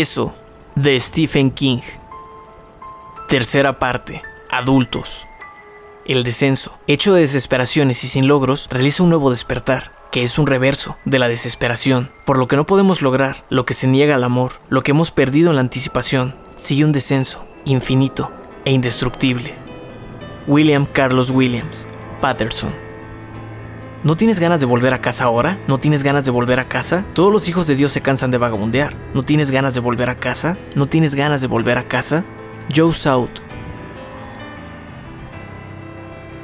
Eso, de Stephen King. Tercera parte. Adultos. El descenso, hecho de desesperaciones y sin logros, realiza un nuevo despertar, que es un reverso de la desesperación, por lo que no podemos lograr, lo que se niega al amor, lo que hemos perdido en la anticipación, sigue un descenso, infinito e indestructible. William Carlos Williams, Patterson. ¿No tienes ganas de volver a casa ahora? ¿No tienes ganas de volver a casa? Todos los hijos de Dios se cansan de vagabundear. ¿No tienes ganas de volver a casa? ¿No tienes ganas de volver a casa? Joe South.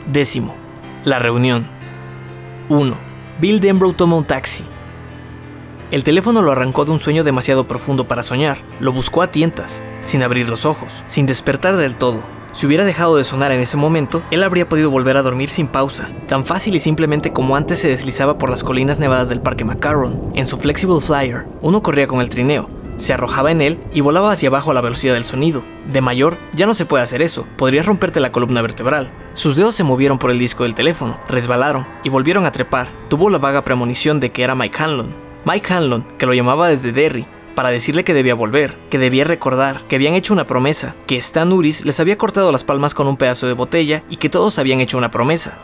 Décimo. La reunión. 1. Bill Denbrough toma un taxi. El teléfono lo arrancó de un sueño demasiado profundo para soñar. Lo buscó a tientas, sin abrir los ojos, sin despertar del todo. Si hubiera dejado de sonar en ese momento, él habría podido volver a dormir sin pausa, tan fácil y simplemente como antes se deslizaba por las colinas nevadas del Parque Macaron. En su Flexible Flyer, uno corría con el trineo, se arrojaba en él y volaba hacia abajo a la velocidad del sonido. De mayor, ya no se puede hacer eso, podrías romperte la columna vertebral. Sus dedos se movieron por el disco del teléfono, resbalaron y volvieron a trepar. Tuvo la vaga premonición de que era Mike Hanlon. Mike Hanlon, que lo llamaba desde Derry, para decirle que debía volver, que debía recordar, que habían hecho una promesa, que Stan Uris les había cortado las palmas con un pedazo de botella y que todos habían hecho una promesa.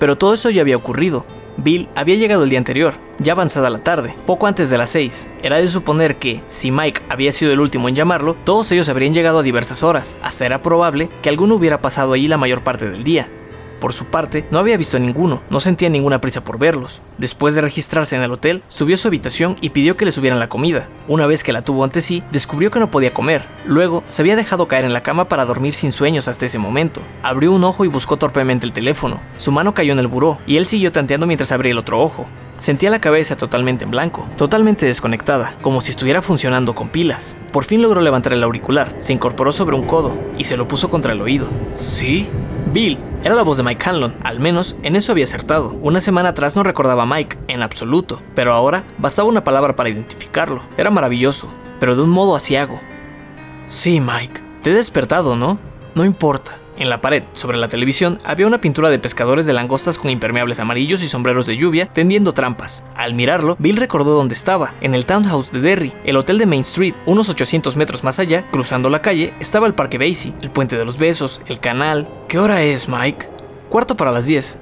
Pero todo eso ya había ocurrido. Bill había llegado el día anterior, ya avanzada la tarde, poco antes de las 6. Era de suponer que, si Mike había sido el último en llamarlo, todos ellos habrían llegado a diversas horas, hasta era probable que alguno hubiera pasado allí la mayor parte del día. Por su parte, no había visto a ninguno, no sentía ninguna prisa por verlos. Después de registrarse en el hotel, subió a su habitación y pidió que le subieran la comida. Una vez que la tuvo ante sí, descubrió que no podía comer. Luego, se había dejado caer en la cama para dormir sin sueños hasta ese momento. Abrió un ojo y buscó torpemente el teléfono. Su mano cayó en el buró y él siguió tanteando mientras abría el otro ojo. Sentía la cabeza totalmente en blanco, totalmente desconectada, como si estuviera funcionando con pilas. Por fin logró levantar el auricular, se incorporó sobre un codo y se lo puso contra el oído. ¿Sí? Bill, era la voz de Mike Hanlon, al menos en eso había acertado. Una semana atrás no recordaba a Mike, en absoluto, pero ahora bastaba una palabra para identificarlo. Era maravilloso, pero de un modo asiago. Sí, Mike, te he despertado, ¿no? No importa. En la pared, sobre la televisión, había una pintura de pescadores de langostas con impermeables amarillos y sombreros de lluvia tendiendo trampas. Al mirarlo, Bill recordó dónde estaba, en el townhouse de Derry, el hotel de Main Street, unos 800 metros más allá, cruzando la calle, estaba el Parque Basie, el Puente de los Besos, el canal. ¿Qué hora es, Mike? Cuarto para las 10.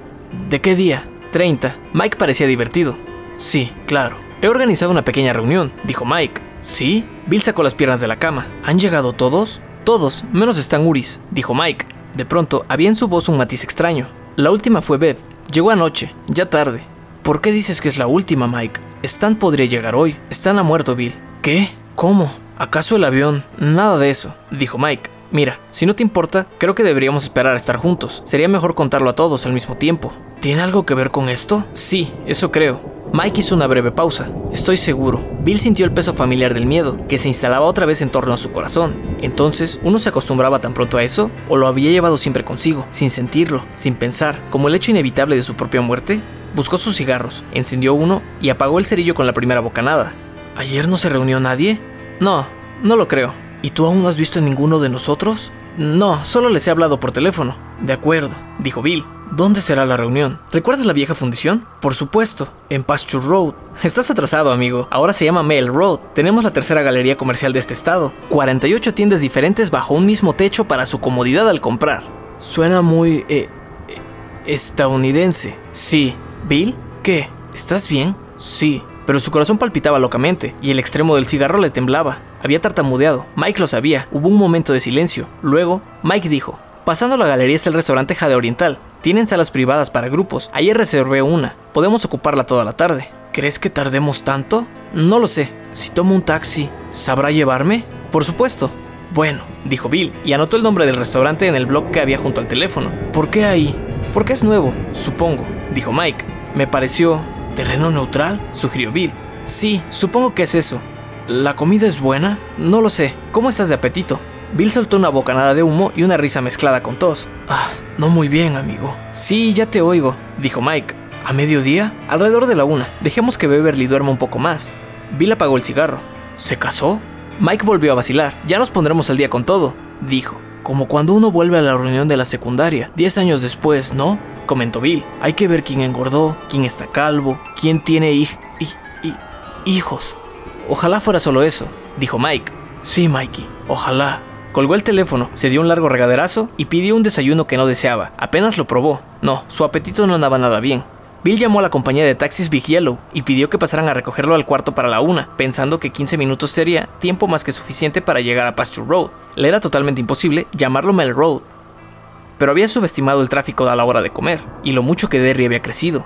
¿De qué día? 30. Mike parecía divertido. Sí, claro. He organizado una pequeña reunión, dijo Mike. ¿Sí? Bill sacó las piernas de la cama. ¿Han llegado todos? Todos, menos Stan Uris, dijo Mike. De pronto, había en su voz un matiz extraño. La última fue Beth. Llegó anoche, ya tarde. ¿Por qué dices que es la última, Mike? Stan podría llegar hoy. Stan ha muerto, Bill. ¿Qué? ¿Cómo? ¿Acaso el avión? Nada de eso, dijo Mike. Mira, si no te importa, creo que deberíamos esperar a estar juntos. Sería mejor contarlo a todos al mismo tiempo. ¿Tiene algo que ver con esto? Sí, eso creo. Mike hizo una breve pausa. Estoy seguro. Bill sintió el peso familiar del miedo, que se instalaba otra vez en torno a su corazón. Entonces, ¿uno se acostumbraba tan pronto a eso? ¿O lo había llevado siempre consigo, sin sentirlo, sin pensar, como el hecho inevitable de su propia muerte? Buscó sus cigarros, encendió uno y apagó el cerillo con la primera bocanada. ¿Ayer no se reunió nadie? No, no lo creo. ¿Y tú aún no has visto a ninguno de nosotros? No, solo les he hablado por teléfono. De acuerdo, dijo Bill. ¿Dónde será la reunión? ¿Recuerdas la vieja fundición? Por supuesto, en Pasture Road. Estás atrasado, amigo. Ahora se llama Mail Road. Tenemos la tercera galería comercial de este estado. 48 tiendas diferentes bajo un mismo techo para su comodidad al comprar. Suena muy... Eh, eh, estadounidense. Sí. ¿Bill? ¿Qué? ¿Estás bien? Sí. Pero su corazón palpitaba locamente y el extremo del cigarro le temblaba. Había tartamudeado. Mike lo sabía. Hubo un momento de silencio. Luego, Mike dijo, Pasando la galería está el restaurante Jade Oriental. Tienen salas privadas para grupos. Ayer reservé una. Podemos ocuparla toda la tarde. ¿Crees que tardemos tanto? No lo sé. Si tomo un taxi, ¿sabrá llevarme? Por supuesto. Bueno, dijo Bill, y anotó el nombre del restaurante en el blog que había junto al teléfono. ¿Por qué ahí? Porque es nuevo, supongo, dijo Mike. Me pareció... ¿Terreno neutral? sugirió Bill. Sí, supongo que es eso. ¿La comida es buena? No lo sé. ¿Cómo estás de apetito? Bill soltó una bocanada de humo y una risa mezclada con tos. Ah, no muy bien, amigo. Sí, ya te oigo, dijo Mike. ¿A mediodía? Alrededor de la una. Dejemos que Beverly duerma un poco más. Bill apagó el cigarro. ¿Se casó? Mike volvió a vacilar. Ya nos pondremos al día con todo, dijo. Como cuando uno vuelve a la reunión de la secundaria, diez años después, ¿no? Comentó Bill. Hay que ver quién engordó, quién está calvo, quién tiene hijos. Ojalá fuera solo eso. dijo Mike. Sí, Mikey, ojalá. Colgó el teléfono, se dio un largo regaderazo y pidió un desayuno que no deseaba. Apenas lo probó. No, su apetito no andaba nada bien. Bill llamó a la compañía de taxis Big Yellow y pidió que pasaran a recogerlo al cuarto para la una, pensando que 15 minutos sería tiempo más que suficiente para llegar a Pasture Road. Le era totalmente imposible llamarlo Mel Road. Pero había subestimado el tráfico a la hora de comer y lo mucho que Derry había crecido.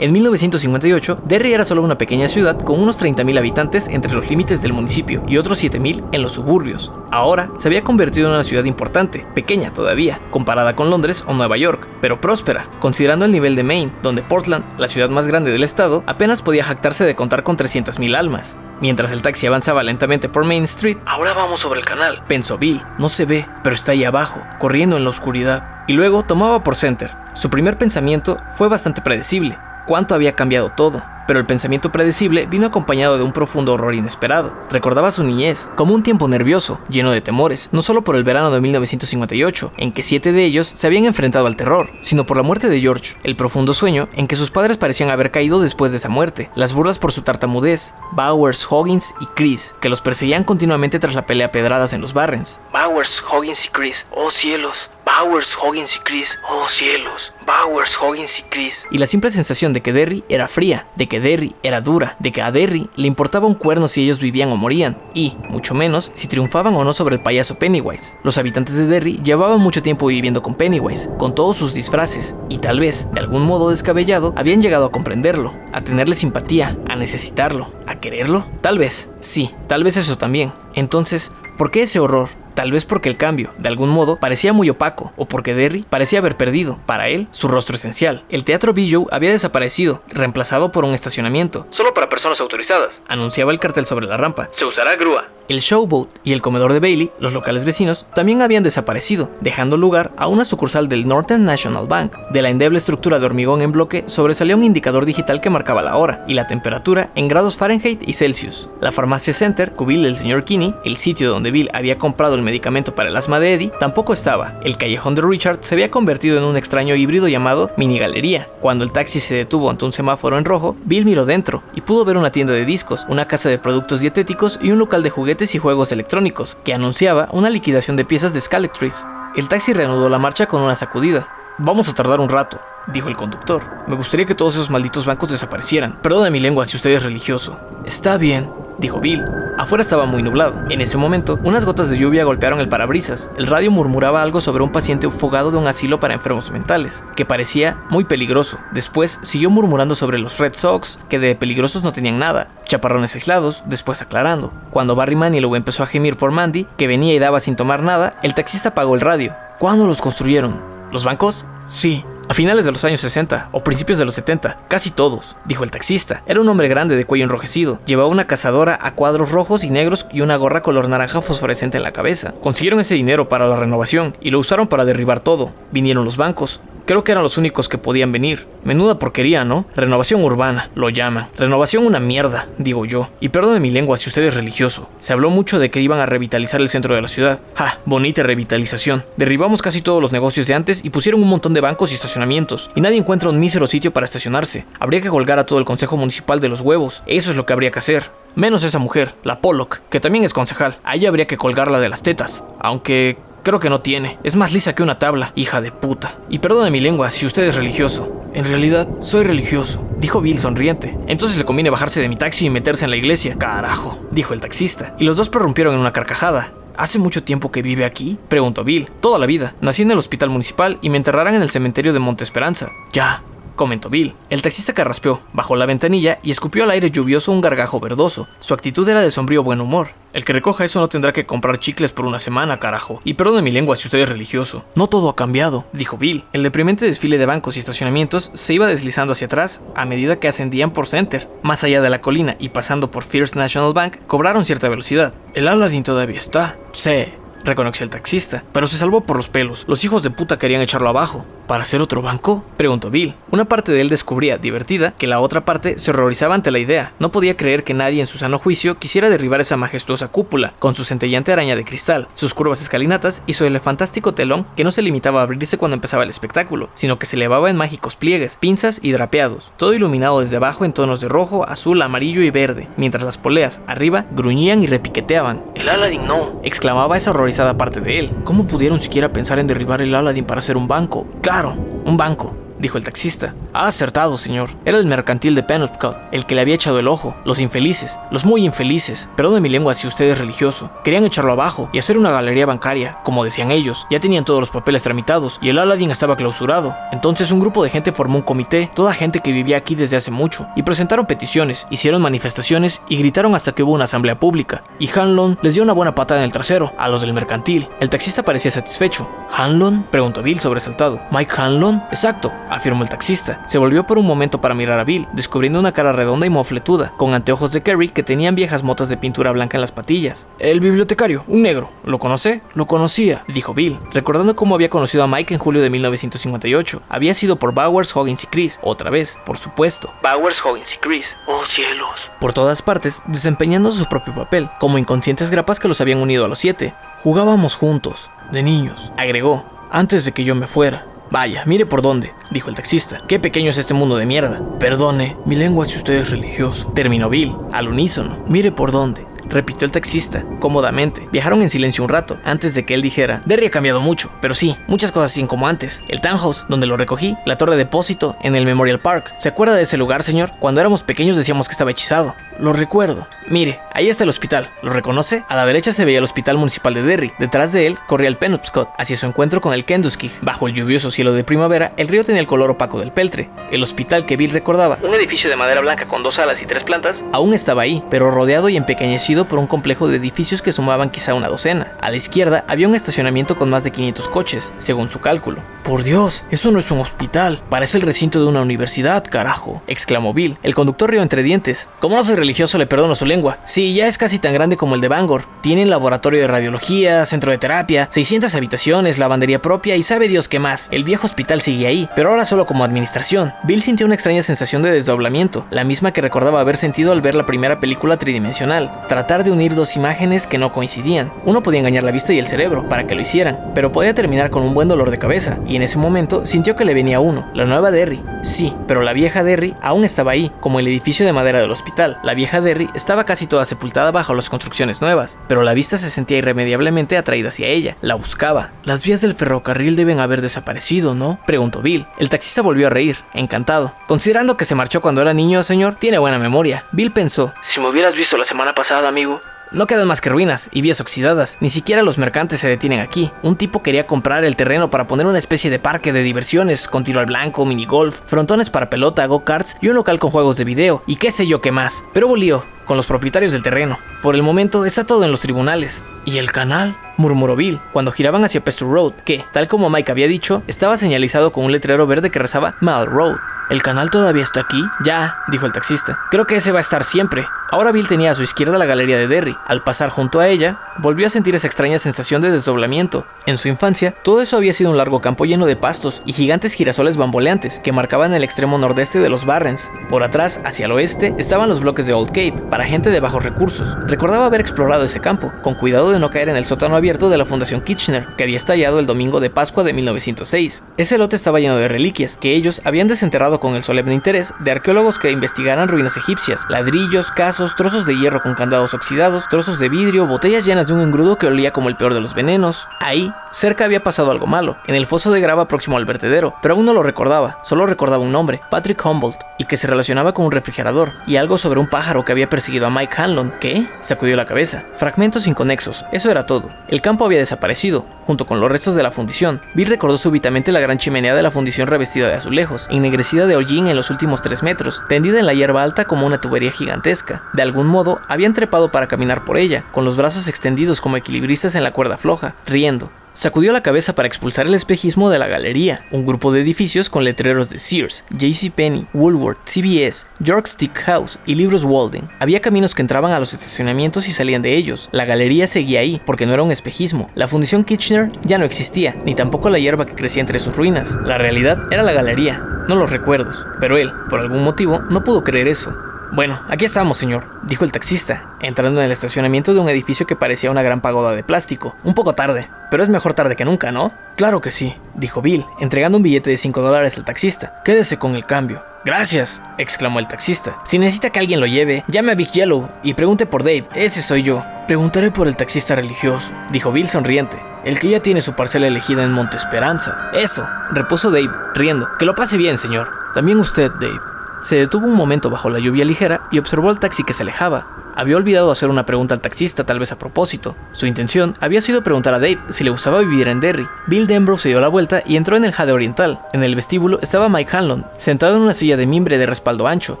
En 1958, Derry era solo una pequeña ciudad con unos 30.000 habitantes entre los límites del municipio y otros 7.000 en los suburbios. Ahora se había convertido en una ciudad importante, pequeña todavía, comparada con Londres o Nueva York, pero próspera, considerando el nivel de Maine, donde Portland, la ciudad más grande del estado, apenas podía jactarse de contar con 300.000 almas. Mientras el taxi avanzaba lentamente por Main Street, ahora vamos sobre el canal, pensó Bill. No se ve, pero está ahí abajo, corriendo en la oscuridad. Y luego tomaba por Center. Su primer pensamiento fue bastante predecible cuánto había cambiado todo pero el pensamiento predecible vino acompañado de un profundo horror inesperado. Recordaba su niñez, como un tiempo nervioso, lleno de temores, no solo por el verano de 1958, en que siete de ellos se habían enfrentado al terror, sino por la muerte de George, el profundo sueño en que sus padres parecían haber caído después de esa muerte, las burlas por su tartamudez, Bowers, Hoggins y Chris, que los perseguían continuamente tras la pelea pedradas en los Barrens. Bowers, Hoggins y Chris, oh cielos, Bowers, Hoggins y Chris, oh cielos, Bowers, Hoggins y Chris. Y la simple sensación de que Derry era fría, de que Derry era dura, de que a Derry le importaba un cuerno si ellos vivían o morían, y, mucho menos, si triunfaban o no sobre el payaso Pennywise. Los habitantes de Derry llevaban mucho tiempo viviendo con Pennywise, con todos sus disfraces, y tal vez, de algún modo descabellado, habían llegado a comprenderlo, a tenerle simpatía, a necesitarlo, a quererlo. Tal vez, sí, tal vez eso también. Entonces, ¿por qué ese horror? Tal vez porque el cambio, de algún modo, parecía muy opaco, o porque Derry parecía haber perdido, para él, su rostro esencial. El teatro Bijou había desaparecido, reemplazado por un estacionamiento. Solo para personas autorizadas, anunciaba el cartel sobre la rampa. Se usará grúa. El Showboat y el comedor de Bailey, los locales vecinos, también habían desaparecido, dejando lugar a una sucursal del Northern National Bank. De la endeble estructura de hormigón en bloque sobresalía un indicador digital que marcaba la hora y la temperatura en grados Fahrenheit y Celsius. La farmacia Center, cubil del señor Kinney, el sitio donde Bill había comprado el medicamento para el asma de Eddie, tampoco estaba. El callejón de Richard se había convertido en un extraño híbrido llamado mini galería. Cuando el taxi se detuvo ante un semáforo en rojo, Bill miró dentro y pudo ver una tienda de discos, una casa de productos dietéticos y un local de juguetes y juegos electrónicos, que anunciaba una liquidación de piezas de Scalectris. El taxi reanudó la marcha con una sacudida. Vamos a tardar un rato, dijo el conductor. Me gustaría que todos esos malditos bancos desaparecieran. Perdone mi lengua si usted es religioso. Está bien, dijo Bill. Afuera estaba muy nublado. En ese momento, unas gotas de lluvia golpearon el parabrisas. El radio murmuraba algo sobre un paciente fugado de un asilo para enfermos mentales, que parecía muy peligroso. Después siguió murmurando sobre los Red Sox, que de peligrosos no tenían nada. Chaparrones aislados, después aclarando. Cuando Barry Manilow empezó a gemir por Mandy, que venía y daba sin tomar nada, el taxista apagó el radio. ¿Cuándo los construyeron? ¿Los bancos? Sí, a finales de los años 60 o principios de los 70, casi todos, dijo el taxista. Era un hombre grande de cuello enrojecido. Llevaba una cazadora a cuadros rojos y negros y una gorra color naranja fosforescente en la cabeza. Consiguieron ese dinero para la renovación y lo usaron para derribar todo. Vinieron los bancos, Creo que eran los únicos que podían venir. Menuda porquería, ¿no? Renovación urbana, lo llaman. Renovación una mierda, digo yo. Y perdone mi lengua si usted es religioso. Se habló mucho de que iban a revitalizar el centro de la ciudad. ¡Ja! Bonita revitalización. Derribamos casi todos los negocios de antes y pusieron un montón de bancos y estacionamientos. Y nadie encuentra un mísero sitio para estacionarse. Habría que colgar a todo el consejo municipal de los huevos. Eso es lo que habría que hacer. Menos esa mujer, la Pollock, que también es concejal. A ella habría que colgarla de las tetas. Aunque Creo que no tiene. Es más lisa que una tabla, hija de puta. Y perdone mi lengua si usted es religioso. En realidad, soy religioso, dijo Bill sonriente. Entonces le conviene bajarse de mi taxi y meterse en la iglesia. Carajo, dijo el taxista. Y los dos prorrumpieron en una carcajada. ¿Hace mucho tiempo que vive aquí? Preguntó Bill. Toda la vida. Nací en el hospital municipal y me enterrarán en el cementerio de Monte Esperanza. Ya, comentó Bill. El taxista carraspeó, bajó la ventanilla y escupió al aire lluvioso un gargajo verdoso. Su actitud era de sombrío buen humor. El que recoja eso no tendrá que comprar chicles por una semana, carajo. Y perdone mi lengua si usted es religioso. No todo ha cambiado, dijo Bill. El deprimente desfile de bancos y estacionamientos se iba deslizando hacia atrás a medida que ascendían por Center. Más allá de la colina y pasando por First National Bank, cobraron cierta velocidad. El Aladdin todavía está. Sí, reconoció el taxista, pero se salvó por los pelos. Los hijos de puta querían echarlo abajo. ¿Para hacer otro banco? Preguntó Bill. Una parte de él descubría, divertida, que la otra parte se horrorizaba ante la idea. No podía creer que nadie en su sano juicio quisiera derribar esa majestuosa cúpula, con su centellante araña de cristal, sus curvas escalinatas y su fantástico telón que no se limitaba a abrirse cuando empezaba el espectáculo, sino que se elevaba en mágicos pliegues, pinzas y drapeados, todo iluminado desde abajo en tonos de rojo, azul, amarillo y verde, mientras las poleas, arriba, gruñían y repiqueteaban. El Aladdin no, exclamaba esa horrorizada parte de él. ¿Cómo pudieron siquiera pensar en derribar el Aladdin para hacer un banco? Claro, un banco dijo el taxista. Ha acertado, señor. Era el mercantil de Penobscot, el que le había echado el ojo. Los infelices, los muy infelices. Perdone mi lengua si usted es religioso. Querían echarlo abajo y hacer una galería bancaria, como decían ellos. Ya tenían todos los papeles tramitados y el Aladdin estaba clausurado. Entonces un grupo de gente formó un comité, toda gente que vivía aquí desde hace mucho, y presentaron peticiones, hicieron manifestaciones y gritaron hasta que hubo una asamblea pública. Y Hanlon les dio una buena patada en el trasero a los del mercantil. El taxista parecía satisfecho. ¿Hanlon? preguntó Bill sobresaltado. ¿Mike Hanlon? Exacto afirmó el taxista. Se volvió por un momento para mirar a Bill, descubriendo una cara redonda y mofletuda, con anteojos de Kerry que tenían viejas motas de pintura blanca en las patillas. El bibliotecario, un negro. ¿Lo conoce? Lo conocía, dijo Bill, recordando cómo había conocido a Mike en julio de 1958. Había sido por Bowers, Hoggins y Chris, otra vez, por supuesto. Bowers, Hoggins y Chris. Oh cielos. Por todas partes, desempeñando su propio papel, como inconscientes grapas que los habían unido a los siete. Jugábamos juntos, de niños, agregó, antes de que yo me fuera. Vaya, mire por dónde, dijo el taxista. Qué pequeño es este mundo de mierda. Perdone, mi lengua si usted es religioso. Terminó Bill, al unísono. Mire por dónde repitió el taxista, cómodamente. Viajaron en silencio un rato, antes de que él dijera, Derry ha cambiado mucho, pero sí, muchas cosas sin como antes. El townhouse, donde lo recogí, la torre de depósito, en el Memorial Park. ¿Se acuerda de ese lugar, señor? Cuando éramos pequeños decíamos que estaba hechizado. Lo recuerdo. Mire, ahí está el hospital. ¿Lo reconoce? A la derecha se veía el hospital municipal de Derry. Detrás de él corría el Penobscot, hacia su encuentro con el Kenduskig. Bajo el lluvioso cielo de primavera, el río tenía el color opaco del peltre. El hospital que Bill recordaba, un edificio de madera blanca con dos alas y tres plantas, aún estaba ahí, pero rodeado y empequeñecido por un complejo de edificios que sumaban quizá una docena. A la izquierda había un estacionamiento con más de 500 coches, según su cálculo. Por Dios, eso no es un hospital, parece el recinto de una universidad, carajo, exclamó Bill. El conductor rió entre dientes. Como no soy religioso, le perdono su lengua. Sí, ya es casi tan grande como el de Bangor. Tiene laboratorio de radiología, centro de terapia, 600 habitaciones, lavandería propia y sabe Dios qué más. El viejo hospital sigue ahí, pero ahora solo como administración. Bill sintió una extraña sensación de desdoblamiento, la misma que recordaba haber sentido al ver la primera película tridimensional. Tratar de unir dos imágenes que no coincidían. Uno podía engañar la vista y el cerebro para que lo hicieran, pero podía terminar con un buen dolor de cabeza, y en ese momento sintió que le venía uno, la nueva Derry. Sí, pero la vieja Derry aún estaba ahí, como el edificio de madera del hospital. Vieja Derry estaba casi toda sepultada bajo las construcciones nuevas, pero la vista se sentía irremediablemente atraída hacia ella. La buscaba. Las vías del ferrocarril deben haber desaparecido, ¿no? preguntó Bill. El taxista volvió a reír, encantado. Considerando que se marchó cuando era niño, señor, tiene buena memoria. Bill pensó, si me hubieras visto la semana pasada, amigo, no quedan más que ruinas y vías oxidadas. Ni siquiera los mercantes se detienen aquí. Un tipo quería comprar el terreno para poner una especie de parque de diversiones con tiro al blanco, minigolf, frontones para pelota, go-karts y un local con juegos de video y qué sé yo qué más. Pero volvió con los propietarios del terreno. Por el momento está todo en los tribunales. ¿Y el canal? murmuró Bill cuando giraban hacia Pestle Road, que, tal como Mike había dicho, estaba señalizado con un letrero verde que rezaba Mal Road. ¿El canal todavía está aquí? Ya, dijo el taxista. Creo que ese va a estar siempre. Ahora Bill tenía a su izquierda la galería de Derry. Al pasar junto a ella, volvió a sentir esa extraña sensación de desdoblamiento. En su infancia, todo eso había sido un largo campo lleno de pastos y gigantes girasoles bamboleantes que marcaban el extremo nordeste de los Barrens. Por atrás, hacia el oeste, estaban los bloques de Old Cape, para gente de bajos recursos. Recordaba haber explorado ese campo, con cuidado de no caer en el sótano abierto de la Fundación Kitchener, que había estallado el domingo de Pascua de 1906. Ese lote estaba lleno de reliquias, que ellos habían desenterrado con el solemne interés de arqueólogos que investigaran ruinas egipcias, ladrillos, casos, trozos de hierro con candados oxidados, trozos de vidrio, botellas llenas de un engrudo que olía como el peor de los venenos. Ahí, cerca había pasado algo malo, en el foso de grava próximo al vertedero, pero aún no lo recordaba, solo recordaba un nombre, Patrick Humboldt, y que se relacionaba con un refrigerador, y algo sobre un pájaro que había perseguido a Mike Hanlon. ¿Qué? Sacudió la cabeza. Fragmentos inconexos, eso era todo. El campo había desaparecido, junto con los restos de la fundición. Bill recordó súbitamente la gran chimenea de la fundición revestida de azulejos, ennegrecida de hollín en los últimos tres metros, tendida en la hierba alta como una tubería gigantesca. De algún modo, habían trepado para caminar por ella, con los brazos extendidos como equilibristas en la cuerda floja, riendo, Sacudió la cabeza para expulsar el espejismo de la galería, un grupo de edificios con letreros de Sears, JCPenney, Woolworth, CBS, York Stick House y libros Walden. Había caminos que entraban a los estacionamientos y salían de ellos. La galería seguía ahí, porque no era un espejismo. La fundición Kitchener ya no existía, ni tampoco la hierba que crecía entre sus ruinas. La realidad era la galería, no los recuerdos. Pero él, por algún motivo, no pudo creer eso. Bueno, aquí estamos, señor, dijo el taxista, entrando en el estacionamiento de un edificio que parecía una gran pagoda de plástico. Un poco tarde, pero es mejor tarde que nunca, ¿no? Claro que sí, dijo Bill, entregando un billete de 5 dólares al taxista. Quédese con el cambio. Gracias, exclamó el taxista. Si necesita que alguien lo lleve, llame a Big Yellow y pregunte por Dave, ese soy yo. Preguntaré por el taxista religioso, dijo Bill sonriente, el que ya tiene su parcela elegida en Monte Esperanza. Eso, repuso Dave, riendo. Que lo pase bien, señor. También usted, Dave. Se detuvo un momento bajo la lluvia ligera y observó al taxi que se alejaba. Había olvidado hacer una pregunta al taxista, tal vez a propósito. Su intención había sido preguntar a Dave si le gustaba vivir en Derry. Bill Denbrough se dio la vuelta y entró en el Jade Oriental. En el vestíbulo estaba Mike Hanlon, sentado en una silla de mimbre de respaldo ancho.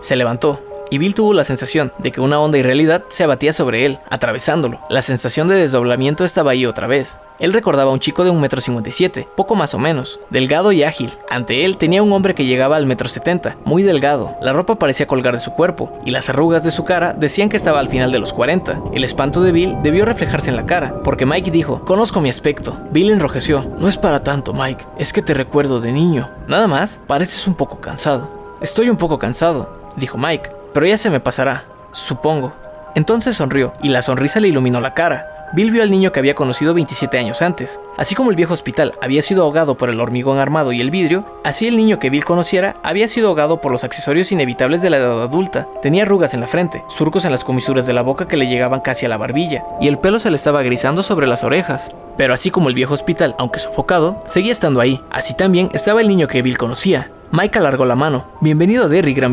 Se levantó, y Bill tuvo la sensación de que una onda irrealidad se abatía sobre él, atravesándolo. La sensación de desdoblamiento estaba ahí otra vez. Él recordaba a un chico de 1,57 m, poco más o menos, delgado y ágil. Ante él tenía un hombre que llegaba al metro 70, muy delgado. La ropa parecía colgar de su cuerpo, y las arrugas de su cara decían que estaba al final de los 40. El espanto de Bill debió reflejarse en la cara, porque Mike dijo, conozco mi aspecto. Bill enrojeció, no es para tanto, Mike, es que te recuerdo de niño. Nada más, pareces un poco cansado. Estoy un poco cansado, dijo Mike, pero ya se me pasará, supongo. Entonces sonrió, y la sonrisa le iluminó la cara. Bill vio al niño que había conocido 27 años antes. Así como el viejo hospital había sido ahogado por el hormigón armado y el vidrio, así el niño que Bill conociera había sido ahogado por los accesorios inevitables de la edad adulta. Tenía arrugas en la frente, surcos en las comisuras de la boca que le llegaban casi a la barbilla, y el pelo se le estaba grisando sobre las orejas. Pero así como el viejo hospital, aunque sofocado, seguía estando ahí. Así también estaba el niño que Bill conocía. Mike alargó la mano. Bienvenido a Derry, Gran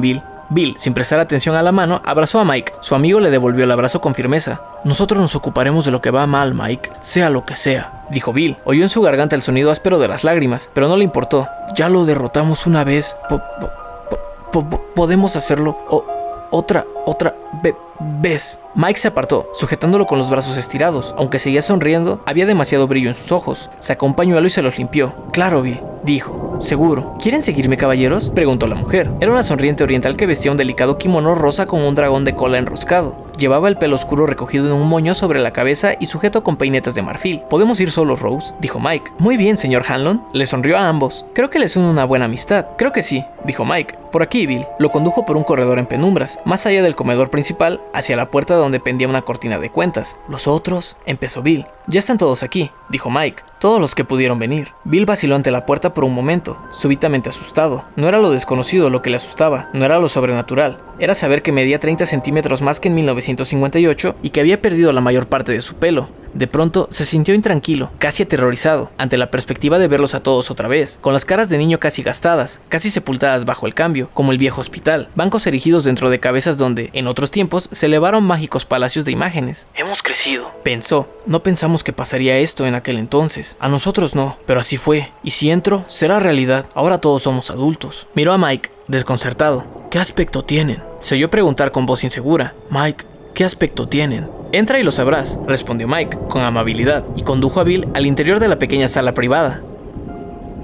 Bill. Sin prestar atención a la mano, abrazó a Mike. Su amigo le devolvió el abrazo con firmeza. Nosotros nos ocuparemos de lo que va mal, Mike, sea lo que sea, dijo Bill. Oyó en su garganta el sonido áspero de las lágrimas, pero no le importó. Ya lo derrotamos una vez. podemos hacerlo otra, otra vez. Mike se apartó, sujetándolo con los brazos estirados. Aunque seguía sonriendo, había demasiado brillo en sus ojos. Sacó un pañuelo y se los limpió. Claro, Bill, dijo. ¿Seguro? ¿Quieren seguirme, caballeros? preguntó la mujer. Era una sonriente oriental que vestía un delicado kimono rosa con un dragón de cola enroscado. Llevaba el pelo oscuro recogido en un moño sobre la cabeza y sujeto con peinetas de marfil. ¿Podemos ir solos, Rose? dijo Mike. Muy bien, señor Hanlon. Le sonrió a ambos. Creo que les une una buena amistad. Creo que sí, dijo Mike. Por aquí, Bill. Lo condujo por un corredor en penumbras, más allá del comedor principal, hacia la puerta donde pendía una cortina de cuentas. Los otros, empezó Bill. Ya están todos aquí, dijo Mike, todos los que pudieron venir. Bill vaciló ante la puerta por un momento, súbitamente asustado. No era lo desconocido lo que le asustaba, no era lo sobrenatural, era saber que medía 30 centímetros más que en 1958 y que había perdido la mayor parte de su pelo. De pronto se sintió intranquilo, casi aterrorizado, ante la perspectiva de verlos a todos otra vez, con las caras de niño casi gastadas, casi sepultadas bajo el cambio, como el viejo hospital, bancos erigidos dentro de cabezas donde, en otros tiempos, se elevaron mágicos palacios de imágenes. Hemos crecido. Pensó, no pensamos que pasaría esto en aquel entonces, a nosotros no, pero así fue, y si entro, será realidad, ahora todos somos adultos. Miró a Mike, desconcertado. ¿Qué aspecto tienen? Se oyó preguntar con voz insegura. Mike, ¿qué aspecto tienen? Entra y lo sabrás, respondió Mike, con amabilidad, y condujo a Bill al interior de la pequeña sala privada.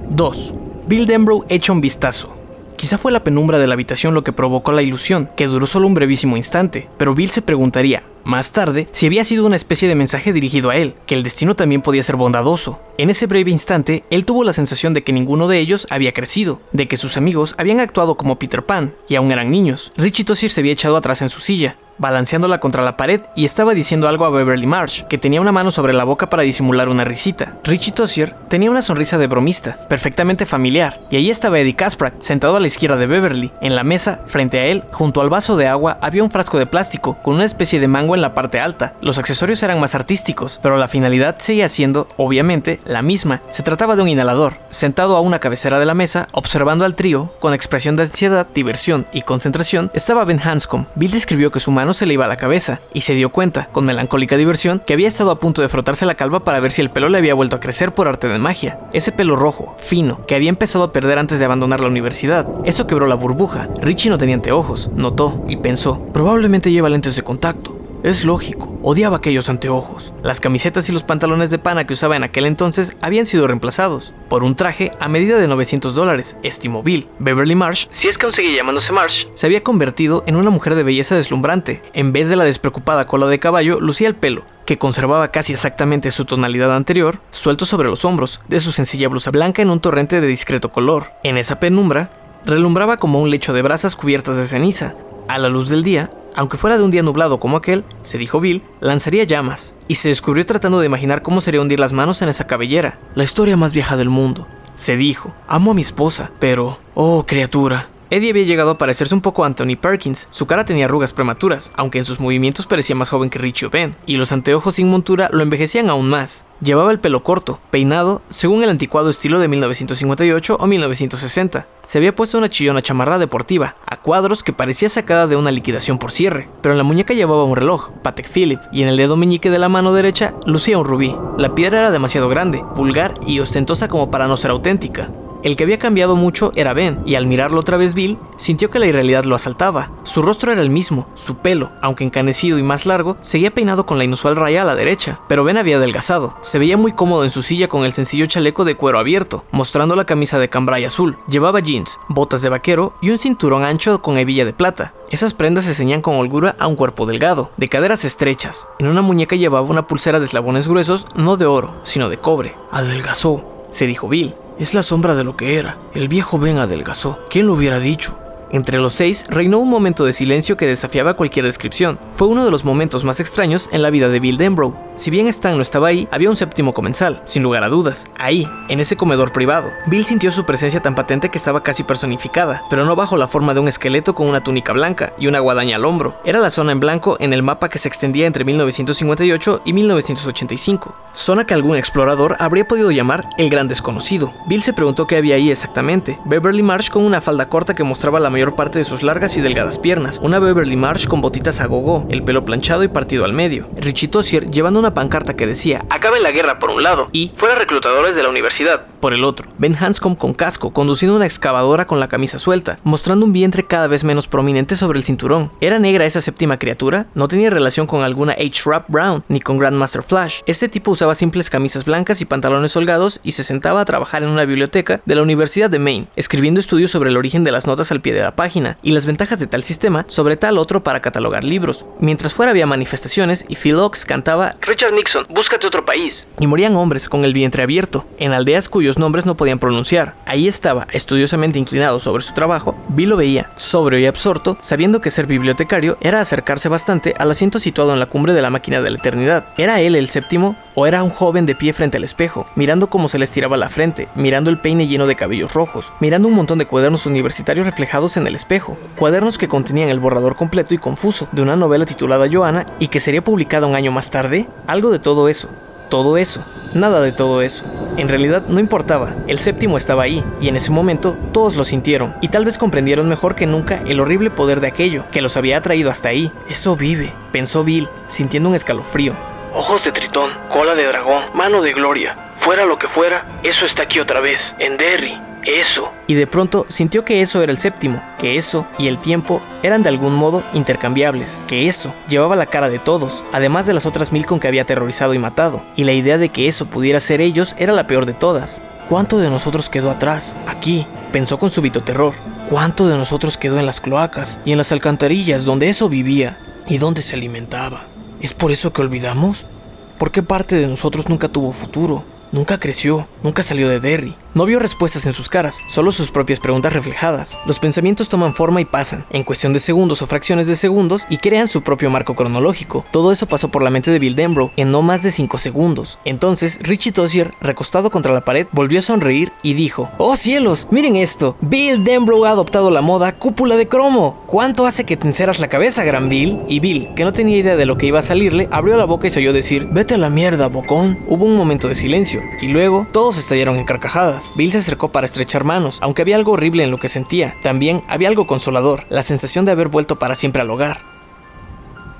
2. Bill Denbrough echa un vistazo. Quizá fue la penumbra de la habitación lo que provocó la ilusión, que duró solo un brevísimo instante, pero Bill se preguntaría, más tarde, si había sido una especie de mensaje dirigido a él, que el destino también podía ser bondadoso. En ese breve instante, él tuvo la sensación de que ninguno de ellos había crecido, de que sus amigos habían actuado como Peter Pan y aún eran niños. Richie Tossier se había echado atrás en su silla, balanceándola contra la pared y estaba diciendo algo a Beverly Marsh, que tenía una mano sobre la boca para disimular una risita. Richie Tossier tenía una sonrisa de bromista, perfectamente familiar, y ahí estaba Eddie Kasprak, sentado a la izquierda de Beverly. En la mesa, frente a él, junto al vaso de agua, había un frasco de plástico con una especie de mango en la parte alta. Los accesorios eran más artísticos, pero la finalidad seguía siendo, obviamente, la misma. Se trataba de un inhalador. Sentado a una cabecera de la mesa, observando al trío, con expresión de ansiedad, diversión y concentración, estaba Ben Hanscom. Bill describió que su mano se le iba a la cabeza y se dio cuenta, con melancólica diversión, que había estado a punto de frotarse la calva para ver si el pelo le había vuelto a crecer por arte de magia. Ese pelo rojo, fino, que había empezado a perder antes de abandonar la universidad. Eso quebró la burbuja. Richie no tenía anteojos, notó y pensó, probablemente lleva lentes de contacto. Es lógico, odiaba aquellos anteojos. Las camisetas y los pantalones de pana que usaba en aquel entonces habían sido reemplazados por un traje a medida de 900 dólares, estimó Bill. Beverly Marsh, Si es que aún llamándose Marsh. se había convertido en una mujer de belleza deslumbrante. En vez de la despreocupada cola de caballo, lucía el pelo, que conservaba casi exactamente su tonalidad anterior, suelto sobre los hombros, de su sencilla blusa blanca en un torrente de discreto color. En esa penumbra, relumbraba como un lecho de brasas cubiertas de ceniza. A la luz del día, aunque fuera de un día nublado como aquel, se dijo Bill, lanzaría llamas, y se descubrió tratando de imaginar cómo sería hundir las manos en esa cabellera. La historia más vieja del mundo. Se dijo, amo a mi esposa, pero... Oh, criatura. Eddie había llegado a parecerse un poco a Anthony Perkins. Su cara tenía arrugas prematuras, aunque en sus movimientos parecía más joven que Richie o Ben, y los anteojos sin montura lo envejecían aún más. Llevaba el pelo corto, peinado, según el anticuado estilo de 1958 o 1960. Se había puesto una chillona chamarra deportiva, a cuadros que parecía sacada de una liquidación por cierre, pero en la muñeca llevaba un reloj, Patek Philippe, y en el dedo meñique de la mano derecha lucía un rubí. La piedra era demasiado grande, vulgar y ostentosa como para no ser auténtica. El que había cambiado mucho era Ben, y al mirarlo otra vez Bill, sintió que la irrealidad lo asaltaba. Su rostro era el mismo, su pelo, aunque encanecido y más largo, seguía peinado con la inusual raya a la derecha, pero Ben había adelgazado. Se veía muy cómodo en su silla con el sencillo chaleco de cuero abierto, mostrando la camisa de cambray azul. Llevaba jeans, botas de vaquero y un cinturón ancho con hebilla de plata. Esas prendas se ceñían con holgura a un cuerpo delgado, de caderas estrechas. En una muñeca llevaba una pulsera de eslabones gruesos, no de oro, sino de cobre. Adelgazó, se dijo Bill. Es la sombra de lo que era. El viejo Ben adelgazó. ¿Quién lo hubiera dicho? Entre los seis reinó un momento de silencio que desafiaba cualquier descripción. Fue uno de los momentos más extraños en la vida de Bill Denbrough. Si bien Stan no estaba ahí, había un séptimo comensal, sin lugar a dudas. Ahí, en ese comedor privado. Bill sintió su presencia tan patente que estaba casi personificada, pero no bajo la forma de un esqueleto con una túnica blanca y una guadaña al hombro. Era la zona en blanco en el mapa que se extendía entre 1958 y 1985. Zona que algún explorador habría podido llamar el Gran Desconocido. Bill se preguntó qué había ahí exactamente. Beverly Marsh con una falda corta que mostraba la parte de sus largas y delgadas piernas. Una Beverly Marsh con botitas a gogo, el pelo planchado y partido al medio. Richie Tossier llevando una pancarta que decía Acabe la guerra por un lado Y- fuera reclutadores de la universidad. Por el otro. Ben Hanscom con casco, conduciendo una excavadora con la camisa suelta, mostrando un vientre cada vez menos prominente sobre el cinturón. ¿Era negra esa séptima criatura? No tenía relación con alguna H. Rap Brown, ni con Grandmaster Flash. Este tipo usaba simples camisas blancas y pantalones holgados y se sentaba a trabajar en una biblioteca de la Universidad de Maine, escribiendo estudios sobre el origen de las notas al pie de la página y las ventajas de tal sistema sobre tal otro para catalogar libros. Mientras fuera había manifestaciones y Phil Ox cantaba Richard Nixon, búscate otro país. y morían hombres con el vientre abierto, en aldeas cuyos nombres no podían pronunciar. Ahí estaba, estudiosamente inclinado sobre su trabajo, Bill lo veía, sobrio y absorto, sabiendo que ser bibliotecario era acercarse bastante al asiento situado en la cumbre de la máquina de la eternidad. ¿Era él el séptimo? ¿O era un joven de pie frente al espejo, mirando cómo se le estiraba la frente, mirando el peine lleno de cabellos rojos, mirando un montón de cuadernos universitarios reflejados en el espejo? Cuadernos que contenían el borrador completo y confuso de una novela titulada Joanna y que sería publicada un año más tarde? Algo de todo eso todo eso, nada de todo eso. En realidad no importaba, el séptimo estaba ahí, y en ese momento todos lo sintieron, y tal vez comprendieron mejor que nunca el horrible poder de aquello que los había atraído hasta ahí. Eso vive, pensó Bill, sintiendo un escalofrío. Ojos de tritón, cola de dragón, mano de gloria. Fuera lo que fuera, eso está aquí otra vez, en Derry. Eso. Y de pronto sintió que eso era el séptimo, que eso y el tiempo eran de algún modo intercambiables, que eso llevaba la cara de todos, además de las otras mil con que había aterrorizado y matado, y la idea de que eso pudiera ser ellos era la peor de todas. ¿Cuánto de nosotros quedó atrás? Aquí, pensó con súbito terror. ¿Cuánto de nosotros quedó en las cloacas y en las alcantarillas donde eso vivía y donde se alimentaba? ¿Es por eso que olvidamos? ¿Por qué parte de nosotros nunca tuvo futuro? Nunca creció, nunca salió de Derry. No vio respuestas en sus caras, solo sus propias preguntas reflejadas. Los pensamientos toman forma y pasan, en cuestión de segundos o fracciones de segundos, y crean su propio marco cronológico. Todo eso pasó por la mente de Bill Denbrough en no más de 5 segundos. Entonces, Richie Tozier, recostado contra la pared, volvió a sonreír y dijo: ¡Oh cielos! ¡Miren esto! Bill Denbrough ha adoptado la moda cúpula de cromo. ¿Cuánto hace que te enceras la cabeza, gran Bill? Y Bill, que no tenía idea de lo que iba a salirle, abrió la boca y se oyó decir: Vete a la mierda, bocón. Hubo un momento de silencio, y luego todos estallaron en carcajadas. Bill se acercó para estrechar manos, aunque había algo horrible en lo que sentía. También había algo consolador, la sensación de haber vuelto para siempre al hogar.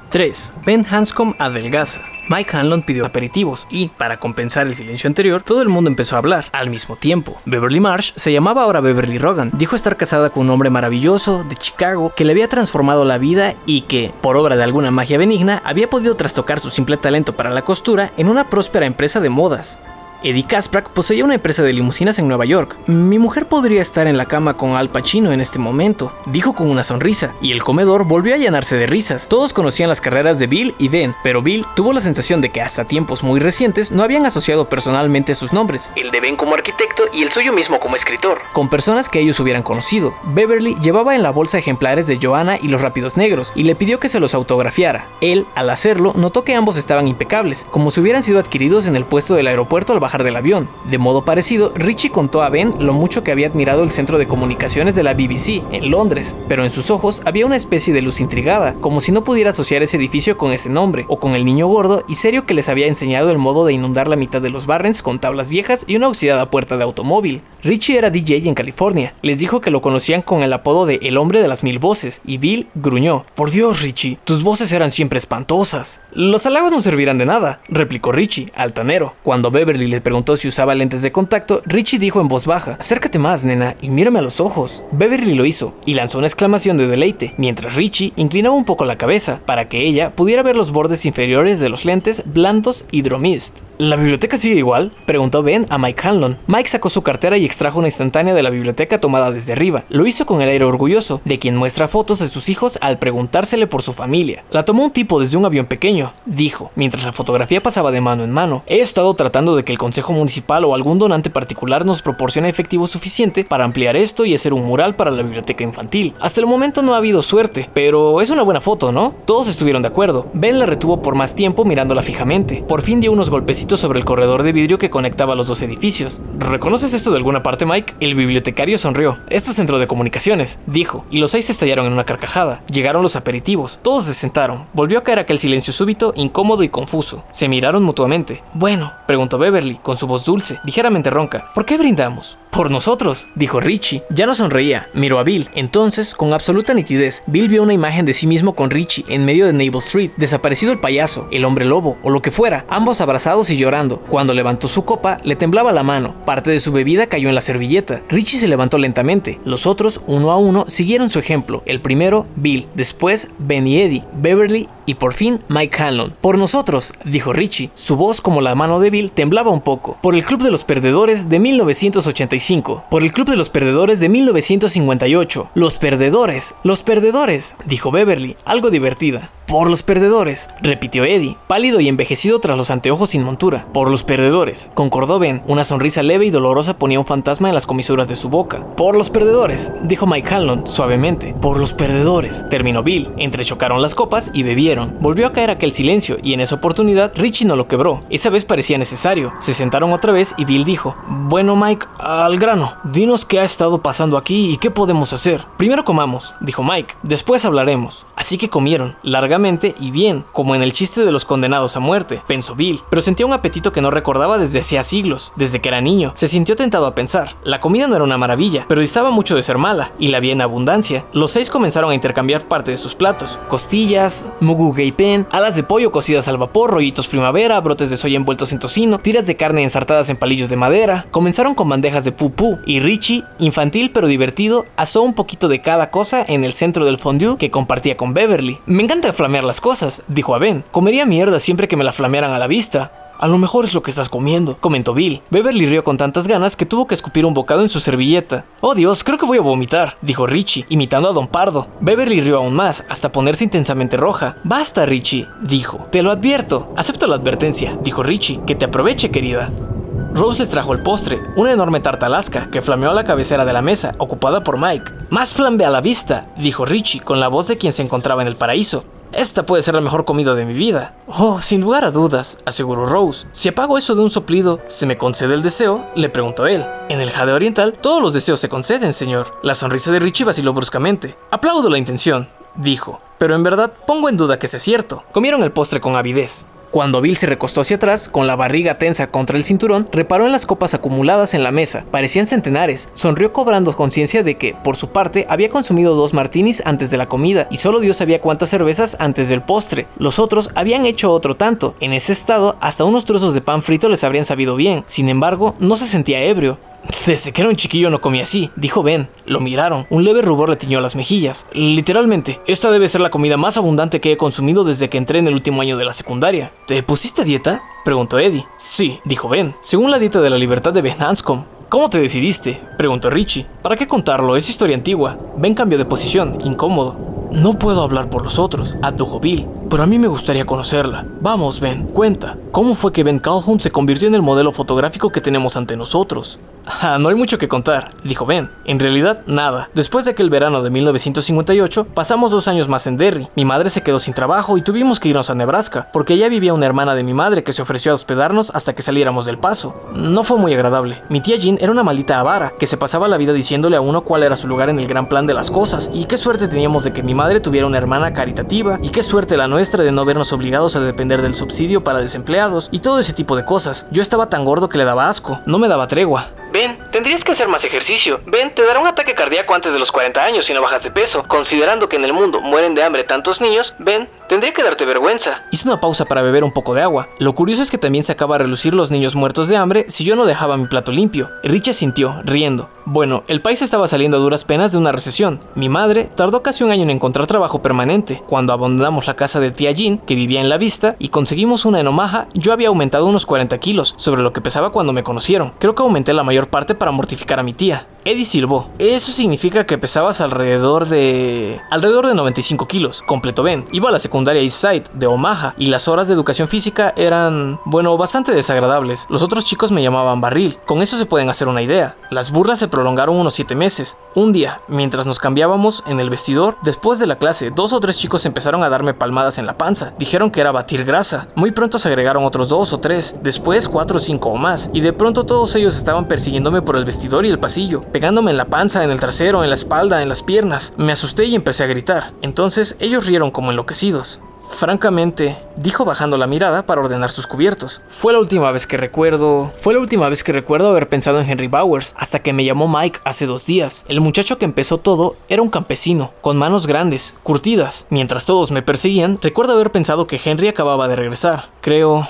3. Ben Hanscom adelgaza. Mike Hanlon pidió aperitivos y, para compensar el silencio anterior, todo el mundo empezó a hablar al mismo tiempo. Beverly Marsh se llamaba ahora Beverly Rogan. Dijo estar casada con un hombre maravilloso de Chicago que le había transformado la vida y que, por obra de alguna magia benigna, había podido trastocar su simple talento para la costura en una próspera empresa de modas. Eddie Kasprak poseía una empresa de limusinas en Nueva York. Mi mujer podría estar en la cama con Al Pacino en este momento, dijo con una sonrisa, y el comedor volvió a llenarse de risas. Todos conocían las carreras de Bill y Ben, pero Bill tuvo la sensación de que hasta tiempos muy recientes no habían asociado personalmente sus nombres. El de Ben como arquitecto y el suyo mismo como escritor. Con personas que ellos hubieran conocido. Beverly llevaba en la bolsa ejemplares de Joanna y los Rápidos Negros y le pidió que se los autografiara. Él, al hacerlo, notó que ambos estaban impecables, como si hubieran sido adquiridos en el puesto del aeropuerto al del avión. De modo parecido, Richie contó a Ben lo mucho que había admirado el centro de comunicaciones de la BBC en Londres, pero en sus ojos había una especie de luz intrigada, como si no pudiera asociar ese edificio con ese nombre, o con el niño gordo y serio que les había enseñado el modo de inundar la mitad de los barrens con tablas viejas y una oxidada puerta de automóvil. Richie era DJ en California. Les dijo que lo conocían con el apodo de El hombre de las mil voces, y Bill gruñó. Por Dios, Richie, tus voces eran siempre espantosas. Los halagos no servirán de nada, replicó Richie, altanero. Cuando Beverly preguntó si usaba lentes de contacto, Richie dijo en voz baja, acércate más, nena, y mírame a los ojos. Beverly lo hizo, y lanzó una exclamación de deleite, mientras Richie inclinaba un poco la cabeza, para que ella pudiera ver los bordes inferiores de los lentes blandos Hydromist. ¿La biblioteca sigue igual? Preguntó Ben a Mike Hanlon. Mike sacó su cartera y extrajo una instantánea de la biblioteca tomada desde arriba. Lo hizo con el aire orgulloso, de quien muestra fotos de sus hijos al preguntársele por su familia. La tomó un tipo desde un avión pequeño, dijo, mientras la fotografía pasaba de mano en mano. He estado tratando de que el Consejo Municipal o algún donante particular nos proporcione efectivo suficiente para ampliar esto y hacer un mural para la biblioteca infantil. Hasta el momento no ha habido suerte, pero es una buena foto, ¿no? Todos estuvieron de acuerdo. Ben la retuvo por más tiempo mirándola fijamente. Por fin dio unos golpecitos sobre el corredor de vidrio que conectaba los dos edificios. ¿Reconoces esto de alguna parte, Mike? El bibliotecario sonrió. Esto es centro de comunicaciones, dijo, y los seis estallaron en una carcajada. Llegaron los aperitivos, todos se sentaron. Volvió a caer aquel silencio súbito, incómodo y confuso. Se miraron mutuamente. Bueno, preguntó Beverly, con su voz dulce, ligeramente ronca. ¿Por qué brindamos? Por nosotros, dijo Richie. Ya no sonreía, miró a Bill. Entonces, con absoluta nitidez, Bill vio una imagen de sí mismo con Richie en medio de Naval Street, desaparecido el payaso, el hombre lobo o lo que fuera, ambos abrazados y llorando. Cuando levantó su copa, le temblaba la mano. Parte de su bebida cayó en la servilleta. Richie se levantó lentamente. Los otros, uno a uno, siguieron su ejemplo. El primero, Bill. Después, Ben y Eddie, Beverly y por fin Mike Hanlon. Por nosotros, dijo Richie. Su voz, como la mano de Bill, temblaba un poco. Por el Club de los Perdedores de 1985. Por el Club de los Perdedores de 1958. Los perdedores. Los perdedores, dijo Beverly, algo divertida. Por los perdedores, repitió Eddie, pálido y envejecido tras los anteojos sin montura. Por los perdedores, concordó Ben. Una sonrisa leve y dolorosa ponía un fantasma en las comisuras de su boca. Por los perdedores, dijo Mike Hanlon suavemente. Por los perdedores, terminó Bill. Entrechocaron las copas y bebieron. Volvió a caer aquel silencio y en esa oportunidad Richie no lo quebró. Esa vez parecía necesario. Se sentaron otra vez y Bill dijo: Bueno, Mike, al grano. Dinos qué ha estado pasando aquí y qué podemos hacer. Primero comamos, dijo Mike. Después hablaremos. Así que comieron, largamente y bien, como en el chiste de los condenados a muerte, pensó Bill, pero sentía un apetito que no recordaba desde hacía siglos, desde que era niño. Se sintió tentado a pensar. La comida no era una maravilla, pero distaba mucho de ser mala, y la había en abundancia. Los seis comenzaron a intercambiar parte de sus platos: costillas, mugu pen, alas de pollo cocidas al vapor, rollitos primavera, brotes de soya envueltos en tocino, tiras de carne ensartadas en palillos de madera. Comenzaron con bandejas de pupú, y Richie, infantil pero divertido, asó un poquito de cada cosa en el centro del fondue que compartía con Beverly. Me encanta las cosas, dijo a Ben. Comería mierda siempre que me la flamearan a la vista. A lo mejor es lo que estás comiendo, comentó Bill. Beverly rió con tantas ganas que tuvo que escupir un bocado en su servilleta. Oh Dios, creo que voy a vomitar, dijo Richie, imitando a Don Pardo. Beverly rió aún más, hasta ponerse intensamente roja. Basta, Richie, dijo. Te lo advierto. Acepto la advertencia, dijo Richie. Que te aproveche, querida. Rose les trajo el postre, una enorme tarta Alaska que flameó a la cabecera de la mesa, ocupada por Mike. Más flambe a la vista, dijo Richie, con la voz de quien se encontraba en el paraíso. Esta puede ser la mejor comida de mi vida. Oh, sin lugar a dudas, aseguró Rose. Si apago eso de un soplido, ¿se me concede el deseo? Le preguntó él. En el Jade Oriental, todos los deseos se conceden, señor. La sonrisa de Richie vaciló bruscamente. Aplaudo la intención, dijo. Pero en verdad pongo en duda que sea cierto. Comieron el postre con avidez. Cuando Bill se recostó hacia atrás, con la barriga tensa contra el cinturón, reparó en las copas acumuladas en la mesa. Parecían centenares. Sonrió cobrando conciencia de que, por su parte, había consumido dos martinis antes de la comida y solo Dios sabía cuántas cervezas antes del postre. Los otros habían hecho otro tanto. En ese estado, hasta unos trozos de pan frito les habrían sabido bien. Sin embargo, no se sentía ebrio. Desde que era un chiquillo no comía así, dijo Ben. Lo miraron. Un leve rubor le tiñó las mejillas. Literalmente, esta debe ser la comida más abundante que he consumido desde que entré en el último año de la secundaria. ¿Te pusiste dieta? preguntó Eddie. Sí, dijo Ben. Según la dieta de la libertad de Ben Hanscom. ¿Cómo te decidiste? preguntó Richie. ¿Para qué contarlo? Es historia antigua. Ben cambió de posición, incómodo. No puedo hablar por los otros, adujo Bill, pero a mí me gustaría conocerla. Vamos, Ben, cuenta. ¿Cómo fue que Ben Calhoun se convirtió en el modelo fotográfico que tenemos ante nosotros? Ah, no hay mucho que contar, dijo Ben. En realidad, nada. Después de aquel verano de 1958, pasamos dos años más en Derry. Mi madre se quedó sin trabajo y tuvimos que irnos a Nebraska, porque allá vivía una hermana de mi madre que se ofreció a hospedarnos hasta que saliéramos del paso. No fue muy agradable. Mi tía Jean era una maldita avara, que se pasaba la vida diciéndole a uno cuál era su lugar en el gran plan de las cosas, y qué suerte teníamos de que mi madre tuviera una hermana caritativa, y qué suerte la nuestra de no vernos obligados a depender del subsidio para desempleados, y todo ese tipo de cosas. Yo estaba tan gordo que le daba asco, no me daba tregua. Ben, tendrías que hacer más ejercicio. Ben, te dará un ataque cardíaco antes de los 40 años si no bajas de peso. Considerando que en el mundo mueren de hambre tantos niños, Ben, tendría que darte vergüenza. Hice una pausa para beber un poco de agua. Lo curioso es que también se acaba a relucir los niños muertos de hambre si yo no dejaba mi plato limpio. Richie sintió, riendo. Bueno, el país estaba saliendo a duras penas de una recesión. Mi madre tardó casi un año en encontrar trabajo permanente. Cuando abandonamos la casa de tía Jean, que vivía en la vista, y conseguimos una en Omaha, yo había aumentado unos 40 kilos, sobre lo que pesaba cuando me conocieron. Creo que aumenté la mayor parte para mortificar a mi tía. Eddie silbó. Eso significa que pesabas alrededor de... alrededor de 95 kilos, completó Ben. Iba a la secundaria Eastside, de Omaha, y las horas de educación física eran... bueno, bastante desagradables. Los otros chicos me llamaban barril. Con eso se pueden hacer una idea. Las burlas se prolongaron unos 7 meses. Un día, mientras nos cambiábamos en el vestidor, después de la clase, dos o tres chicos empezaron a darme palmadas en la panza. Dijeron que era batir grasa. Muy pronto se agregaron otros dos o tres, después cuatro o cinco o más, y de pronto todos ellos estaban persiguiéndome por el vestidor y el pasillo pegándome en la panza, en el trasero, en la espalda, en las piernas. Me asusté y empecé a gritar. Entonces ellos rieron como enloquecidos. Francamente, dijo bajando la mirada para ordenar sus cubiertos. Fue la última vez que recuerdo. Fue la última vez que recuerdo haber pensado en Henry Bowers, hasta que me llamó Mike hace dos días. El muchacho que empezó todo era un campesino, con manos grandes, curtidas. Mientras todos me perseguían, recuerdo haber pensado que Henry acababa de regresar. Creo.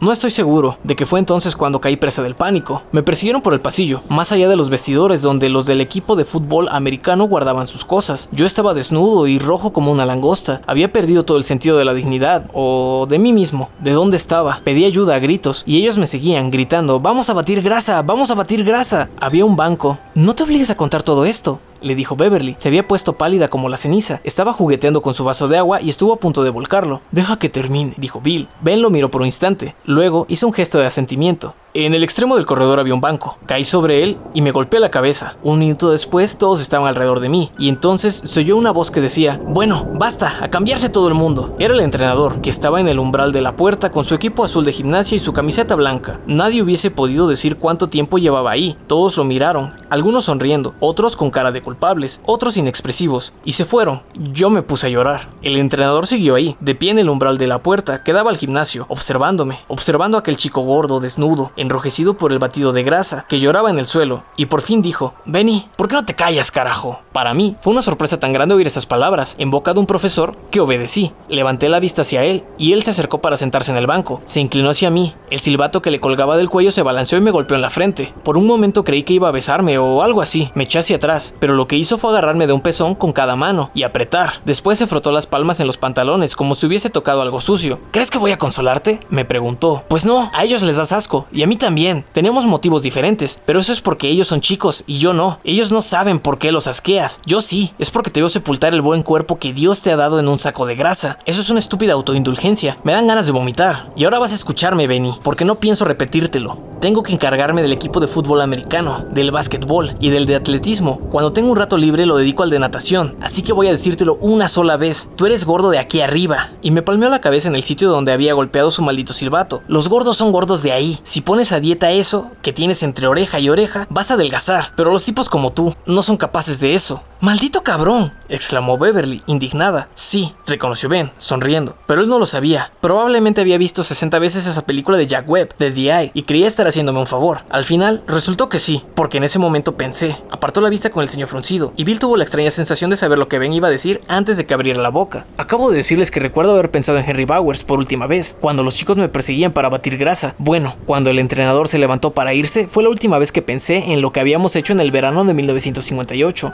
No estoy seguro de que fue entonces cuando caí presa del pánico. Me persiguieron por el pasillo, más allá de los vestidores donde los del equipo de fútbol americano guardaban sus cosas. Yo estaba desnudo y rojo como una langosta. Había perdido todo el sentido de la dignidad, o de mí mismo, de dónde estaba. Pedí ayuda a gritos, y ellos me seguían, gritando, vamos a batir grasa, vamos a batir grasa. Había un banco. No te obligues a contar todo esto le dijo Beverly. Se había puesto pálida como la ceniza. Estaba jugueteando con su vaso de agua y estuvo a punto de volcarlo. Deja que termine, dijo Bill. Ben lo miró por un instante. Luego hizo un gesto de asentimiento. En el extremo del corredor había un banco. Caí sobre él y me golpeé la cabeza. Un minuto después todos estaban alrededor de mí y entonces se oyó una voz que decía, bueno, basta, a cambiarse todo el mundo. Era el entrenador, que estaba en el umbral de la puerta con su equipo azul de gimnasia y su camiseta blanca. Nadie hubiese podido decir cuánto tiempo llevaba ahí. Todos lo miraron, algunos sonriendo, otros con cara de culpables, otros inexpresivos, y se fueron. Yo me puse a llorar. El entrenador siguió ahí, de pie en el umbral de la puerta, que daba al gimnasio, observándome, observando a aquel chico gordo, desnudo, enrojecido por el batido de grasa, que lloraba en el suelo, y por fin dijo, Benny, ¿por qué no te callas, carajo? Para mí, fue una sorpresa tan grande oír esas palabras, en boca de un profesor, que obedecí. Levanté la vista hacia él, y él se acercó para sentarse en el banco. Se inclinó hacia mí. El silbato que le colgaba del cuello se balanceó y me golpeó en la frente. Por un momento creí que iba a besarme o algo así. Me eché hacia atrás, pero lo que hizo fue agarrarme de un pezón con cada mano y apretar. Después se frotó las palmas en los pantalones como si hubiese tocado algo sucio. ¿Crees que voy a consolarte? Me preguntó. Pues no, a ellos les das asco, y también. Tenemos motivos diferentes, pero eso es porque ellos son chicos y yo no. Ellos no saben por qué los asqueas. Yo sí, es porque te veo sepultar el buen cuerpo que Dios te ha dado en un saco de grasa. Eso es una estúpida autoindulgencia. Me dan ganas de vomitar. Y ahora vas a escucharme, Benny, porque no pienso repetírtelo. Tengo que encargarme del equipo de fútbol americano, del básquetbol y del de atletismo. Cuando tengo un rato libre lo dedico al de natación, así que voy a decírtelo una sola vez. Tú eres gordo de aquí arriba. Y me palmeó la cabeza en el sitio donde había golpeado su maldito silbato. Los gordos son gordos de ahí. Si pones a dieta eso, que tienes entre oreja y oreja, vas a adelgazar. Pero los tipos como tú no son capaces de eso. ¡Maldito cabrón! exclamó Beverly, indignada. Sí, reconoció Ben, sonriendo. Pero él no lo sabía. Probablemente había visto 60 veces esa película de Jack Webb, de The Eye, y creía estar haciéndome un favor. Al final, resultó que sí, porque en ese momento pensé. Apartó la vista con el ceño fruncido, y Bill tuvo la extraña sensación de saber lo que Ben iba a decir antes de que abriera la boca. Acabo de decirles que recuerdo haber pensado en Henry Bowers por última vez, cuando los chicos me perseguían para batir grasa. Bueno, cuando el entrenador se levantó para irse, fue la última vez que pensé en lo que habíamos hecho en el verano de 1958.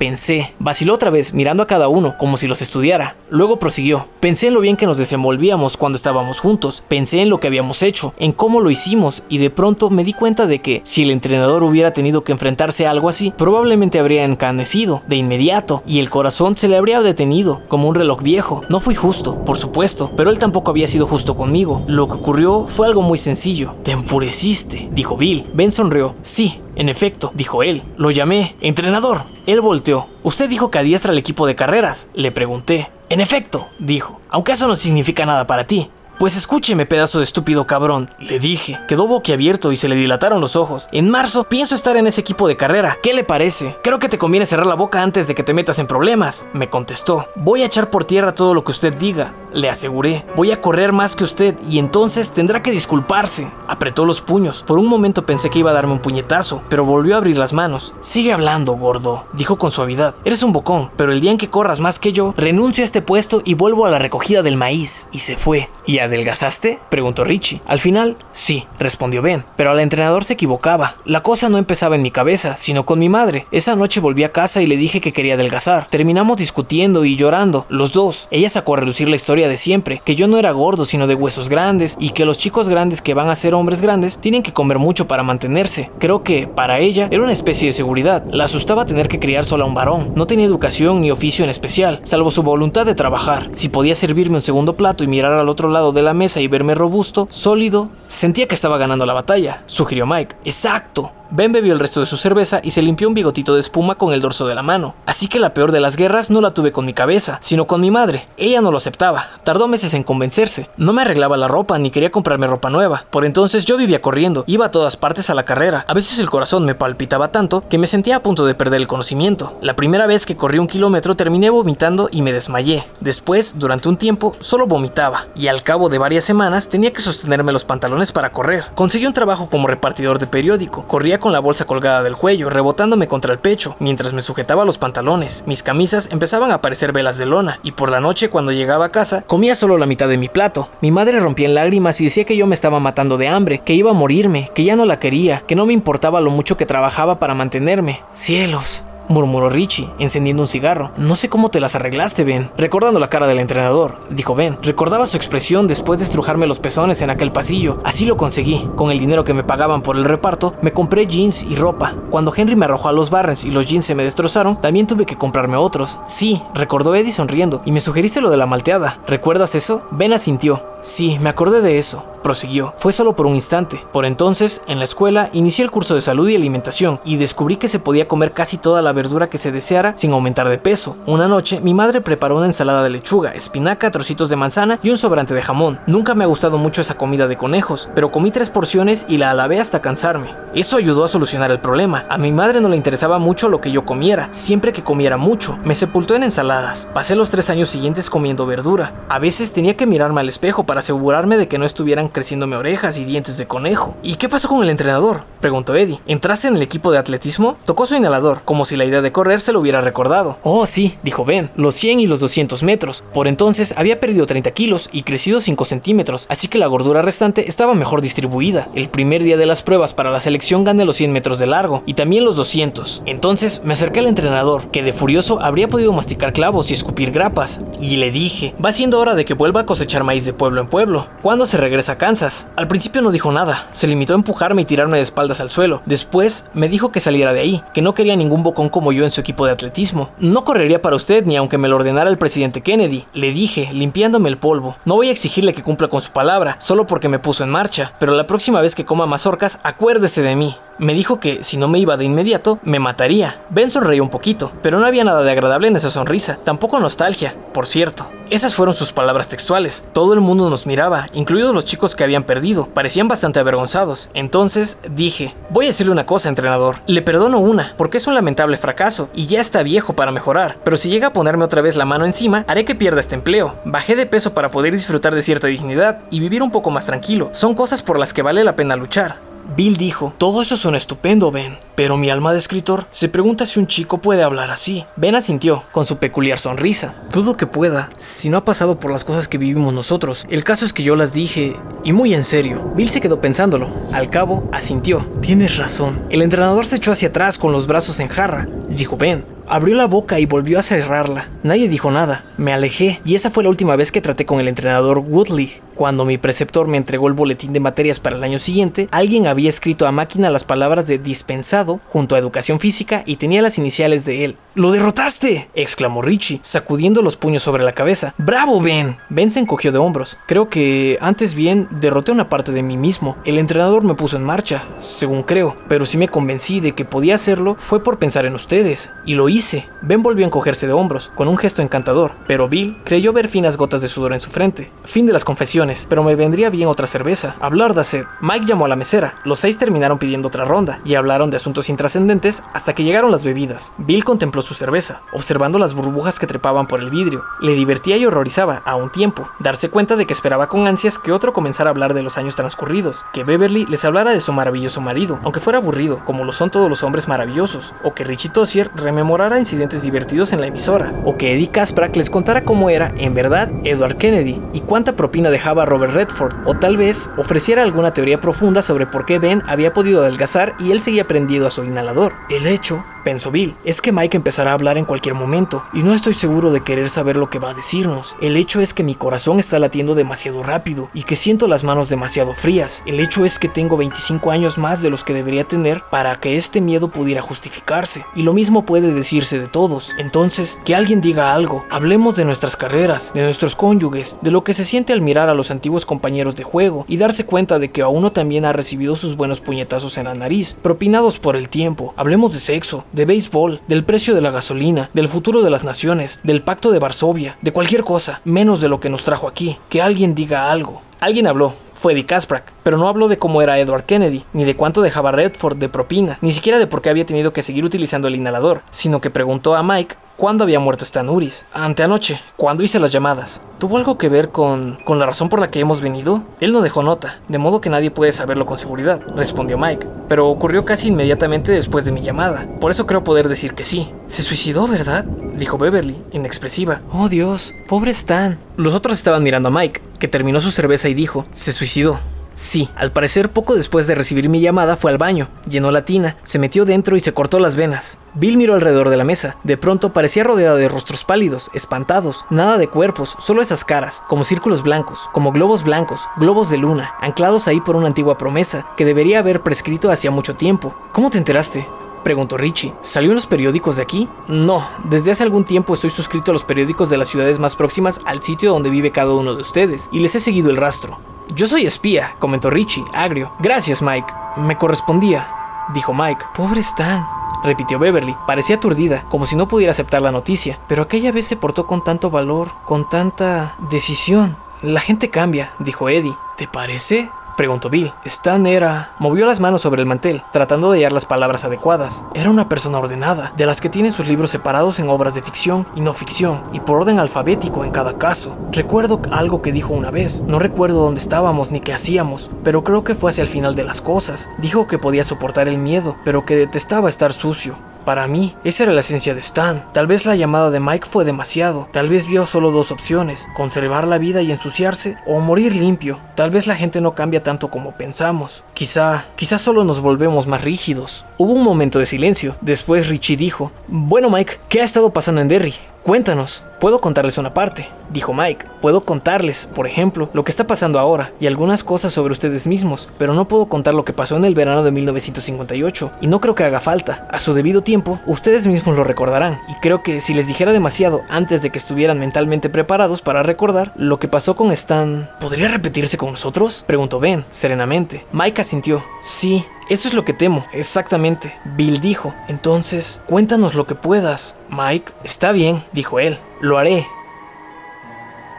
Pensé, vaciló otra vez mirando a cada uno como si los estudiara. Luego prosiguió. Pensé en lo bien que nos desenvolvíamos cuando estábamos juntos. Pensé en lo que habíamos hecho, en cómo lo hicimos y de pronto me di cuenta de que si el entrenador hubiera tenido que enfrentarse a algo así, probablemente habría encanecido de inmediato y el corazón se le habría detenido como un reloj viejo. No fui justo, por supuesto, pero él tampoco había sido justo conmigo. Lo que ocurrió fue algo muy sencillo. Te enfureciste, dijo Bill. Ben sonrió. Sí, en efecto, dijo él. Lo llamé. Entrenador. Él volteó. Usted dijo que adiestra al equipo de carreras. Le pregunté. En efecto, dijo. Aunque eso no significa nada para ti. Pues escúcheme, pedazo de estúpido cabrón, le dije. Quedó boquiabierto y se le dilataron los ojos. En marzo pienso estar en ese equipo de carrera. ¿Qué le parece? Creo que te conviene cerrar la boca antes de que te metas en problemas, me contestó. Voy a echar por tierra todo lo que usted diga, le aseguré. Voy a correr más que usted y entonces tendrá que disculparse. Apretó los puños. Por un momento pensé que iba a darme un puñetazo, pero volvió a abrir las manos. Sigue hablando, gordo, dijo con suavidad. Eres un bocón, pero el día en que corras más que yo, renuncio a este puesto y vuelvo a la recogida del maíz. Y se fue. Y ¿Adelgazaste? preguntó Richie. Al final, sí, respondió Ben, pero al entrenador se equivocaba. La cosa no empezaba en mi cabeza, sino con mi madre. Esa noche volví a casa y le dije que quería adelgazar. Terminamos discutiendo y llorando, los dos. Ella sacó a relucir la historia de siempre, que yo no era gordo sino de huesos grandes y que los chicos grandes que van a ser hombres grandes tienen que comer mucho para mantenerse. Creo que, para ella, era una especie de seguridad. La asustaba tener que criar sola a un varón. No tenía educación ni oficio en especial, salvo su voluntad de trabajar. Si podía servirme un segundo plato y mirar al otro lado de la mesa y verme robusto, sólido, sentía que estaba ganando la batalla, sugirió Mike. Exacto, Ben bebió el resto de su cerveza y se limpió un bigotito de espuma con el dorso de la mano. Así que la peor de las guerras no la tuve con mi cabeza, sino con mi madre. Ella no lo aceptaba. Tardó meses en convencerse. No me arreglaba la ropa ni quería comprarme ropa nueva. Por entonces yo vivía corriendo, iba a todas partes a la carrera. A veces el corazón me palpitaba tanto que me sentía a punto de perder el conocimiento. La primera vez que corrí un kilómetro terminé vomitando y me desmayé. Después, durante un tiempo, solo vomitaba. Y al cabo de varias semanas tenía que sostenerme los pantalones para correr. Conseguí un trabajo como repartidor de periódico. Corría con la bolsa colgada del cuello, rebotándome contra el pecho, mientras me sujetaba los pantalones. Mis camisas empezaban a parecer velas de lona, y por la noche cuando llegaba a casa comía solo la mitad de mi plato. Mi madre rompía en lágrimas y decía que yo me estaba matando de hambre, que iba a morirme, que ya no la quería, que no me importaba lo mucho que trabajaba para mantenerme. Cielos, murmuró Richie, encendiendo un cigarro. No sé cómo te las arreglaste, Ben. Recordando la cara del entrenador, dijo Ben. Recordaba su expresión después de estrujarme los pezones en aquel pasillo. Así lo conseguí. Con el dinero que me pagaban por el reparto, me compré jeans y ropa. Cuando Henry me arrojó a los Barrens y los jeans se me destrozaron, también tuve que comprarme otros. Sí, recordó Eddie sonriendo, y me sugeriste lo de la malteada. ¿Recuerdas eso? Ben asintió. Sí, me acordé de eso prosiguió. Fue solo por un instante. Por entonces, en la escuela, inicié el curso de salud y alimentación y descubrí que se podía comer casi toda la verdura que se deseara sin aumentar de peso. Una noche, mi madre preparó una ensalada de lechuga, espinaca, trocitos de manzana y un sobrante de jamón. Nunca me ha gustado mucho esa comida de conejos, pero comí tres porciones y la alabé hasta cansarme. Eso ayudó a solucionar el problema. A mi madre no le interesaba mucho lo que yo comiera, siempre que comiera mucho. Me sepultó en ensaladas. Pasé los tres años siguientes comiendo verdura. A veces tenía que mirarme al espejo para asegurarme de que no estuvieran creciéndome orejas y dientes de conejo. ¿Y qué pasó con el entrenador? preguntó Eddie. ¿Entraste en el equipo de atletismo? Tocó su inhalador, como si la idea de correr se lo hubiera recordado. Oh, sí, dijo Ben, los 100 y los 200 metros. Por entonces había perdido 30 kilos y crecido 5 centímetros, así que la gordura restante estaba mejor distribuida. El primer día de las pruebas para la selección gané los 100 metros de largo y también los 200. Entonces me acerqué al entrenador, que de furioso habría podido masticar clavos y escupir grapas, y le dije, va siendo hora de que vuelva a cosechar maíz de pueblo en pueblo. ¿Cuándo se regresa a Kansas? Al principio no dijo nada, se limitó a empujarme y tirarme de espaldas al suelo. Después me dijo que saliera de ahí, que no quería ningún bocón como yo en su equipo de atletismo. No correría para usted ni aunque me lo ordenara el presidente Kennedy, le dije, limpiándome el polvo. No voy a exigirle que cumpla con su palabra, solo porque me puso en marcha, pero la próxima vez que coma mazorcas, acuérdese de mí. Me dijo que si no me iba de inmediato, me mataría. Ben sonreía un poquito, pero no había nada de agradable en esa sonrisa, tampoco nostalgia, por cierto. Esas fueron sus palabras textuales. Todo el mundo nos miraba, incluidos los chicos que habían perdido. Parecían bastante avergonzados. Entonces dije, voy a decirle una cosa, entrenador. Le perdono una, porque es un lamentable fracaso y ya está viejo para mejorar. Pero si llega a ponerme otra vez la mano encima, haré que pierda este empleo. Bajé de peso para poder disfrutar de cierta dignidad y vivir un poco más tranquilo. Son cosas por las que vale la pena luchar. Bill dijo, todo eso suena estupendo, Ben, pero mi alma de escritor se pregunta si un chico puede hablar así. Ben asintió, con su peculiar sonrisa. Dudo que pueda, si no ha pasado por las cosas que vivimos nosotros. El caso es que yo las dije, y muy en serio. Bill se quedó pensándolo. Al cabo, asintió. Tienes razón. El entrenador se echó hacia atrás con los brazos en jarra, dijo Ben. Abrió la boca y volvió a cerrarla. Nadie dijo nada. Me alejé y esa fue la última vez que traté con el entrenador Woodley. Cuando mi preceptor me entregó el boletín de materias para el año siguiente, alguien había escrito a máquina las palabras de dispensado junto a educación física y tenía las iniciales de él. ¡Lo derrotaste! exclamó Richie, sacudiendo los puños sobre la cabeza. ¡Bravo, Ben! Ben se encogió de hombros. Creo que, antes bien, derroté una parte de mí mismo. El entrenador me puso en marcha, según creo, pero si me convencí de que podía hacerlo fue por pensar en ustedes, y lo hice. Ben volvió a encogerse de hombros, con un gesto encantador, pero Bill creyó ver finas gotas de sudor en su frente. Fin de las confesiones, pero me vendría bien otra cerveza. Hablar de hacer. Mike llamó a la mesera. Los seis terminaron pidiendo otra ronda, y hablaron de asuntos intrascendentes hasta que llegaron las bebidas. Bill contempló su cerveza, observando las burbujas que trepaban por el vidrio. Le divertía y horrorizaba, a un tiempo, darse cuenta de que esperaba con ansias que otro comenzara a hablar de los años transcurridos, que Beverly les hablara de su maravilloso marido, aunque fuera aburrido, como lo son todos los hombres maravillosos, o que Richie Tossier rememorara incidentes divertidos en la emisora, o que Eddie Kasprak les contara cómo era, en verdad, Edward Kennedy, y cuánta propina dejaba Robert Redford, o tal vez ofreciera alguna teoría profunda sobre por qué Ben había podido adelgazar y él seguía prendido a su inhalador. El hecho pensó Bill, es que Mike empezará a hablar en cualquier momento, y no estoy seguro de querer saber lo que va a decirnos. El hecho es que mi corazón está latiendo demasiado rápido y que siento las manos demasiado frías. El hecho es que tengo 25 años más de los que debería tener para que este miedo pudiera justificarse. Y lo mismo puede de todos. Entonces, que alguien diga algo. Hablemos de nuestras carreras, de nuestros cónyuges, de lo que se siente al mirar a los antiguos compañeros de juego y darse cuenta de que a uno también ha recibido sus buenos puñetazos en la nariz, propinados por el tiempo. Hablemos de sexo, de béisbol, del precio de la gasolina, del futuro de las naciones, del pacto de Varsovia, de cualquier cosa, menos de lo que nos trajo aquí. Que alguien diga algo. Alguien habló, fue Eddie Kasprak, pero no habló de cómo era Edward Kennedy, ni de cuánto dejaba Redford de propina, ni siquiera de por qué había tenido que seguir utilizando el inhalador, sino que preguntó a Mike cuándo había muerto Stan Uris. Anteanoche, cuando hice las llamadas. ¿Tuvo algo que ver con, con la razón por la que hemos venido? Él no dejó nota, de modo que nadie puede saberlo con seguridad, respondió Mike. Pero ocurrió casi inmediatamente después de mi llamada. Por eso creo poder decir que sí. Se suicidó, ¿verdad? Dijo Beverly, inexpresiva. Oh Dios, pobre Stan. Los otros estaban mirando a Mike, que terminó su cerveza y dijo, se suicidó. Sí, al parecer poco después de recibir mi llamada fue al baño, llenó la tina, se metió dentro y se cortó las venas. Bill miró alrededor de la mesa. De pronto parecía rodeada de rostros pálidos, espantados, nada de cuerpos, solo esas caras, como círculos blancos, como globos blancos, globos de luna, anclados ahí por una antigua promesa que debería haber prescrito hacía mucho tiempo. ¿Cómo te enteraste? Preguntó Richie. ¿Salió en los periódicos de aquí? No, desde hace algún tiempo estoy suscrito a los periódicos de las ciudades más próximas al sitio donde vive cada uno de ustedes, y les he seguido el rastro. Yo soy espía, comentó Richie, agrio. Gracias, Mike. Me correspondía, dijo Mike. Pobre Stan, repitió Beverly. Parecía aturdida, como si no pudiera aceptar la noticia, pero aquella vez se portó con tanto valor, con tanta decisión. La gente cambia, dijo Eddie. ¿Te parece? Preguntó Bill. Stan era... Movió las manos sobre el mantel, tratando de hallar las palabras adecuadas. Era una persona ordenada, de las que tienen sus libros separados en obras de ficción y no ficción, y por orden alfabético en cada caso. Recuerdo algo que dijo una vez. No recuerdo dónde estábamos ni qué hacíamos, pero creo que fue hacia el final de las cosas. Dijo que podía soportar el miedo, pero que detestaba estar sucio. Para mí, esa era la esencia de Stan. Tal vez la llamada de Mike fue demasiado. Tal vez vio solo dos opciones, conservar la vida y ensuciarse o morir limpio. Tal vez la gente no cambia tanto como pensamos. Quizá, quizá solo nos volvemos más rígidos. Hubo un momento de silencio. Después Richie dijo, bueno Mike, ¿qué ha estado pasando en Derry? Cuéntanos. Puedo contarles una parte, dijo Mike. Puedo contarles, por ejemplo, lo que está pasando ahora y algunas cosas sobre ustedes mismos, pero no puedo contar lo que pasó en el verano de 1958 y no creo que haga falta. A su debido tiempo, ustedes mismos lo recordarán y creo que si les dijera demasiado antes de que estuvieran mentalmente preparados para recordar lo que pasó con Stan, ¿podría repetirse con nosotros? preguntó Ben, serenamente. Mike asintió. Sí, eso es lo que temo, exactamente. Bill dijo. Entonces, cuéntanos lo que puedas. Mike, está bien, dijo él. Lo haré.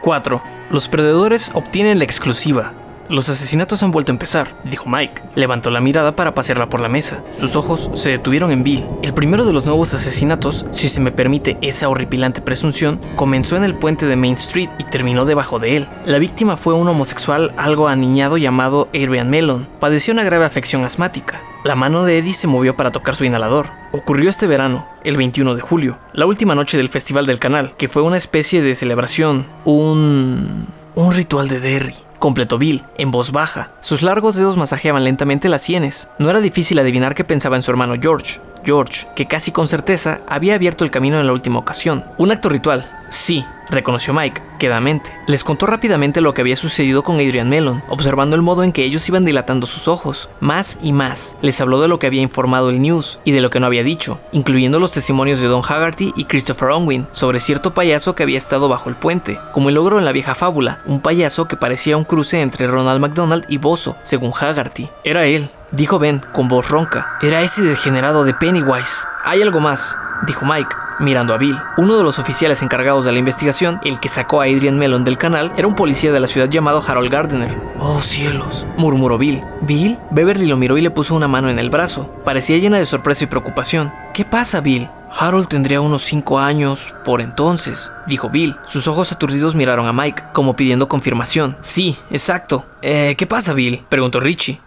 4. Los perdedores obtienen la exclusiva. Los asesinatos han vuelto a empezar, dijo Mike. Levantó la mirada para pasearla por la mesa. Sus ojos se detuvieron en Bill. El primero de los nuevos asesinatos, si se me permite esa horripilante presunción, comenzó en el puente de Main Street y terminó debajo de él. La víctima fue un homosexual algo aniñado llamado Adrian Mellon. Padeció una grave afección asmática. La mano de Eddie se movió para tocar su inhalador. Ocurrió este verano, el 21 de julio, la última noche del Festival del Canal, que fue una especie de celebración, un... un ritual de Derry completó Bill, en voz baja. Sus largos dedos masajeaban lentamente las sienes. No era difícil adivinar qué pensaba en su hermano George. George, que casi con certeza había abierto el camino en la última ocasión. Un acto ritual, Sí, reconoció Mike, quedamente. Les contó rápidamente lo que había sucedido con Adrian Mellon, observando el modo en que ellos iban dilatando sus ojos, más y más. Les habló de lo que había informado el news y de lo que no había dicho, incluyendo los testimonios de Don Haggerty y Christopher Unwin sobre cierto payaso que había estado bajo el puente, como el logro en la vieja fábula, un payaso que parecía un cruce entre Ronald McDonald y Bozo, según Haggerty. Era él, dijo Ben con voz ronca. Era ese degenerado de Pennywise. Hay algo más, dijo Mike, mirando a Bill. Uno de los oficiales encargados de la investigación, el que sacó a Adrian Mellon del canal, era un policía de la ciudad llamado Harold Gardner. Oh cielos, murmuró Bill. ¿Bill? Beverly lo miró y le puso una mano en el brazo. Parecía llena de sorpresa y preocupación. ¿Qué pasa, Bill? Harold tendría unos cinco años por entonces, dijo Bill. Sus ojos aturdidos miraron a Mike, como pidiendo confirmación. Sí, exacto. Eh, ¿Qué pasa, Bill? preguntó Richie.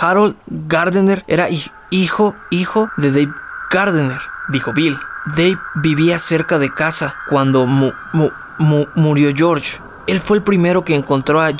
Harold Gardner era hijo, hijo de Dave Gardner dijo Bill. Dave vivía cerca de casa cuando murió George. Él fue el primero que encontró a,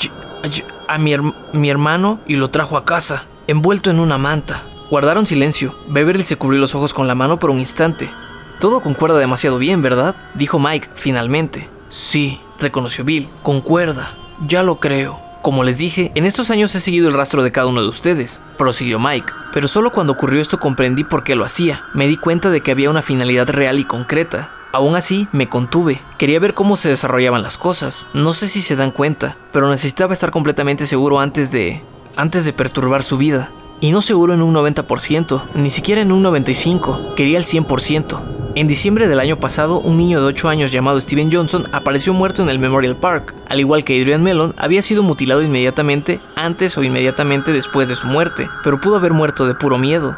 a, mi, mi hermano y lo trajo a casa, envuelto en una manta. Guardaron silencio. Beverly se cubrió los ojos con la mano por un instante. Todo concuerda demasiado bien, ¿verdad? Dijo Mike, finalmente. Sí, reconoció Bill. Concuerda. Ya lo creo. Como les dije, en estos años he seguido el rastro de cada uno de ustedes, prosiguió Mike, pero solo cuando ocurrió esto comprendí por qué lo hacía. Me di cuenta de que había una finalidad real y concreta. Aún así, me contuve. Quería ver cómo se desarrollaban las cosas. No sé si se dan cuenta, pero necesitaba estar completamente seguro antes de... antes de perturbar su vida. Y no seguro en un 90%, ni siquiera en un 95%, quería el 100%. En diciembre del año pasado, un niño de 8 años llamado Steven Johnson apareció muerto en el Memorial Park. Al igual que Adrian Mellon, había sido mutilado inmediatamente antes o inmediatamente después de su muerte, pero pudo haber muerto de puro miedo.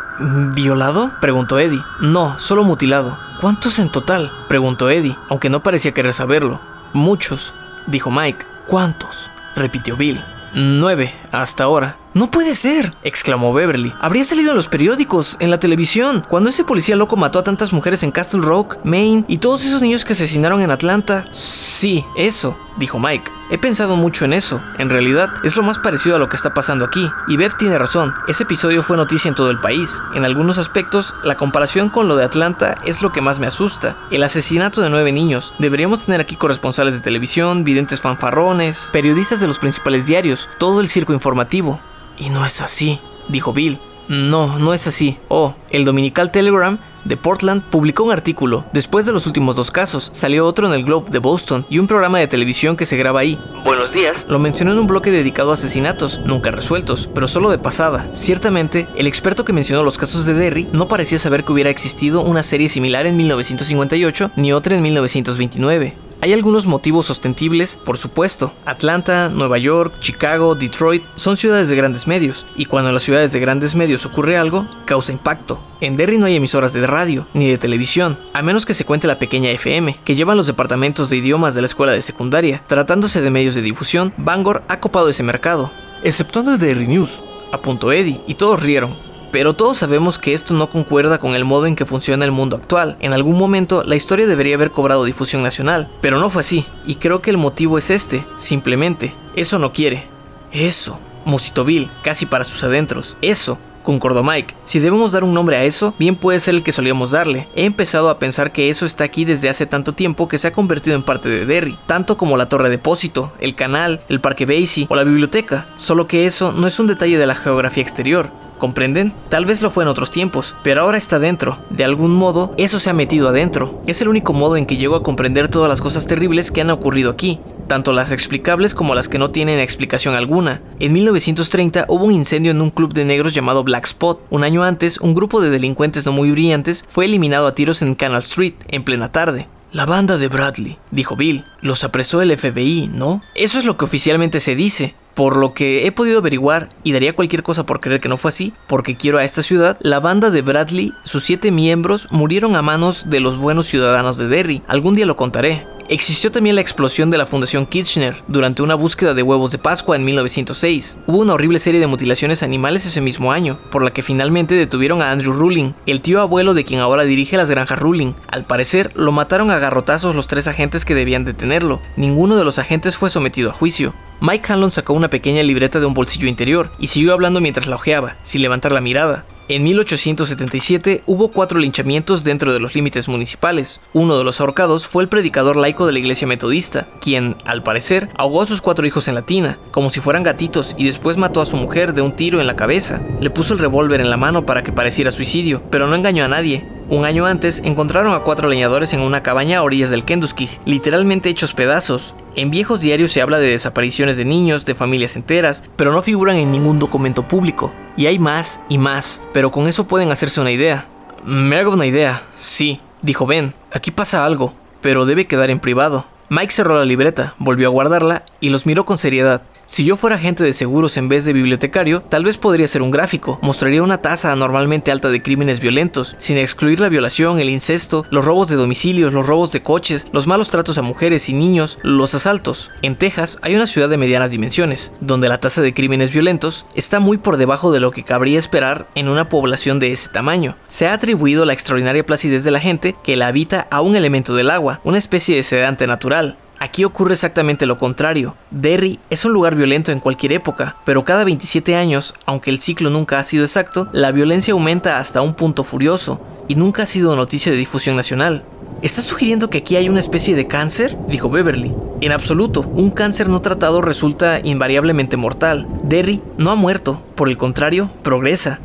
¿Violado? preguntó Eddie. No, solo mutilado. ¿Cuántos en total? preguntó Eddie, aunque no parecía querer saberlo. Muchos, dijo Mike. ¿Cuántos? repitió Bill. Nueve, hasta ahora. No puede ser, exclamó Beverly. Habría salido en los periódicos, en la televisión, cuando ese policía loco mató a tantas mujeres en Castle Rock, Maine y todos esos niños que asesinaron en Atlanta. Sí, eso, dijo Mike. He pensado mucho en eso. En realidad, es lo más parecido a lo que está pasando aquí. Y Bev tiene razón. Ese episodio fue noticia en todo el país. En algunos aspectos, la comparación con lo de Atlanta es lo que más me asusta. El asesinato de nueve niños. Deberíamos tener aquí corresponsales de televisión, videntes fanfarrones, periodistas de los principales diarios, todo el circo informativo. Y no es así, dijo Bill. No, no es así. Oh, el Dominical Telegram de Portland publicó un artículo. Después de los últimos dos casos, salió otro en el Globe de Boston y un programa de televisión que se graba ahí. Buenos días. Lo mencionó en un bloque dedicado a asesinatos, nunca resueltos, pero solo de pasada. Ciertamente, el experto que mencionó los casos de Derry no parecía saber que hubiera existido una serie similar en 1958 ni otra en 1929. Hay algunos motivos sostenibles, por supuesto. Atlanta, Nueva York, Chicago, Detroit son ciudades de grandes medios, y cuando en las ciudades de grandes medios ocurre algo, causa impacto. En Derry no hay emisoras de radio, ni de televisión, a menos que se cuente la pequeña FM, que llevan los departamentos de idiomas de la escuela de secundaria. Tratándose de medios de difusión, Bangor ha copado ese mercado. Exceptuando el Derry News, apuntó Eddie, y todos rieron. Pero todos sabemos que esto no concuerda con el modo en que funciona el mundo actual. En algún momento la historia debería haber cobrado difusión nacional, pero no fue así, y creo que el motivo es este, simplemente. Eso no quiere. Eso. Musito Bill, casi para sus adentros. Eso concordó Mike. Si debemos dar un nombre a eso, bien puede ser el que solíamos darle. He empezado a pensar que eso está aquí desde hace tanto tiempo que se ha convertido en parte de Derry, tanto como la torre depósito, el canal, el parque Basie o la biblioteca. Solo que eso no es un detalle de la geografía exterior. ¿Comprenden? Tal vez lo fue en otros tiempos, pero ahora está dentro. De algún modo, eso se ha metido adentro. Es el único modo en que llego a comprender todas las cosas terribles que han ocurrido aquí tanto las explicables como las que no tienen explicación alguna. En 1930 hubo un incendio en un club de negros llamado Black Spot. Un año antes, un grupo de delincuentes no muy brillantes fue eliminado a tiros en Canal Street en plena tarde. La banda de Bradley, dijo Bill, los apresó el FBI, ¿no? Eso es lo que oficialmente se dice. Por lo que he podido averiguar, y daría cualquier cosa por creer que no fue así, porque quiero a esta ciudad, la banda de Bradley, sus siete miembros, murieron a manos de los buenos ciudadanos de Derry. Algún día lo contaré. Existió también la explosión de la Fundación Kitchener durante una búsqueda de huevos de Pascua en 1906. Hubo una horrible serie de mutilaciones animales ese mismo año, por la que finalmente detuvieron a Andrew Ruling, el tío abuelo de quien ahora dirige las granjas Ruling. Al parecer, lo mataron a garrotazos los tres agentes que debían detenerlo. Ninguno de los agentes fue sometido a juicio. Mike Hanlon sacó una pequeña libreta de un bolsillo interior y siguió hablando mientras la ojeaba, sin levantar la mirada. En 1877 hubo cuatro linchamientos dentro de los límites municipales. Uno de los ahorcados fue el predicador laico de la iglesia metodista, quien, al parecer, ahogó a sus cuatro hijos en la tina, como si fueran gatitos, y después mató a su mujer de un tiro en la cabeza. Le puso el revólver en la mano para que pareciera suicidio, pero no engañó a nadie. Un año antes encontraron a cuatro leñadores en una cabaña a orillas del Kentucky, literalmente hechos pedazos. En viejos diarios se habla de desapariciones de niños, de familias enteras, pero no figuran en ningún documento público. Y hay más y más, pero con eso pueden hacerse una idea. Me hago una idea, sí, dijo Ben. Aquí pasa algo, pero debe quedar en privado. Mike cerró la libreta, volvió a guardarla y los miró con seriedad. Si yo fuera agente de seguros en vez de bibliotecario, tal vez podría ser un gráfico. Mostraría una tasa anormalmente alta de crímenes violentos, sin excluir la violación, el incesto, los robos de domicilios, los robos de coches, los malos tratos a mujeres y niños, los asaltos. En Texas hay una ciudad de medianas dimensiones, donde la tasa de crímenes violentos está muy por debajo de lo que cabría esperar en una población de ese tamaño. Se ha atribuido la extraordinaria placidez de la gente que la habita a un elemento del agua, una especie de sedante natural. Aquí ocurre exactamente lo contrario. Derry es un lugar violento en cualquier época, pero cada 27 años, aunque el ciclo nunca ha sido exacto, la violencia aumenta hasta un punto furioso, y nunca ha sido noticia de difusión nacional. ¿Estás sugiriendo que aquí hay una especie de cáncer? dijo Beverly. En absoluto, un cáncer no tratado resulta invariablemente mortal. Derry no ha muerto, por el contrario, progresa.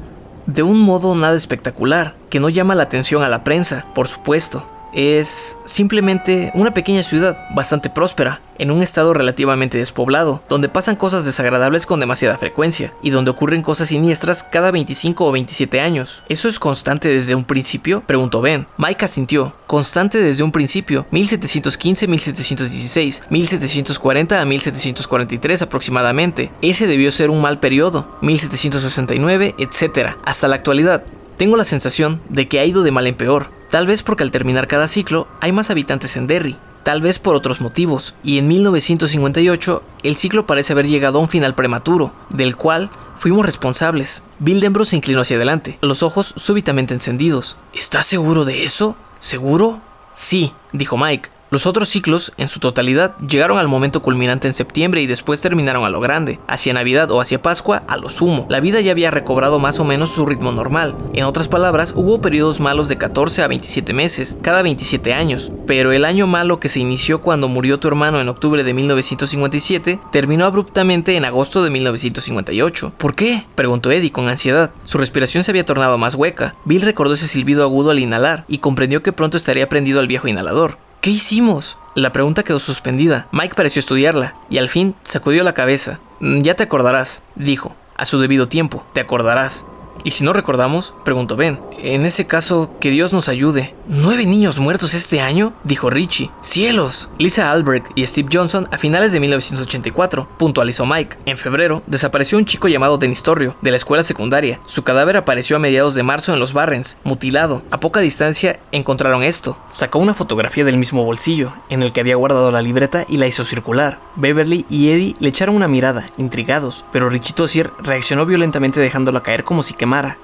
De un modo nada espectacular, que no llama la atención a la prensa, por supuesto es simplemente una pequeña ciudad bastante próspera, en un estado relativamente despoblado, donde pasan cosas desagradables con demasiada frecuencia y donde ocurren cosas siniestras cada 25 o 27 años. ¿Eso es constante desde un principio? preguntó Ben. Mike asintió. Constante desde un principio, 1715-1716, 1740 a 1743 aproximadamente. Ese debió ser un mal periodo, 1769, etc. Hasta la actualidad. Tengo la sensación de que ha ido de mal en peor. Tal vez porque al terminar cada ciclo hay más habitantes en Derry, tal vez por otros motivos, y en 1958 el ciclo parece haber llegado a un final prematuro, del cual fuimos responsables. Bill Denbrough se inclinó hacia adelante, los ojos súbitamente encendidos. ¿Estás seguro de eso? ¿Seguro? Sí, dijo Mike. Los otros ciclos, en su totalidad, llegaron al momento culminante en septiembre y después terminaron a lo grande, hacia Navidad o hacia Pascua a lo sumo. La vida ya había recobrado más o menos su ritmo normal. En otras palabras, hubo periodos malos de 14 a 27 meses, cada 27 años, pero el año malo que se inició cuando murió tu hermano en octubre de 1957 terminó abruptamente en agosto de 1958. ¿Por qué? preguntó Eddie con ansiedad. Su respiración se había tornado más hueca. Bill recordó ese silbido agudo al inhalar y comprendió que pronto estaría prendido al viejo inhalador. ¿Qué hicimos? La pregunta quedó suspendida. Mike pareció estudiarla y al fin sacudió la cabeza. Mm, ya te acordarás, dijo. A su debido tiempo, te acordarás. ¿Y si no recordamos? preguntó Ben. En ese caso, que Dios nos ayude. ¿Nueve niños muertos este año? dijo Richie. ¡Cielos! Lisa Albrecht y Steve Johnson a finales de 1984, puntualizó Mike. En febrero, desapareció un chico llamado Denis Torrio, de la escuela secundaria. Su cadáver apareció a mediados de marzo en los Barrens, mutilado. A poca distancia encontraron esto. Sacó una fotografía del mismo bolsillo, en el que había guardado la libreta y la hizo circular. Beverly y Eddie le echaron una mirada, intrigados, pero Richie Tossier reaccionó violentamente dejándola caer como si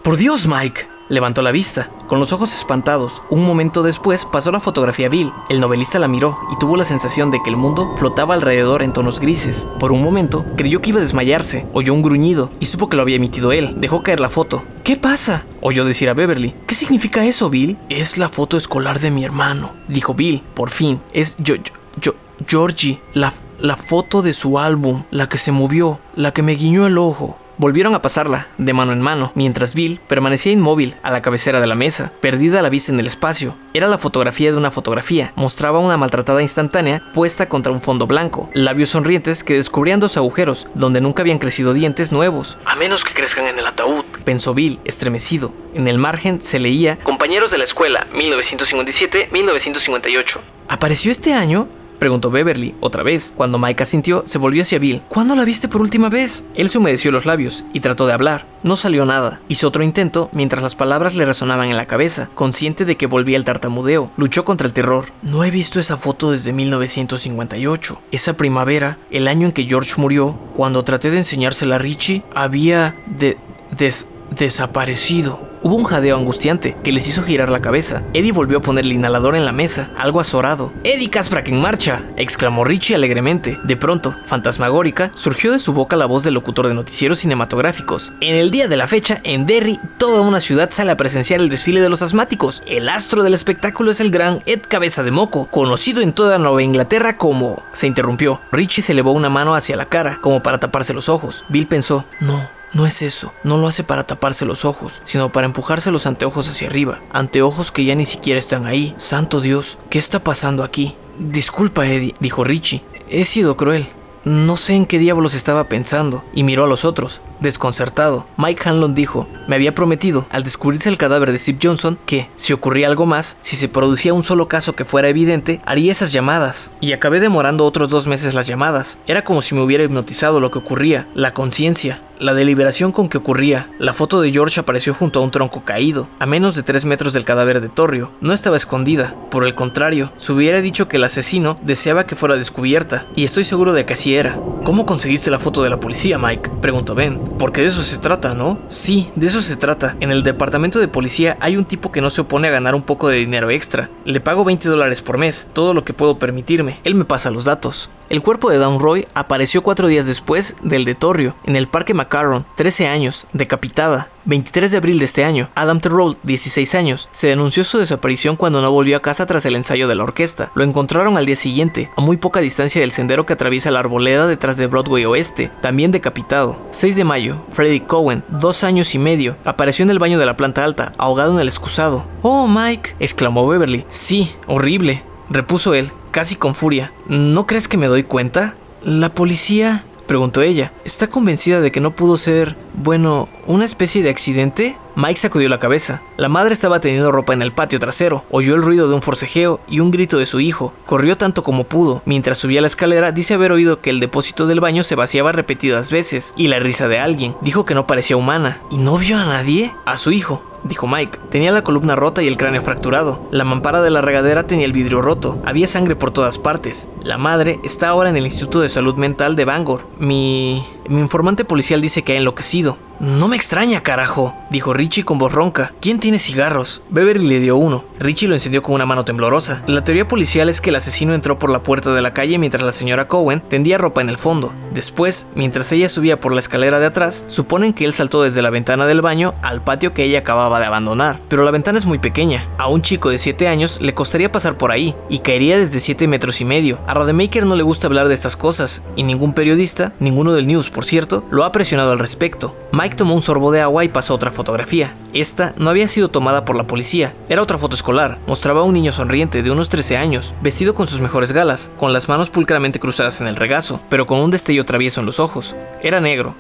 ¡Por Dios, Mike! levantó la vista. Con los ojos espantados, un momento después pasó la fotografía a Bill. El novelista la miró y tuvo la sensación de que el mundo flotaba alrededor en tonos grises. Por un momento, creyó que iba a desmayarse, oyó un gruñido y supo que lo había emitido él. Dejó caer la foto. ¿Qué pasa? oyó decir a Beverly. ¿Qué significa eso, Bill? Es la foto escolar de mi hermano, dijo Bill. Por fin, es yo, yo, yo Georgie, la, la foto de su álbum, la que se movió, la que me guiñó el ojo. Volvieron a pasarla, de mano en mano, mientras Bill permanecía inmóvil a la cabecera de la mesa, perdida la vista en el espacio. Era la fotografía de una fotografía, mostraba una maltratada instantánea puesta contra un fondo blanco, labios sonrientes que descubrían dos agujeros donde nunca habían crecido dientes nuevos. A menos que crezcan en el ataúd, pensó Bill, estremecido. En el margen se leía Compañeros de la escuela, 1957-1958. ¿Apareció este año? Preguntó Beverly, otra vez. Cuando Mike asintió, se volvió hacia Bill. ¿Cuándo la viste por última vez? Él se humedeció los labios y trató de hablar. No salió nada. Hizo otro intento mientras las palabras le resonaban en la cabeza, consciente de que volvía el tartamudeo. Luchó contra el terror. No he visto esa foto desde 1958. Esa primavera, el año en que George murió, cuando traté de enseñársela a Richie, había de... des desaparecido. Hubo un jadeo angustiante que les hizo girar la cabeza. Eddie volvió a poner el inhalador en la mesa, algo azorado. ¡Eddie Kasprak en marcha! exclamó Richie alegremente. De pronto, fantasmagórica, surgió de su boca la voz del locutor de noticieros cinematográficos. En el día de la fecha, en Derry, toda una ciudad sale a presenciar el desfile de los asmáticos. El astro del espectáculo es el gran Ed Cabeza de Moco, conocido en toda Nueva Inglaterra como... Se interrumpió. Richie se elevó una mano hacia la cara, como para taparse los ojos. Bill pensó, no, no es eso, no lo hace para taparse los ojos, sino para empujarse los anteojos hacia arriba, anteojos que ya ni siquiera están ahí. Santo Dios, ¿qué está pasando aquí? Disculpa, Eddie, dijo Richie. He sido cruel. No sé en qué diablos estaba pensando, y miró a los otros, desconcertado. Mike Hanlon dijo, me había prometido, al descubrirse el cadáver de Steve Johnson, que, si ocurría algo más, si se producía un solo caso que fuera evidente, haría esas llamadas. Y acabé demorando otros dos meses las llamadas. Era como si me hubiera hipnotizado lo que ocurría, la conciencia. La deliberación con que ocurría, la foto de George apareció junto a un tronco caído, a menos de 3 metros del cadáver de Torrio. No estaba escondida, por el contrario, se hubiera dicho que el asesino deseaba que fuera descubierta, y estoy seguro de que así era. ¿Cómo conseguiste la foto de la policía, Mike? preguntó Ben. Porque de eso se trata, ¿no? Sí, de eso se trata. En el departamento de policía hay un tipo que no se opone a ganar un poco de dinero extra. Le pago 20 dólares por mes, todo lo que puedo permitirme. Él me pasa los datos. El cuerpo de Roy apareció cuatro días después del de Torrio, en el Parque Macaron, 13 años, decapitada. 23 de abril de este año, Adam Terrell, 16 años, se denunció su desaparición cuando no volvió a casa tras el ensayo de la orquesta. Lo encontraron al día siguiente, a muy poca distancia del sendero que atraviesa la arboleda detrás de Broadway Oeste, también decapitado. 6 de mayo, Freddie Cohen, dos años y medio, apareció en el baño de la planta alta, ahogado en el excusado. Oh, Mike, exclamó Beverly. Sí, horrible, repuso él, casi con furia. ¿No crees que me doy cuenta? La policía preguntó ella. ¿Está convencida de que no pudo ser, bueno, una especie de accidente? Mike sacudió la cabeza. La madre estaba teniendo ropa en el patio trasero. Oyó el ruido de un forcejeo y un grito de su hijo. Corrió tanto como pudo. Mientras subía la escalera, dice haber oído que el depósito del baño se vaciaba repetidas veces y la risa de alguien. Dijo que no parecía humana. ¿Y no vio a nadie? A su hijo dijo Mike. Tenía la columna rota y el cráneo fracturado. La mampara de la regadera tenía el vidrio roto. Había sangre por todas partes. La madre está ahora en el Instituto de Salud Mental de Bangor. Mi... Mi informante policial dice que ha enloquecido. No me extraña, carajo, dijo Richie con voz ronca. ¿Quién tiene cigarros? Beverly le dio uno. Richie lo encendió con una mano temblorosa. La teoría policial es que el asesino entró por la puerta de la calle mientras la señora Cohen tendía ropa en el fondo. Después, mientras ella subía por la escalera de atrás, suponen que él saltó desde la ventana del baño al patio que ella acababa de abandonar. Pero la ventana es muy pequeña. A un chico de 7 años le costaría pasar por ahí y caería desde 7 metros y medio. A Rademacher no le gusta hablar de estas cosas y ningún periodista, ninguno del news por cierto, lo ha presionado al respecto. Mike tomó un sorbo de agua y pasó otra fotografía. Esta no había sido tomada por la policía, era otra foto escolar. Mostraba a un niño sonriente de unos 13 años, vestido con sus mejores galas, con las manos pulcramente cruzadas en el regazo, pero con un destello travieso en los ojos. Era negro.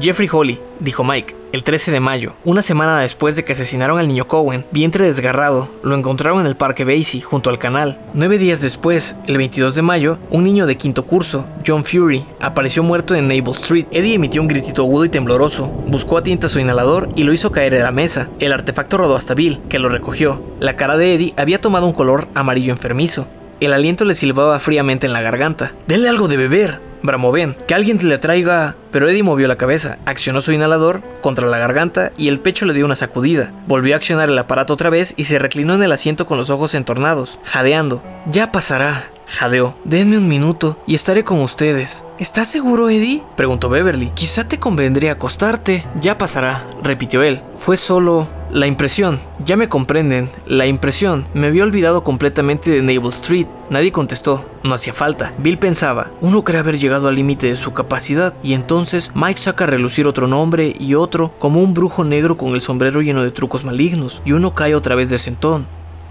Jeffrey Holly, dijo Mike, el 13 de mayo, una semana después de que asesinaron al niño Cohen, vientre desgarrado, lo encontraron en el parque Basie, junto al canal. Nueve días después, el 22 de mayo, un niño de quinto curso, John Fury, apareció muerto en Naval Street. Eddie emitió un gritito agudo y tembloroso, buscó a tinta su inhalador y lo hizo caer de la mesa. El artefacto rodó hasta Bill, que lo recogió. La cara de Eddie había tomado un color amarillo enfermizo. El aliento le silbaba fríamente en la garganta. Denle algo de beber, bramó Ben. Que alguien le traiga... Pero Eddie movió la cabeza, accionó su inhalador contra la garganta y el pecho le dio una sacudida. Volvió a accionar el aparato otra vez y se reclinó en el asiento con los ojos entornados, jadeando. Ya pasará, jadeó. Denme un minuto y estaré con ustedes. ¿Estás seguro, Eddie? preguntó Beverly. Quizá te convendría acostarte. Ya pasará, repitió él. Fue solo la impresión. Ya me comprenden, la impresión. Me había olvidado completamente de Naval Street. Nadie contestó. No hacía falta. Bill pensaba, uno cree haber llegado al límite de su capacidad y entonces Mike saca a relucir otro nombre y otro como un brujo negro con el sombrero lleno de trucos malignos y uno cae otra vez de sentón.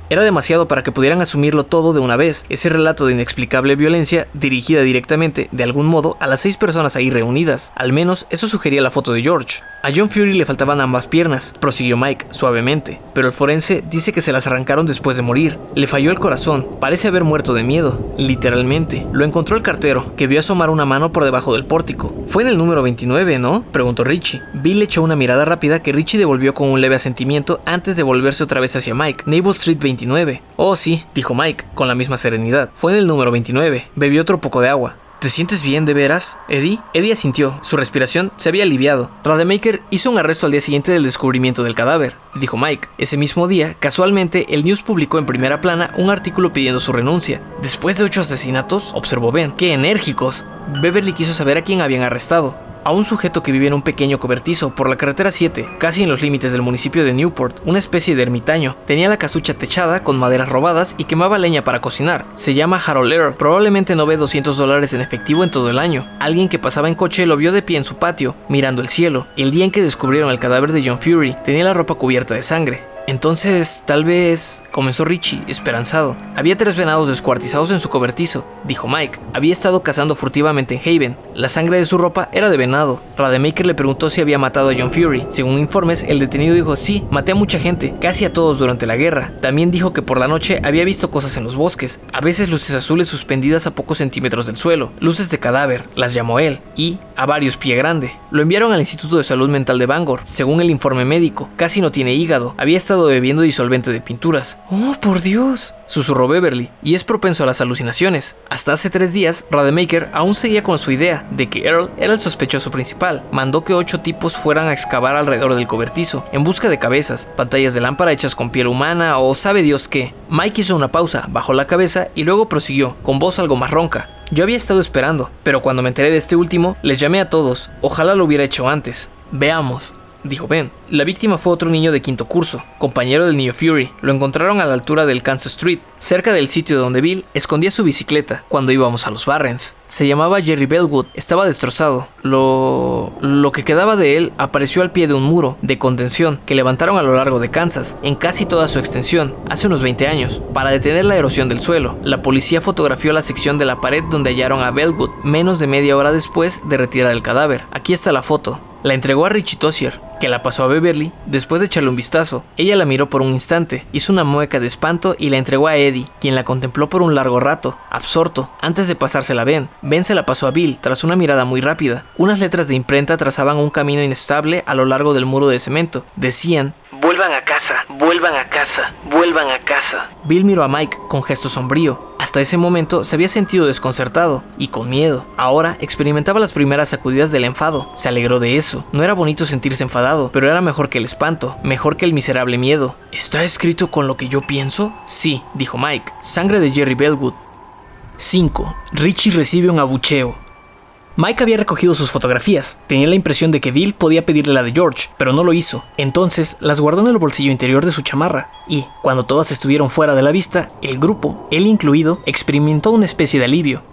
Era demasiado para que pudieran asumirlo todo de una vez, ese relato de inexplicable violencia dirigida directamente, de algún modo, a las seis personas ahí reunidas. Al menos eso sugería la foto de George. A John Fury le faltaban ambas piernas, prosiguió Mike suavemente, pero el forense dice que se las arrancaron después de morir. Le falló el corazón, parece haber muerto de miedo, literalmente. Lo encontró el cartero, que vio asomar una mano por debajo del pórtico. Fue en el número 29, ¿no? preguntó Richie. Bill echó una mirada rápida que Richie devolvió con un leve asentimiento antes de volverse otra vez hacia Mike. Naval Street 29. Oh, sí, dijo Mike, con la misma serenidad. Fue en el número 29. Bebió otro poco de agua. ¿Te sientes bien de veras, Eddie? Eddie asintió. Su respiración se había aliviado. Rademacher hizo un arresto al día siguiente del descubrimiento del cadáver, dijo Mike. Ese mismo día, casualmente, el News publicó en primera plana un artículo pidiendo su renuncia. Después de ocho asesinatos, observó Ben. ¡Qué enérgicos! Beverly quiso saber a quién habían arrestado a un sujeto que vivía en un pequeño cobertizo por la carretera 7, casi en los límites del municipio de Newport, una especie de ermitaño. Tenía la casucha techada con maderas robadas y quemaba leña para cocinar. Se llama Harold Earl, probablemente no ve 200 dólares en efectivo en todo el año. Alguien que pasaba en coche lo vio de pie en su patio, mirando el cielo. El día en que descubrieron el cadáver de John Fury, tenía la ropa cubierta de sangre. Entonces, tal vez, comenzó Richie, esperanzado. Había tres venados descuartizados en su cobertizo, dijo Mike. Había estado cazando furtivamente en Haven. La sangre de su ropa era de venado. Rademacher le preguntó si había matado a John Fury. Según informes, el detenido dijo sí, maté a mucha gente, casi a todos durante la guerra. También dijo que por la noche había visto cosas en los bosques, a veces luces azules suspendidas a pocos centímetros del suelo, luces de cadáver, las llamó él, y a varios pie grande. Lo enviaron al Instituto de Salud Mental de Bangor. Según el informe médico, casi no tiene hígado, había estado bebiendo disolvente de pinturas. ¡Oh, por Dios! susurró Beverly, y es propenso a las alucinaciones. Hasta hace tres días, Rademacher aún seguía con su idea de que Earl era el sospechoso principal. Mandó que ocho tipos fueran a excavar alrededor del cobertizo, en busca de cabezas, pantallas de lámpara hechas con piel humana o sabe Dios qué. Mike hizo una pausa, bajó la cabeza y luego prosiguió, con voz algo más ronca. Yo había estado esperando, pero cuando me enteré de este último, les llamé a todos. Ojalá lo hubiera hecho antes. Veamos dijo Ben. La víctima fue otro niño de quinto curso, compañero del niño Fury. Lo encontraron a la altura del Kansas Street, cerca del sitio donde Bill escondía su bicicleta cuando íbamos a los Barrens. Se llamaba Jerry Bellwood, estaba destrozado. Lo... lo que quedaba de él apareció al pie de un muro de contención que levantaron a lo largo de Kansas, en casi toda su extensión, hace unos 20 años, para detener la erosión del suelo. La policía fotografió la sección de la pared donde hallaron a Bellwood menos de media hora después de retirar el cadáver. Aquí está la foto. La entregó a Richie Tossier, que la pasó a Beverly después de echarle un vistazo. Ella la miró por un instante, hizo una mueca de espanto y la entregó a Eddie, quien la contempló por un largo rato, absorto, antes de pasársela a Ben. Ben se la pasó a Bill tras una mirada muy rápida. Unas letras de imprenta trazaban un camino inestable a lo largo del muro de cemento. Decían Vuelvan a casa, vuelvan a casa, vuelvan a casa. Bill miró a Mike con gesto sombrío. Hasta ese momento se había sentido desconcertado y con miedo. Ahora experimentaba las primeras sacudidas del enfado. Se alegró de eso. No era bonito sentirse enfadado, pero era mejor que el espanto, mejor que el miserable miedo. ¿Está escrito con lo que yo pienso? Sí, dijo Mike. Sangre de Jerry Bellwood. 5. Richie recibe un abucheo. Mike había recogido sus fotografías. Tenía la impresión de que Bill podía pedirle la de George, pero no lo hizo. Entonces las guardó en el bolsillo interior de su chamarra. Y, cuando todas estuvieron fuera de la vista, el grupo, él incluido, experimentó una especie de alivio.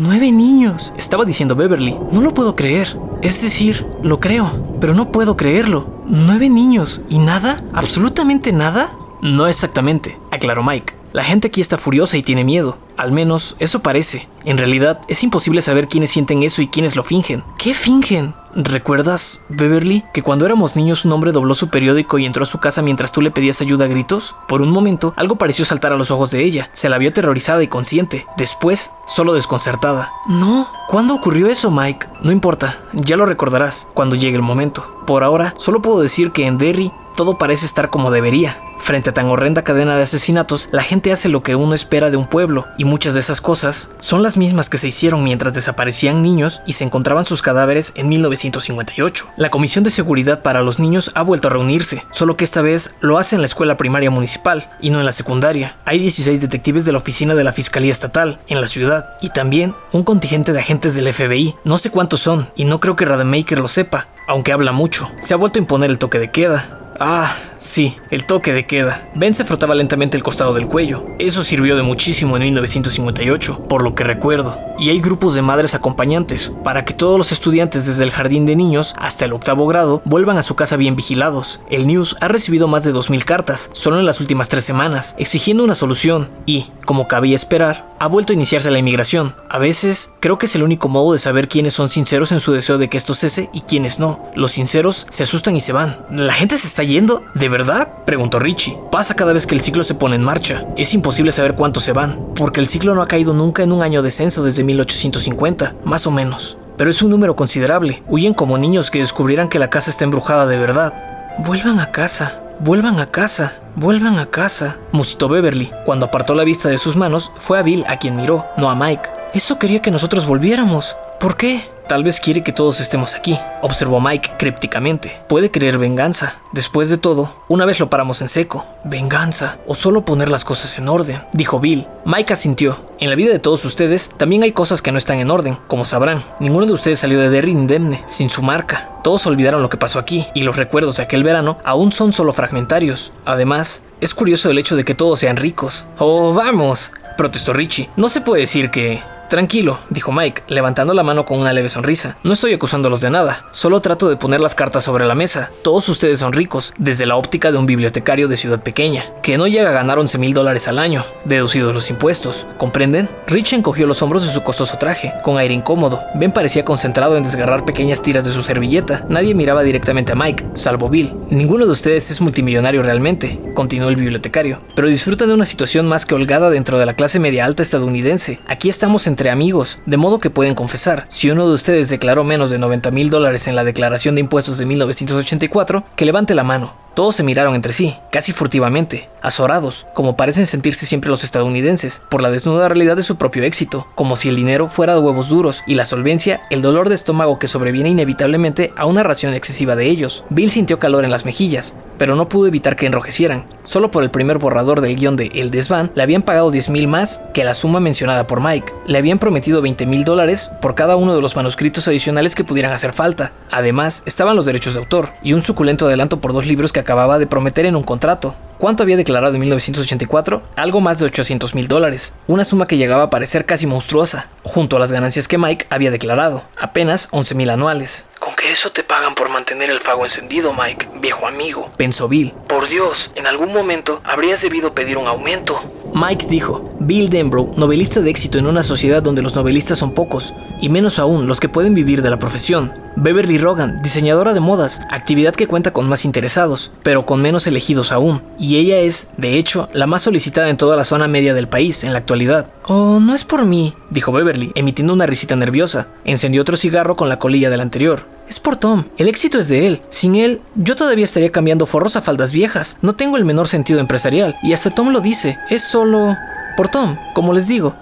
Nueve niños, estaba diciendo Beverly. No lo puedo creer. Es decir, lo creo, pero no puedo creerlo. Nueve niños. ¿Y nada? ¿Absolutamente nada? No exactamente, aclaró Mike. La gente aquí está furiosa y tiene miedo. Al menos eso parece. En realidad, es imposible saber quiénes sienten eso y quiénes lo fingen. ¿Qué fingen? ¿Recuerdas, Beverly, que cuando éramos niños un hombre dobló su periódico y entró a su casa mientras tú le pedías ayuda a gritos? Por un momento, algo pareció saltar a los ojos de ella. Se la vio aterrorizada y consciente. Después, solo desconcertada. No. ¿Cuándo ocurrió eso, Mike? No importa. Ya lo recordarás cuando llegue el momento. Por ahora, solo puedo decir que en Derry todo parece estar como debería. Frente a tan horrenda cadena de asesinatos, la gente hace lo que uno espera de un pueblo, y muchas de esas cosas son las mismas que se hicieron mientras desaparecían niños y se encontraban sus cadáveres en 1958. La Comisión de Seguridad para los Niños ha vuelto a reunirse, solo que esta vez lo hace en la escuela primaria municipal y no en la secundaria. Hay 16 detectives de la oficina de la Fiscalía Estatal en la ciudad y también un contingente de agentes del FBI. No sé cuántos son y no creo que Rademacher lo sepa, aunque habla mucho. Se ha vuelto a imponer el toque de queda. Ah, sí, el toque de queda. Ben se frotaba lentamente el costado del cuello. Eso sirvió de muchísimo en 1958, por lo que recuerdo. Y hay grupos de madres acompañantes, para que todos los estudiantes desde el jardín de niños hasta el octavo grado vuelvan a su casa bien vigilados. El News ha recibido más de 2.000 cartas, solo en las últimas tres semanas, exigiendo una solución, y, como cabía esperar, ha vuelto a iniciarse la inmigración. A veces, creo que es el único modo de saber quiénes son sinceros en su deseo de que esto cese y quiénes no. Los sinceros se asustan y se van. La gente se está yendo? ¿De verdad? Preguntó Richie. Pasa cada vez que el ciclo se pone en marcha. Es imposible saber cuántos se van, porque el ciclo no ha caído nunca en un año de censo desde 1850, más o menos. Pero es un número considerable. Huyen como niños que descubrieran que la casa está embrujada de verdad. Vuelvan a casa, vuelvan a casa, vuelvan a casa, musitó Beverly. Cuando apartó la vista de sus manos, fue a Bill a quien miró, no a Mike. Eso quería que nosotros volviéramos. ¿Por qué? Tal vez quiere que todos estemos aquí, observó Mike crípticamente. Puede querer venganza. Después de todo, una vez lo paramos en seco. Venganza, o solo poner las cosas en orden, dijo Bill. Mike asintió. En la vida de todos ustedes también hay cosas que no están en orden, como sabrán. Ninguno de ustedes salió de Derry indemne, sin su marca. Todos olvidaron lo que pasó aquí, y los recuerdos de aquel verano aún son solo fragmentarios. Además, es curioso el hecho de que todos sean ricos. Oh, vamos, protestó Richie. No se puede decir que... Tranquilo, dijo Mike, levantando la mano con una leve sonrisa. No estoy acusándolos de nada, solo trato de poner las cartas sobre la mesa. Todos ustedes son ricos, desde la óptica de un bibliotecario de ciudad pequeña, que no llega a ganar 11 mil dólares al año, deducidos los impuestos. ¿Comprenden? Rich encogió los hombros de su costoso traje, con aire incómodo. Ben parecía concentrado en desgarrar pequeñas tiras de su servilleta. Nadie miraba directamente a Mike, salvo Bill. Ninguno de ustedes es multimillonario realmente, continuó el bibliotecario, pero disfrutan de una situación más que holgada dentro de la clase media alta estadounidense. Aquí estamos en entre amigos, de modo que pueden confesar. Si uno de ustedes declaró menos de 90 mil dólares en la declaración de impuestos de 1984, que levante la mano. Todos se miraron entre sí, casi furtivamente, azorados, como parecen sentirse siempre los estadounidenses, por la desnuda realidad de su propio éxito, como si el dinero fuera de huevos duros y la solvencia el dolor de estómago que sobreviene inevitablemente a una ración excesiva de ellos. Bill sintió calor en las mejillas, pero no pudo evitar que enrojecieran. Solo por el primer borrador del guion de El Desván le habían pagado 10 mil más que la suma mencionada por Mike. Le habían prometido 20 mil dólares por cada uno de los manuscritos adicionales que pudieran hacer falta. Además, estaban los derechos de autor y un suculento adelanto por dos libros que acababa de prometer en un contrato. ¿Cuánto había declarado en 1984? Algo más de 800 mil dólares, una suma que llegaba a parecer casi monstruosa, junto a las ganancias que Mike había declarado, apenas 11 mil anuales. Con que eso te pagan por mantener el fuego encendido, Mike, viejo amigo. Pensó Bill. Por Dios, en algún momento habrías debido pedir un aumento. Mike dijo, Bill Denbrough, novelista de éxito en una sociedad donde los novelistas son pocos, y menos aún los que pueden vivir de la profesión. Beverly Rogan, diseñadora de modas, actividad que cuenta con más interesados, pero con menos elegidos aún, y ella es, de hecho, la más solicitada en toda la zona media del país en la actualidad. Oh, no es por mí, dijo Beverly, emitiendo una risita nerviosa. Encendió otro cigarro con la colilla del anterior. Es por Tom. El éxito es de él. Sin él, yo todavía estaría cambiando forros a faldas viejas. No tengo el menor sentido empresarial. Y hasta Tom lo dice. Es solo... por Tom, como les digo.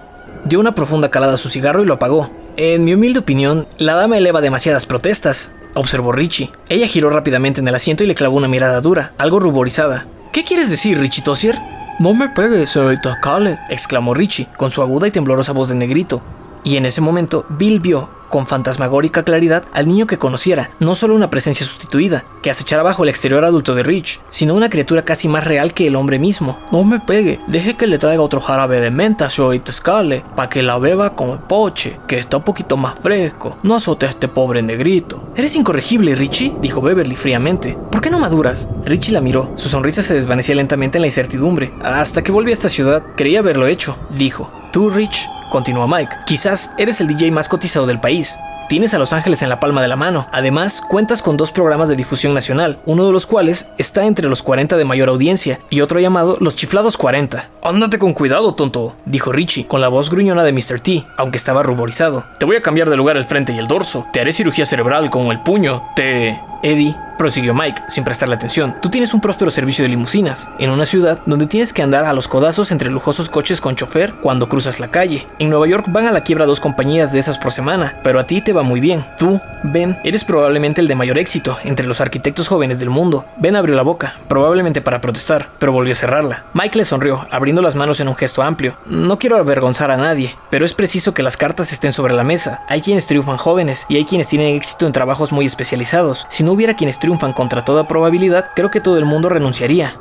Dio una profunda calada a su cigarro y lo apagó. En mi humilde opinión, la dama eleva demasiadas protestas, observó Richie. Ella giró rápidamente en el asiento y le clavó una mirada dura, algo ruborizada. ¿Qué quieres decir, Richie Tossier? No me pegues, señorita Cale, exclamó Richie, con su aguda y temblorosa voz de negrito. Y en ese momento, Bill vio, con fantasmagórica claridad, al niño que conociera, no solo una presencia sustituida, que acechara bajo el exterior adulto de Rich, sino una criatura casi más real que el hombre mismo. No me pegue, deje que le traiga otro jarabe de menta, señorita Scale, para que la beba como el poche, que está un poquito más fresco. No azote a este pobre negrito. Eres incorregible, Richie, dijo Beverly fríamente. ¿Por qué no maduras? Richie la miró, su sonrisa se desvanecía lentamente en la incertidumbre. Hasta que volví a esta ciudad, creía haberlo hecho, dijo. Tú, Rich, continuó Mike. Quizás eres el DJ más cotizado del país. Tienes a Los Ángeles en la palma de la mano. Además, cuentas con dos programas de difusión nacional, uno de los cuales está entre los 40 de mayor audiencia y otro llamado Los Chiflados 40. Ándate con cuidado, tonto, dijo Richie, con la voz gruñona de Mr. T, aunque estaba ruborizado. Te voy a cambiar de lugar el frente y el dorso. Te haré cirugía cerebral con el puño. Te... Eddie, prosiguió Mike, sin prestarle atención, tú tienes un próspero servicio de limusinas, en una ciudad donde tienes que andar a los codazos entre lujosos coches con chofer cuando cruzas la calle. En Nueva York van a la quiebra dos compañías de esas por semana, pero a ti te va muy bien. Tú, Ben, eres probablemente el de mayor éxito entre los arquitectos jóvenes del mundo. Ben abrió la boca, probablemente para protestar, pero volvió a cerrarla. Mike le sonrió, abriendo las manos en un gesto amplio. No quiero avergonzar a nadie, pero es preciso que las cartas estén sobre la mesa. Hay quienes triunfan jóvenes y hay quienes tienen éxito en trabajos muy especializados. Si no hubiera quienes triunfan contra toda probabilidad, creo que todo el mundo renunciaría.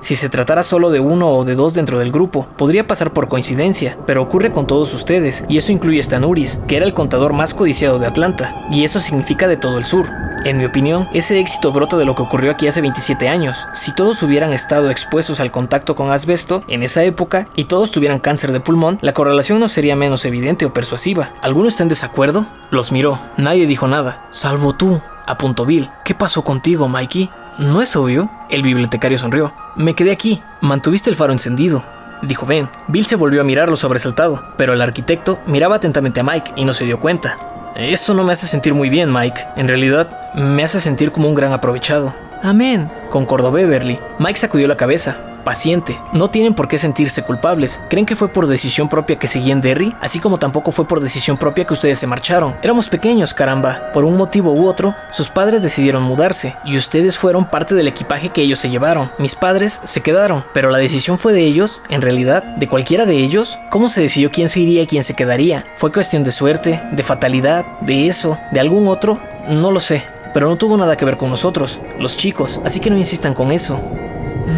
Si se tratara solo de uno o de dos dentro del grupo, podría pasar por coincidencia, pero ocurre con todos ustedes, y eso incluye Stanuris, que era el contador más codiciado de Atlanta, y eso significa de todo el sur. En mi opinión, ese éxito brota de lo que ocurrió aquí hace 27 años. Si todos hubieran estado expuestos al contacto con asbesto en esa época y todos tuvieran cáncer de pulmón, la correlación no sería menos evidente o persuasiva. ¿Alguno está en desacuerdo? Los miró. Nadie dijo nada, salvo tú, apuntó Bill. ¿Qué pasó contigo, Mikey? ¿No es obvio? El bibliotecario sonrió. Me quedé aquí. Mantuviste el faro encendido. Dijo Ben. Bill se volvió a mirarlo sobresaltado, pero el arquitecto miraba atentamente a Mike y no se dio cuenta. Eso no me hace sentir muy bien, Mike. En realidad, me hace sentir como un gran aprovechado. Amén, concordó Beverly. Mike sacudió la cabeza paciente. No tienen por qué sentirse culpables. ¿Creen que fue por decisión propia que seguían Derry? Así como tampoco fue por decisión propia que ustedes se marcharon. Éramos pequeños, caramba. Por un motivo u otro, sus padres decidieron mudarse y ustedes fueron parte del equipaje que ellos se llevaron. Mis padres se quedaron, pero la decisión fue de ellos, en realidad, de cualquiera de ellos. ¿Cómo se decidió quién se iría y quién se quedaría? ¿Fue cuestión de suerte, de fatalidad, de eso, de algún otro? No lo sé pero no tuvo nada que ver con nosotros, los chicos, así que no insistan con eso.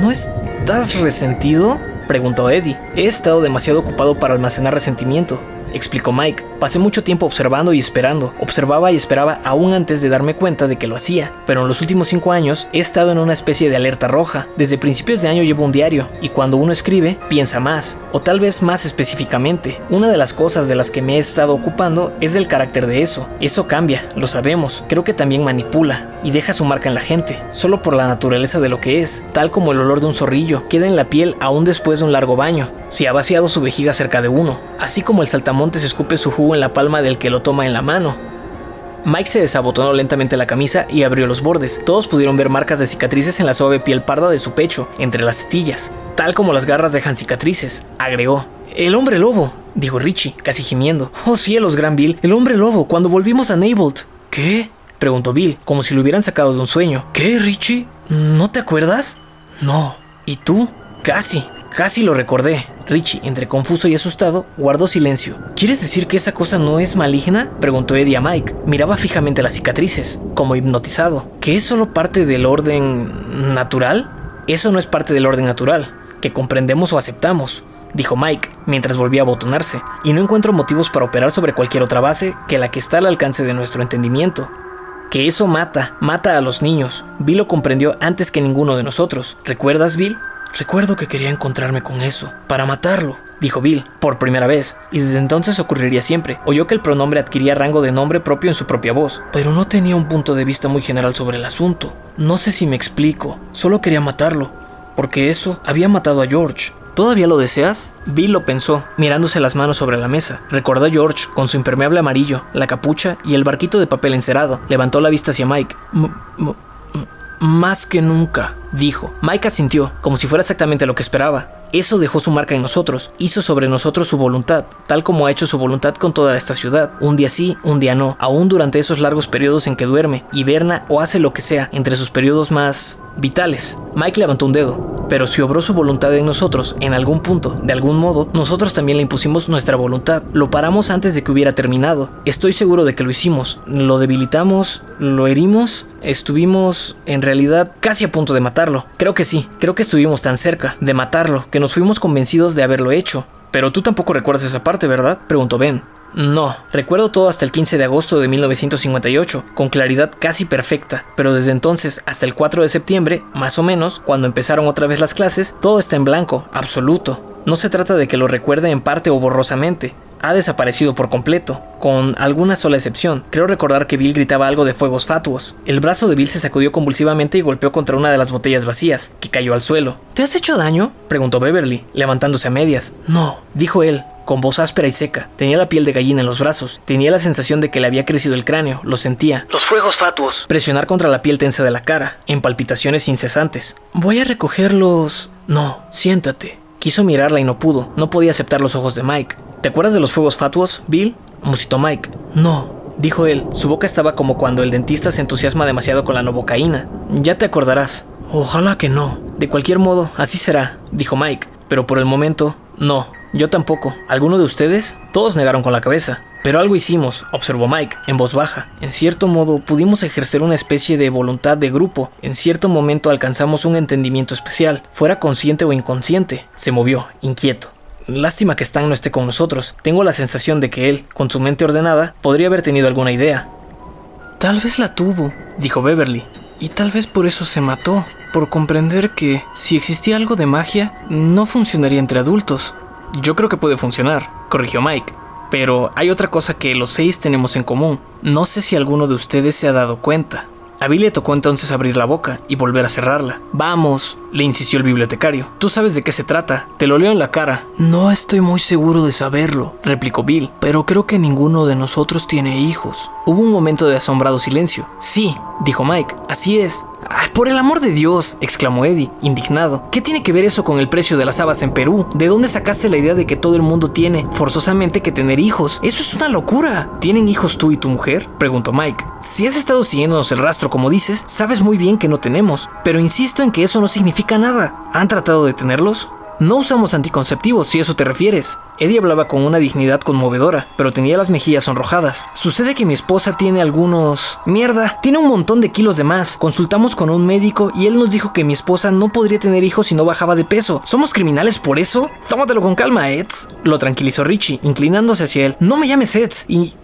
No es ¿Estás resentido? preguntó Eddie. He estado demasiado ocupado para almacenar resentimiento explicó Mike. Pasé mucho tiempo observando y esperando. Observaba y esperaba aún antes de darme cuenta de que lo hacía. Pero en los últimos cinco años he estado en una especie de alerta roja. Desde principios de año llevo un diario y cuando uno escribe, piensa más. O tal vez más específicamente. Una de las cosas de las que me he estado ocupando es del carácter de eso. Eso cambia, lo sabemos. Creo que también manipula y deja su marca en la gente. Solo por la naturaleza de lo que es. Tal como el olor de un zorrillo. Queda en la piel aún después de un largo baño. Si ha vaciado su vejiga cerca de uno. Así como el saltamontes se escupe su jugo en la palma del que lo toma en la mano. Mike se desabotonó lentamente la camisa y abrió los bordes. Todos pudieron ver marcas de cicatrices en la suave piel parda de su pecho, entre las tetillas, tal como las garras dejan cicatrices, agregó. El hombre lobo, dijo Richie, casi gimiendo. Oh cielos, gran Bill, el hombre lobo, cuando volvimos a Neibolt. ¿Qué? preguntó Bill, como si lo hubieran sacado de un sueño. ¿Qué, Richie? ¿No te acuerdas? No. ¿Y tú? Casi. Casi lo recordé. Richie, entre confuso y asustado, guardó silencio. ¿Quieres decir que esa cosa no es maligna? preguntó Eddie a Mike. Miraba fijamente las cicatrices, como hipnotizado. ¿Que es solo parte del orden natural? Eso no es parte del orden natural, que comprendemos o aceptamos, dijo Mike, mientras volvía a abotonarse, y no encuentro motivos para operar sobre cualquier otra base que la que está al alcance de nuestro entendimiento. Que eso mata, mata a los niños. Bill lo comprendió antes que ninguno de nosotros. ¿Recuerdas, Bill? Recuerdo que quería encontrarme con eso, para matarlo, dijo Bill, por primera vez, y desde entonces ocurriría siempre. Oyó que el pronombre adquiría rango de nombre propio en su propia voz, pero no tenía un punto de vista muy general sobre el asunto. No sé si me explico, solo quería matarlo, porque eso había matado a George. ¿Todavía lo deseas? Bill lo pensó, mirándose las manos sobre la mesa. Recordó a George con su impermeable amarillo, la capucha y el barquito de papel encerado. Levantó la vista hacia Mike. Más que nunca dijo. Mike asintió, como si fuera exactamente lo que esperaba. Eso dejó su marca en nosotros, hizo sobre nosotros su voluntad, tal como ha hecho su voluntad con toda esta ciudad. Un día sí, un día no, aún durante esos largos periodos en que duerme, hiberna o hace lo que sea, entre sus periodos más vitales. Mike levantó un dedo, pero si obró su voluntad en nosotros, en algún punto, de algún modo, nosotros también le impusimos nuestra voluntad. Lo paramos antes de que hubiera terminado. Estoy seguro de que lo hicimos. Lo debilitamos, lo herimos, estuvimos en realidad casi a punto de matar Creo que sí, creo que estuvimos tan cerca de matarlo nos fuimos convencidos de haberlo hecho. Pero tú tampoco recuerdas esa parte, ¿verdad? preguntó Ben. No, recuerdo todo hasta el 15 de agosto de 1958, con claridad casi perfecta, pero desde entonces hasta el 4 de septiembre, más o menos, cuando empezaron otra vez las clases, todo está en blanco, absoluto. No se trata de que lo recuerde en parte o borrosamente, ha desaparecido por completo, con alguna sola excepción. Creo recordar que Bill gritaba algo de fuegos fatuos. El brazo de Bill se sacudió convulsivamente y golpeó contra una de las botellas vacías, que cayó al suelo. ¿Te has hecho daño? preguntó Beverly, levantándose a medias. No, dijo él, con voz áspera y seca. Tenía la piel de gallina en los brazos. Tenía la sensación de que le había crecido el cráneo. Lo sentía. Los fuegos fatuos. Presionar contra la piel tensa de la cara, en palpitaciones incesantes. Voy a recogerlos. No, siéntate. Quiso mirarla y no pudo. No podía aceptar los ojos de Mike. ¿Te acuerdas de los fuegos fatuos, Bill? musitó Mike. No, dijo él. Su boca estaba como cuando el dentista se entusiasma demasiado con la novocaína. Ya te acordarás. Ojalá que no. De cualquier modo, así será, dijo Mike. Pero por el momento, no. Yo tampoco. ¿Alguno de ustedes? Todos negaron con la cabeza. Pero algo hicimos, observó Mike, en voz baja. En cierto modo, pudimos ejercer una especie de voluntad de grupo. En cierto momento alcanzamos un entendimiento especial, fuera consciente o inconsciente. Se movió, inquieto. Lástima que Stan no esté con nosotros. Tengo la sensación de que él, con su mente ordenada, podría haber tenido alguna idea. Tal vez la tuvo, dijo Beverly. Y tal vez por eso se mató, por comprender que, si existía algo de magia, no funcionaría entre adultos. Yo creo que puede funcionar, corrigió Mike. Pero hay otra cosa que los seis tenemos en común. No sé si alguno de ustedes se ha dado cuenta. A Bill le tocó entonces abrir la boca y volver a cerrarla. Vamos, le insistió el bibliotecario. Tú sabes de qué se trata. Te lo leo en la cara. No estoy muy seguro de saberlo, replicó Bill, pero creo que ninguno de nosotros tiene hijos. Hubo un momento de asombrado silencio. Sí, dijo Mike, así es. Por el amor de Dios, exclamó Eddie, indignado. ¿Qué tiene que ver eso con el precio de las habas en Perú? ¿De dónde sacaste la idea de que todo el mundo tiene forzosamente que tener hijos? Eso es una locura. ¿Tienen hijos tú y tu mujer? preguntó Mike. Si has estado siguiéndonos el rastro como dices, sabes muy bien que no tenemos, pero insisto en que eso no significa nada. ¿Han tratado de tenerlos? No usamos anticonceptivos, si eso te refieres. Eddie hablaba con una dignidad conmovedora, pero tenía las mejillas sonrojadas. Sucede que mi esposa tiene algunos... Mierda, tiene un montón de kilos de más. Consultamos con un médico y él nos dijo que mi esposa no podría tener hijos si no bajaba de peso. ¿Somos criminales por eso? Tómatelo con calma, Eds. Lo tranquilizó Richie, inclinándose hacia él. No me llames Eds y...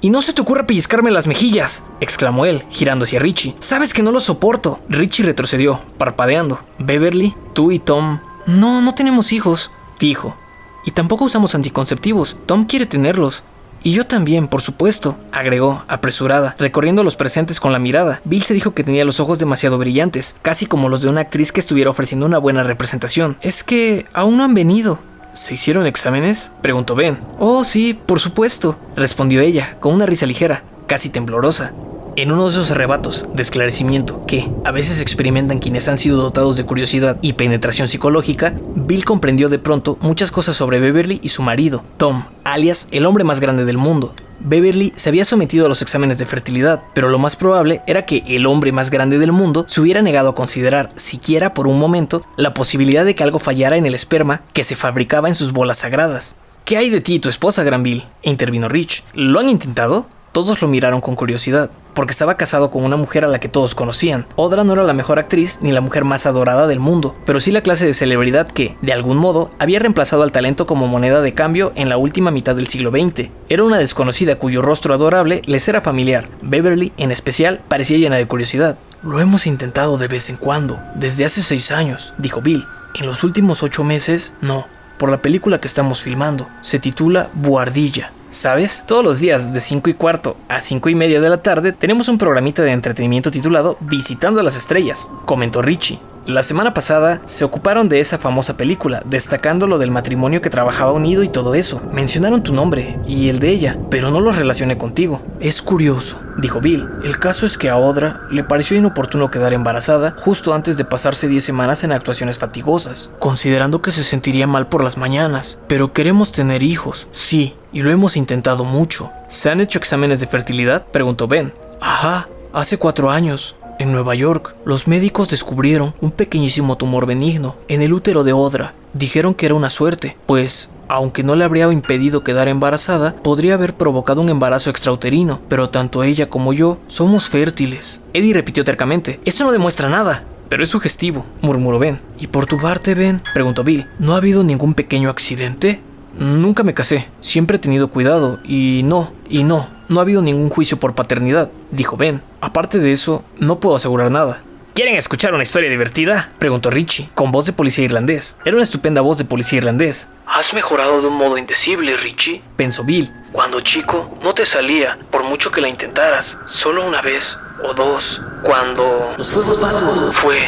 Y no se te ocurra pellizcarme las mejillas, exclamó él, girando hacia Richie. Sabes que no lo soporto. Richie retrocedió, parpadeando. Beverly, tú y Tom no, no tenemos hijos, dijo. Y tampoco usamos anticonceptivos. Tom quiere tenerlos. Y yo también, por supuesto, agregó, apresurada, recorriendo los presentes con la mirada. Bill se dijo que tenía los ojos demasiado brillantes, casi como los de una actriz que estuviera ofreciendo una buena representación. Es que aún no han venido. ¿Se hicieron exámenes? preguntó Ben. Oh, sí, por supuesto, respondió ella, con una risa ligera, casi temblorosa. En uno de esos arrebatos de esclarecimiento que a veces experimentan quienes han sido dotados de curiosidad y penetración psicológica, Bill comprendió de pronto muchas cosas sobre Beverly y su marido, Tom, alias el hombre más grande del mundo. Beverly se había sometido a los exámenes de fertilidad, pero lo más probable era que el hombre más grande del mundo se hubiera negado a considerar, siquiera por un momento, la posibilidad de que algo fallara en el esperma que se fabricaba en sus bolas sagradas. ¿Qué hay de ti y tu esposa, Granville? intervino Rich. ¿Lo han intentado? Todos lo miraron con curiosidad, porque estaba casado con una mujer a la que todos conocían. Odra no era la mejor actriz ni la mujer más adorada del mundo, pero sí la clase de celebridad que, de algún modo, había reemplazado al talento como moneda de cambio en la última mitad del siglo XX. Era una desconocida cuyo rostro adorable les era familiar. Beverly, en especial, parecía llena de curiosidad. Lo hemos intentado de vez en cuando, desde hace seis años, dijo Bill. En los últimos ocho meses, no, por la película que estamos filmando. Se titula Buardilla. ¿Sabes? Todos los días de 5 y cuarto a 5 y media de la tarde tenemos un programita de entretenimiento titulado Visitando a las Estrellas, comentó Richie. La semana pasada se ocuparon de esa famosa película, destacando lo del matrimonio que trabajaba unido y todo eso. Mencionaron tu nombre y el de ella, pero no los relacioné contigo. Es curioso, dijo Bill. El caso es que a Odra le pareció inoportuno quedar embarazada justo antes de pasarse 10 semanas en actuaciones fatigosas, considerando que se sentiría mal por las mañanas. Pero queremos tener hijos, sí, y lo hemos intentado mucho. ¿Se han hecho exámenes de fertilidad? preguntó Ben. Ajá, hace cuatro años. En Nueva York, los médicos descubrieron un pequeñísimo tumor benigno en el útero de Odra. Dijeron que era una suerte, pues, aunque no le habría impedido quedar embarazada, podría haber provocado un embarazo extrauterino, pero tanto ella como yo somos fértiles. Eddie repitió tercamente, eso no demuestra nada. Pero es sugestivo, murmuró Ben. ¿Y por tu parte, Ben? preguntó Bill. ¿No ha habido ningún pequeño accidente? Nunca me casé, siempre he tenido cuidado, y no, y no, no ha habido ningún juicio por paternidad, dijo Ben. Aparte de eso, no puedo asegurar nada. ¿Quieren escuchar una historia divertida? Preguntó Richie, con voz de policía irlandés. Era una estupenda voz de policía irlandés. Has mejorado de un modo indecible, Richie. Pensó Bill. Cuando chico, no te salía, por mucho que la intentaras. Solo una vez o dos. Cuando... Los fuegos fatuos. Fue...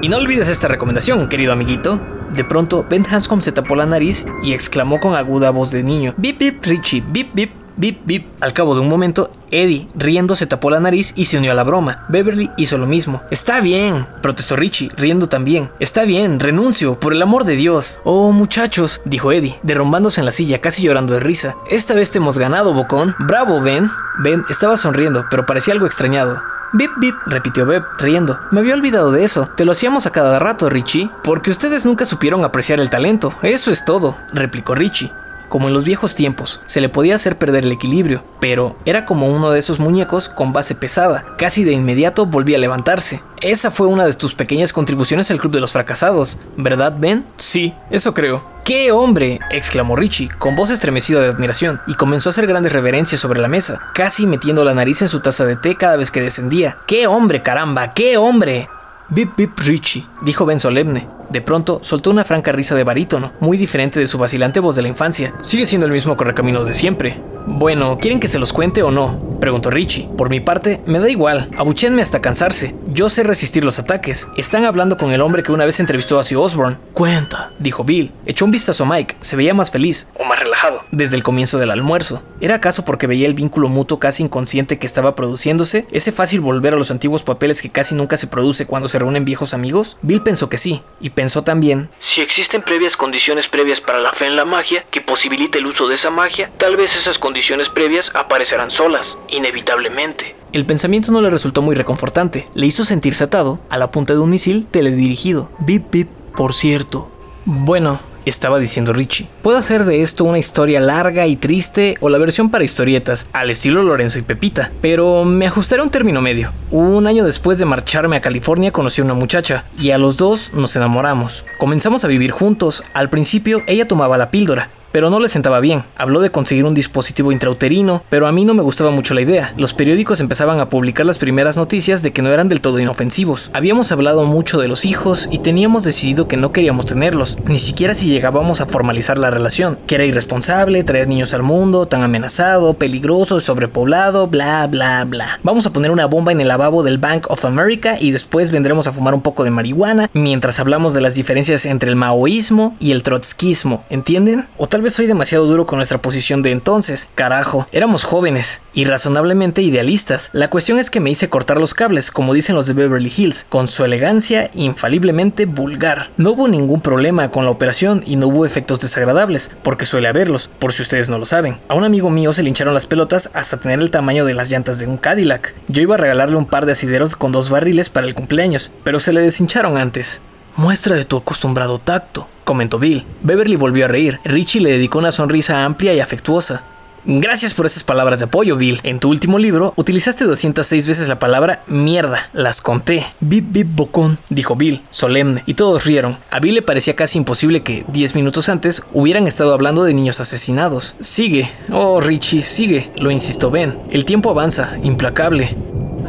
Y no olvides esta recomendación, querido amiguito. De pronto, Ben Hanscom se tapó la nariz y exclamó con aguda voz de niño: Bip, bip, Richie, bip, bip. Bip, bip. Al cabo de un momento, Eddie, riendo, se tapó la nariz y se unió a la broma. Beverly hizo lo mismo. Está bien, protestó Richie, riendo también. Está bien, renuncio, por el amor de Dios. Oh, muchachos, dijo Eddie, derrumbándose en la silla, casi llorando de risa. Esta vez te hemos ganado, Bocón. Bravo, Ben. Ben estaba sonriendo, pero parecía algo extrañado. Bip, bip, repitió Beb, riendo. Me había olvidado de eso. Te lo hacíamos a cada rato, Richie. Porque ustedes nunca supieron apreciar el talento. Eso es todo, replicó Richie como en los viejos tiempos, se le podía hacer perder el equilibrio, pero era como uno de esos muñecos con base pesada, casi de inmediato volvía a levantarse. Esa fue una de tus pequeñas contribuciones al Club de los Fracasados, ¿verdad, Ben? Sí, eso creo. ¡Qué hombre! exclamó Richie, con voz estremecida de admiración, y comenzó a hacer grandes reverencias sobre la mesa, casi metiendo la nariz en su taza de té cada vez que descendía. ¡Qué hombre, caramba! ¡Qué hombre! Bip Bip Richie, dijo Ben solemne. De pronto, soltó una franca risa de barítono, muy diferente de su vacilante voz de la infancia. Sigue siendo el mismo correcamino de siempre. Bueno, ¿quieren que se los cuente o no? Preguntó Richie. Por mi parte, me da igual. Abuchenme hasta cansarse. Yo sé resistir los ataques. Están hablando con el hombre que una vez entrevistó a Ozzy Osbourne. Cuenta, dijo Bill. Echó un vistazo a Mike. Se veía más feliz. O más relajado. Desde el comienzo del almuerzo. ¿Era acaso porque veía el vínculo mutuo casi inconsciente que estaba produciéndose? ¿Ese fácil volver a los antiguos papeles que casi nunca se produce cuando se reúnen viejos amigos? Bill pensó que sí. Y pensó también... Si existen previas condiciones previas para la fe en la magia que posibilite el uso de esa magia, tal vez esas condiciones previas aparecerán solas, inevitablemente. El pensamiento no le resultó muy reconfortante. Le hizo sentirse atado a la punta de un misil teledirigido. Bip, bip, por cierto. Bueno, estaba diciendo Richie. Puedo hacer de esto una historia larga y triste o la versión para historietas, al estilo Lorenzo y Pepita, pero me ajustaré a un término medio. Un año después de marcharme a California conocí a una muchacha y a los dos nos enamoramos. Comenzamos a vivir juntos. Al principio ella tomaba la píldora, pero no le sentaba bien. Habló de conseguir un dispositivo intrauterino, pero a mí no me gustaba mucho la idea. Los periódicos empezaban a publicar las primeras noticias de que no eran del todo inofensivos. Habíamos hablado mucho de los hijos y teníamos decidido que no queríamos tenerlos, ni siquiera si llegábamos a formalizar la relación, que era irresponsable traer niños al mundo, tan amenazado, peligroso sobrepoblado, bla bla bla. Vamos a poner una bomba en el lavabo del Bank of America y después vendremos a fumar un poco de marihuana mientras hablamos de las diferencias entre el maoísmo y el trotskismo, ¿entienden? Vez soy demasiado duro con nuestra posición de entonces. Carajo, éramos jóvenes y razonablemente idealistas. La cuestión es que me hice cortar los cables, como dicen los de Beverly Hills, con su elegancia infaliblemente vulgar. No hubo ningún problema con la operación y no hubo efectos desagradables, porque suele haberlos, por si ustedes no lo saben. A un amigo mío se le hincharon las pelotas hasta tener el tamaño de las llantas de un Cadillac. Yo iba a regalarle un par de asideros con dos barriles para el cumpleaños, pero se le deshincharon antes. Muestra de tu acostumbrado tacto, comentó Bill. Beverly volvió a reír. Richie le dedicó una sonrisa amplia y afectuosa. Gracias por esas palabras de apoyo, Bill. En tu último libro utilizaste 206 veces la palabra mierda. Las conté. Bip, bip, bocón, dijo Bill, solemne, y todos rieron. A Bill le parecía casi imposible que, 10 minutos antes, hubieran estado hablando de niños asesinados. Sigue. Oh, Richie, sigue, lo insistió Ben. El tiempo avanza, implacable.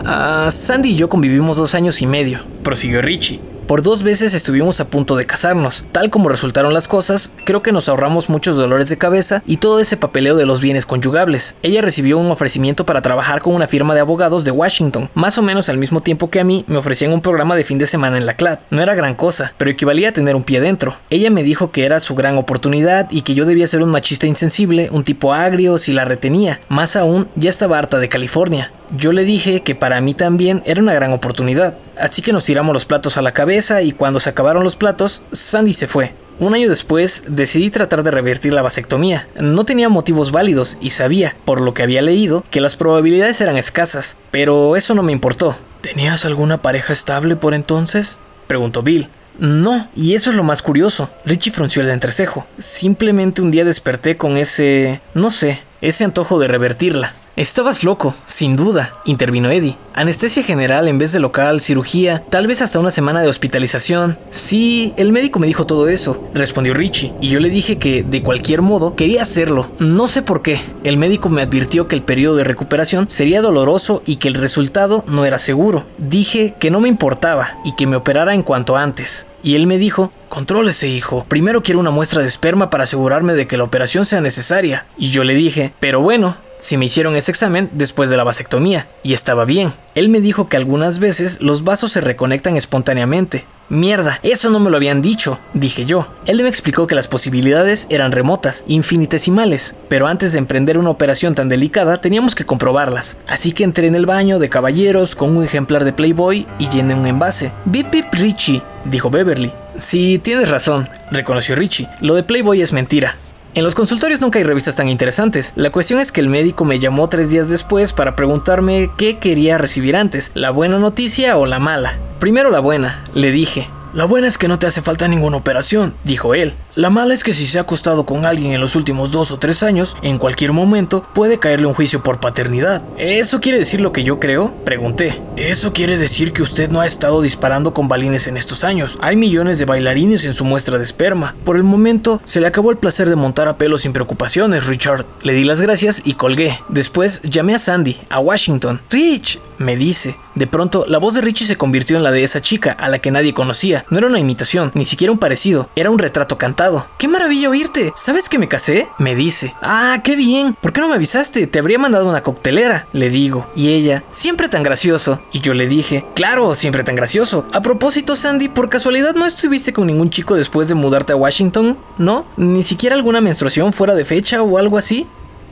Ah, Sandy y yo convivimos dos años y medio, prosiguió Richie. Por dos veces estuvimos a punto de casarnos. Tal como resultaron las cosas, creo que nos ahorramos muchos dolores de cabeza y todo ese papeleo de los bienes conyugables. Ella recibió un ofrecimiento para trabajar con una firma de abogados de Washington. Más o menos al mismo tiempo que a mí, me ofrecían un programa de fin de semana en la CLAD. No era gran cosa, pero equivalía a tener un pie dentro. Ella me dijo que era su gran oportunidad y que yo debía ser un machista insensible, un tipo agrio si la retenía. Más aún, ya estaba harta de California. Yo le dije que para mí también era una gran oportunidad. Así que nos tiramos los platos a la cabeza y cuando se acabaron los platos, Sandy se fue. Un año después decidí tratar de revertir la vasectomía. No tenía motivos válidos y sabía, por lo que había leído, que las probabilidades eran escasas, pero eso no me importó. ¿Tenías alguna pareja estable por entonces? preguntó Bill. No, y eso es lo más curioso. Richie frunció el entrecejo. Simplemente un día desperté con ese... no sé, ese antojo de revertirla. Estabas loco, sin duda, intervino Eddie. Anestesia general en vez de local, cirugía, tal vez hasta una semana de hospitalización. Sí, el médico me dijo todo eso, respondió Richie, y yo le dije que, de cualquier modo, quería hacerlo. No sé por qué. El médico me advirtió que el periodo de recuperación sería doloroso y que el resultado no era seguro. Dije que no me importaba y que me operara en cuanto antes. Y él me dijo, contrólese hijo, primero quiero una muestra de esperma para asegurarme de que la operación sea necesaria. Y yo le dije, pero bueno, si me hicieron ese examen después de la vasectomía, y estaba bien. Él me dijo que algunas veces los vasos se reconectan espontáneamente. Mierda, eso no me lo habían dicho, dije yo. Él me explicó que las posibilidades eran remotas, infinitesimales, pero antes de emprender una operación tan delicada teníamos que comprobarlas. Así que entré en el baño de caballeros con un ejemplar de Playboy y llené un envase. Bip bip Richie, dijo Beverly. Sí, tienes razón, reconoció Richie. Lo de Playboy es mentira. En los consultorios nunca hay revistas tan interesantes. La cuestión es que el médico me llamó tres días después para preguntarme qué quería recibir antes, la buena noticia o la mala. Primero la buena, le dije. La buena es que no te hace falta ninguna operación, dijo él. La mala es que si se ha acostado con alguien en los últimos dos o tres años, en cualquier momento puede caerle un juicio por paternidad. ¿Eso quiere decir lo que yo creo? Pregunté. Eso quiere decir que usted no ha estado disparando con balines en estos años. Hay millones de bailarines en su muestra de esperma. Por el momento, se le acabó el placer de montar a pelo sin preocupaciones, Richard. Le di las gracias y colgué. Después llamé a Sandy, a Washington. Rich, me dice. De pronto, la voz de Richie se convirtió en la de esa chica, a la que nadie conocía. No era una imitación, ni siquiera un parecido, era un retrato cantado. ¡Qué maravilla oírte! ¿Sabes que me casé? Me dice. Ah, qué bien. ¿Por qué no me avisaste? Te habría mandado una coctelera. Le digo. Y ella, siempre tan gracioso. Y yo le dije, claro, siempre tan gracioso. A propósito, Sandy, ¿por casualidad no estuviste con ningún chico después de mudarte a Washington? ¿No? ¿Ni siquiera alguna menstruación fuera de fecha o algo así?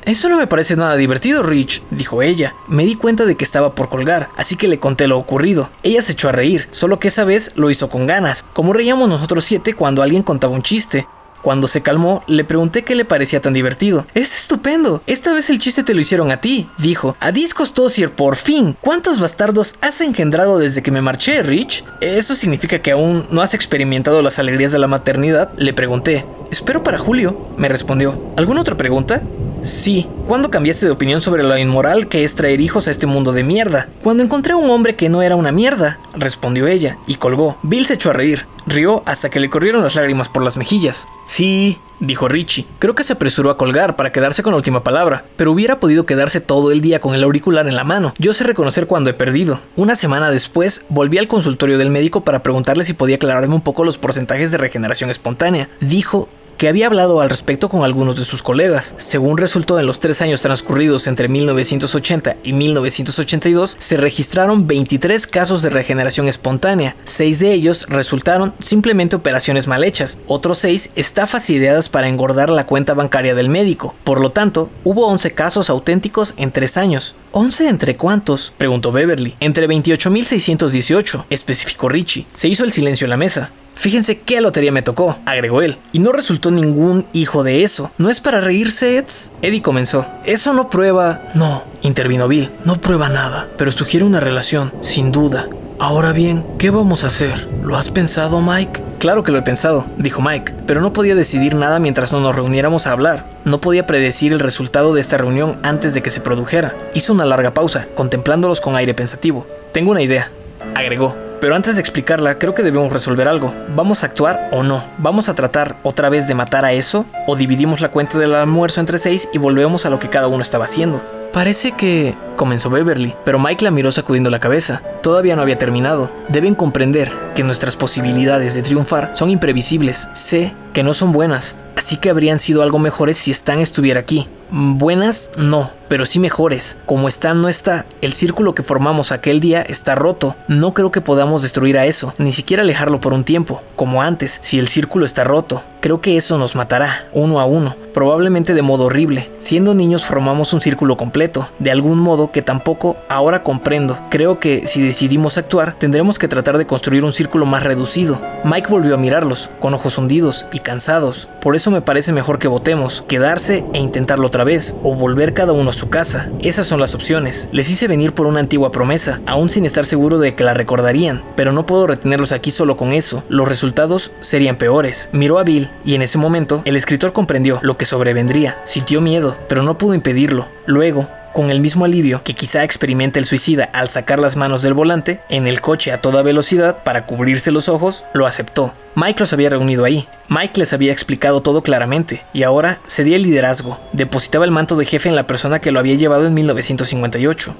Eso no me parece nada divertido, Rich, dijo ella. Me di cuenta de que estaba por colgar, así que le conté lo ocurrido. Ella se echó a reír, solo que esa vez lo hizo con ganas, como reíamos nosotros siete cuando alguien contaba un chiste. Cuando se calmó, le pregunté qué le parecía tan divertido. Es estupendo. Esta vez el chiste te lo hicieron a ti, dijo. A discos Tosier, por fin. ¿Cuántos bastardos has engendrado desde que me marché, Rich? ¿Eso significa que aún no has experimentado las alegrías de la maternidad? Le pregunté. Espero para Julio, me respondió. ¿Alguna otra pregunta? Sí, ¿cuándo cambiaste de opinión sobre lo inmoral que es traer hijos a este mundo de mierda? Cuando encontré a un hombre que no era una mierda, respondió ella, y colgó. Bill se echó a reír. Rió hasta que le corrieron las lágrimas por las mejillas. Sí, dijo Richie. Creo que se apresuró a colgar para quedarse con la última palabra, pero hubiera podido quedarse todo el día con el auricular en la mano. Yo sé reconocer cuando he perdido. Una semana después, volví al consultorio del médico para preguntarle si podía aclararme un poco los porcentajes de regeneración espontánea. Dijo que había hablado al respecto con algunos de sus colegas. Según resultó en los tres años transcurridos entre 1980 y 1982, se registraron 23 casos de regeneración espontánea. Seis de ellos resultaron simplemente operaciones mal hechas. Otros seis estafas ideadas para engordar la cuenta bancaria del médico. Por lo tanto, hubo 11 casos auténticos en tres años. ¿11 entre cuántos? preguntó Beverly. Entre 28.618, especificó Richie. Se hizo el silencio en la mesa. Fíjense qué lotería me tocó, agregó él. Y no resultó ningún hijo de eso. ¿No es para reírse, Eds? Eddie comenzó. Eso no prueba... No, intervino Bill. No prueba nada, pero sugiere una relación, sin duda. Ahora bien, ¿qué vamos a hacer? ¿Lo has pensado, Mike? Claro que lo he pensado, dijo Mike, pero no podía decidir nada mientras no nos reuniéramos a hablar. No podía predecir el resultado de esta reunión antes de que se produjera. Hizo una larga pausa, contemplándolos con aire pensativo. Tengo una idea, agregó. Pero antes de explicarla, creo que debemos resolver algo. ¿Vamos a actuar o no? ¿Vamos a tratar otra vez de matar a eso? ¿O dividimos la cuenta del almuerzo entre seis y volvemos a lo que cada uno estaba haciendo? Parece que... comenzó Beverly, pero Mike la miró sacudiendo la cabeza. Todavía no había terminado. Deben comprender que nuestras posibilidades de triunfar son imprevisibles. Sé que no son buenas, así que habrían sido algo mejores si Stan estuviera aquí. Buenas, no, pero sí mejores. Como Stan no está, el círculo que formamos aquel día está roto. No creo que podamos destruir a eso, ni siquiera alejarlo por un tiempo, como antes, si el círculo está roto. Creo que eso nos matará, uno a uno, probablemente de modo horrible. Siendo niños formamos un círculo completo, de algún modo que tampoco ahora comprendo. Creo que si decidimos actuar, tendremos que tratar de construir un círculo más reducido. Mike volvió a mirarlos, con ojos hundidos y cansados. Por eso me parece mejor que votemos, quedarse e intentarlo otra vez, o volver cada uno a su casa. Esas son las opciones. Les hice venir por una antigua promesa, aún sin estar seguro de que la recordarían, pero no puedo retenerlos aquí solo con eso. Los resultados serían peores. Miró a Bill y en ese momento el escritor comprendió lo que sobrevendría. Sintió miedo, pero no pudo impedirlo. Luego, con el mismo alivio que quizá experimente el suicida al sacar las manos del volante, en el coche a toda velocidad para cubrirse los ojos, lo aceptó. Mike los había reunido ahí. Mike les había explicado todo claramente, y ahora cedía el liderazgo, depositaba el manto de jefe en la persona que lo había llevado en 1958.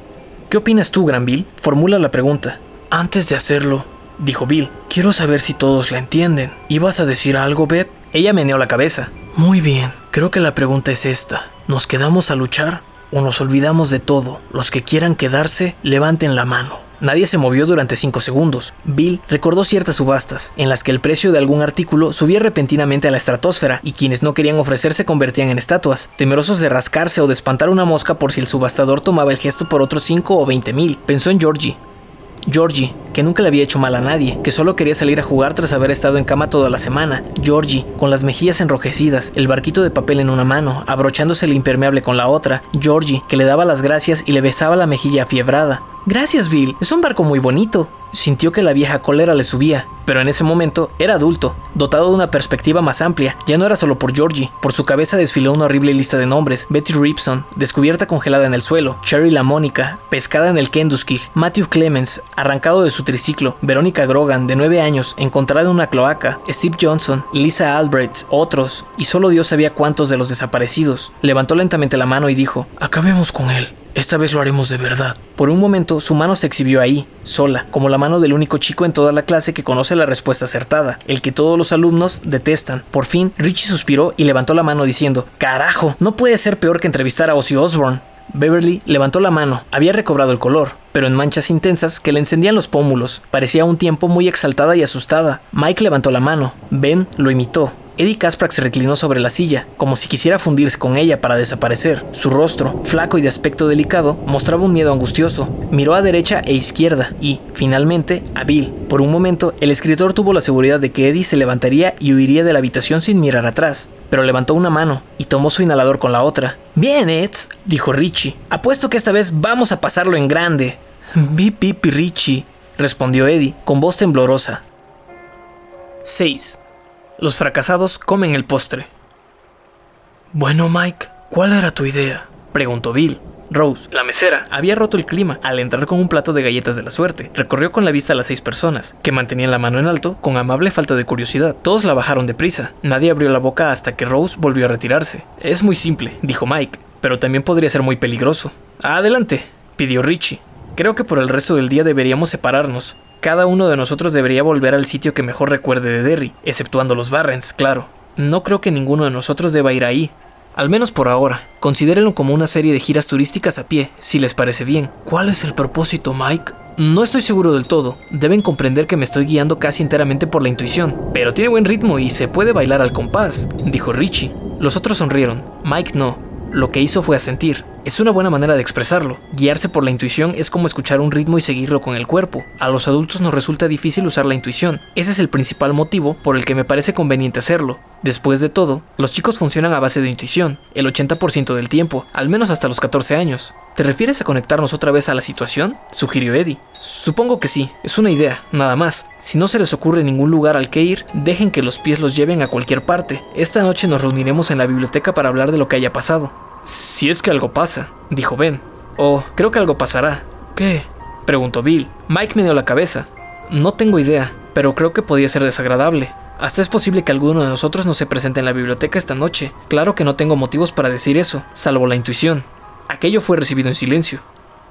¿Qué opinas tú, Granville? Formula la pregunta. Antes de hacerlo, dijo Bill, quiero saber si todos la entienden. ¿Ibas a decir algo, Beth? Ella meneó la cabeza. Muy bien, creo que la pregunta es esta. ¿Nos quedamos a luchar o nos olvidamos de todo? Los que quieran quedarse, levanten la mano. Nadie se movió durante cinco segundos. Bill recordó ciertas subastas, en las que el precio de algún artículo subía repentinamente a la estratosfera y quienes no querían ofrecer se convertían en estatuas, temerosos de rascarse o de espantar una mosca por si el subastador tomaba el gesto por otros 5 o 20 mil. Pensó en Georgie, Georgie, que nunca le había hecho mal a nadie, que solo quería salir a jugar tras haber estado en cama toda la semana. Georgie, con las mejillas enrojecidas, el barquito de papel en una mano, abrochándose el impermeable con la otra. Georgie, que le daba las gracias y le besaba la mejilla afiebrada. Gracias, Bill. Es un barco muy bonito. Sintió que la vieja cólera le subía, pero en ese momento era adulto, dotado de una perspectiva más amplia. Ya no era solo por Georgie, por su cabeza desfiló una horrible lista de nombres: Betty Ripson, descubierta congelada en el suelo, Cherry la Mónica, pescada en el Kenduskig, Matthew Clemens, arrancado de su triciclo, Verónica Grogan, de 9 años, encontrada en una cloaca, Steve Johnson, Lisa Albrecht, otros, y solo Dios sabía cuántos de los desaparecidos. Levantó lentamente la mano y dijo: Acabemos con él. Esta vez lo haremos de verdad. Por un momento, su mano se exhibió ahí, sola, como la mano del único chico en toda la clase que conoce la respuesta acertada, el que todos los alumnos detestan. Por fin, Richie suspiró y levantó la mano diciendo, Carajo, no puede ser peor que entrevistar a Ozzy Osbourne. Beverly levantó la mano, había recobrado el color, pero en manchas intensas que le encendían los pómulos. Parecía un tiempo muy exaltada y asustada. Mike levantó la mano. Ben lo imitó. Eddie Kasprak se reclinó sobre la silla, como si quisiera fundirse con ella para desaparecer. Su rostro, flaco y de aspecto delicado, mostraba un miedo angustioso. Miró a derecha e izquierda y, finalmente, a Bill. Por un momento, el escritor tuvo la seguridad de que Eddie se levantaría y huiría de la habitación sin mirar atrás, pero levantó una mano y tomó su inhalador con la otra. Bien, Eds, dijo Richie. Apuesto que esta vez vamos a pasarlo en grande. Bip, bip, Richie, respondió Eddie, con voz temblorosa. 6. Los fracasados comen el postre. Bueno, Mike, ¿cuál era tu idea? preguntó Bill. Rose, la mesera, había roto el clima al entrar con un plato de galletas de la suerte. Recorrió con la vista a las seis personas, que mantenían la mano en alto con amable falta de curiosidad. Todos la bajaron deprisa. Nadie abrió la boca hasta que Rose volvió a retirarse. Es muy simple, dijo Mike, pero también podría ser muy peligroso. Adelante, pidió Richie. Creo que por el resto del día deberíamos separarnos. Cada uno de nosotros debería volver al sitio que mejor recuerde de Derry, exceptuando los Barrens, claro. No creo que ninguno de nosotros deba ir ahí. Al menos por ahora. Considérenlo como una serie de giras turísticas a pie, si les parece bien. ¿Cuál es el propósito, Mike? No estoy seguro del todo. Deben comprender que me estoy guiando casi enteramente por la intuición. Pero tiene buen ritmo y se puede bailar al compás, dijo Richie. Los otros sonrieron. Mike no. Lo que hizo fue asentir. Es una buena manera de expresarlo. Guiarse por la intuición es como escuchar un ritmo y seguirlo con el cuerpo. A los adultos nos resulta difícil usar la intuición. Ese es el principal motivo por el que me parece conveniente hacerlo. Después de todo, los chicos funcionan a base de intuición, el 80% del tiempo, al menos hasta los 14 años. ¿Te refieres a conectarnos otra vez a la situación? sugirió Eddie. Supongo que sí, es una idea, nada más. Si no se les ocurre ningún lugar al que ir, dejen que los pies los lleven a cualquier parte. Esta noche nos reuniremos en la biblioteca para hablar de lo que haya pasado. Si es que algo pasa, dijo Ben. Oh, creo que algo pasará. ¿Qué? preguntó Bill. Mike me dio la cabeza. No tengo idea, pero creo que podía ser desagradable. Hasta es posible que alguno de nosotros no se presente en la biblioteca esta noche. Claro que no tengo motivos para decir eso, salvo la intuición. Aquello fue recibido en silencio.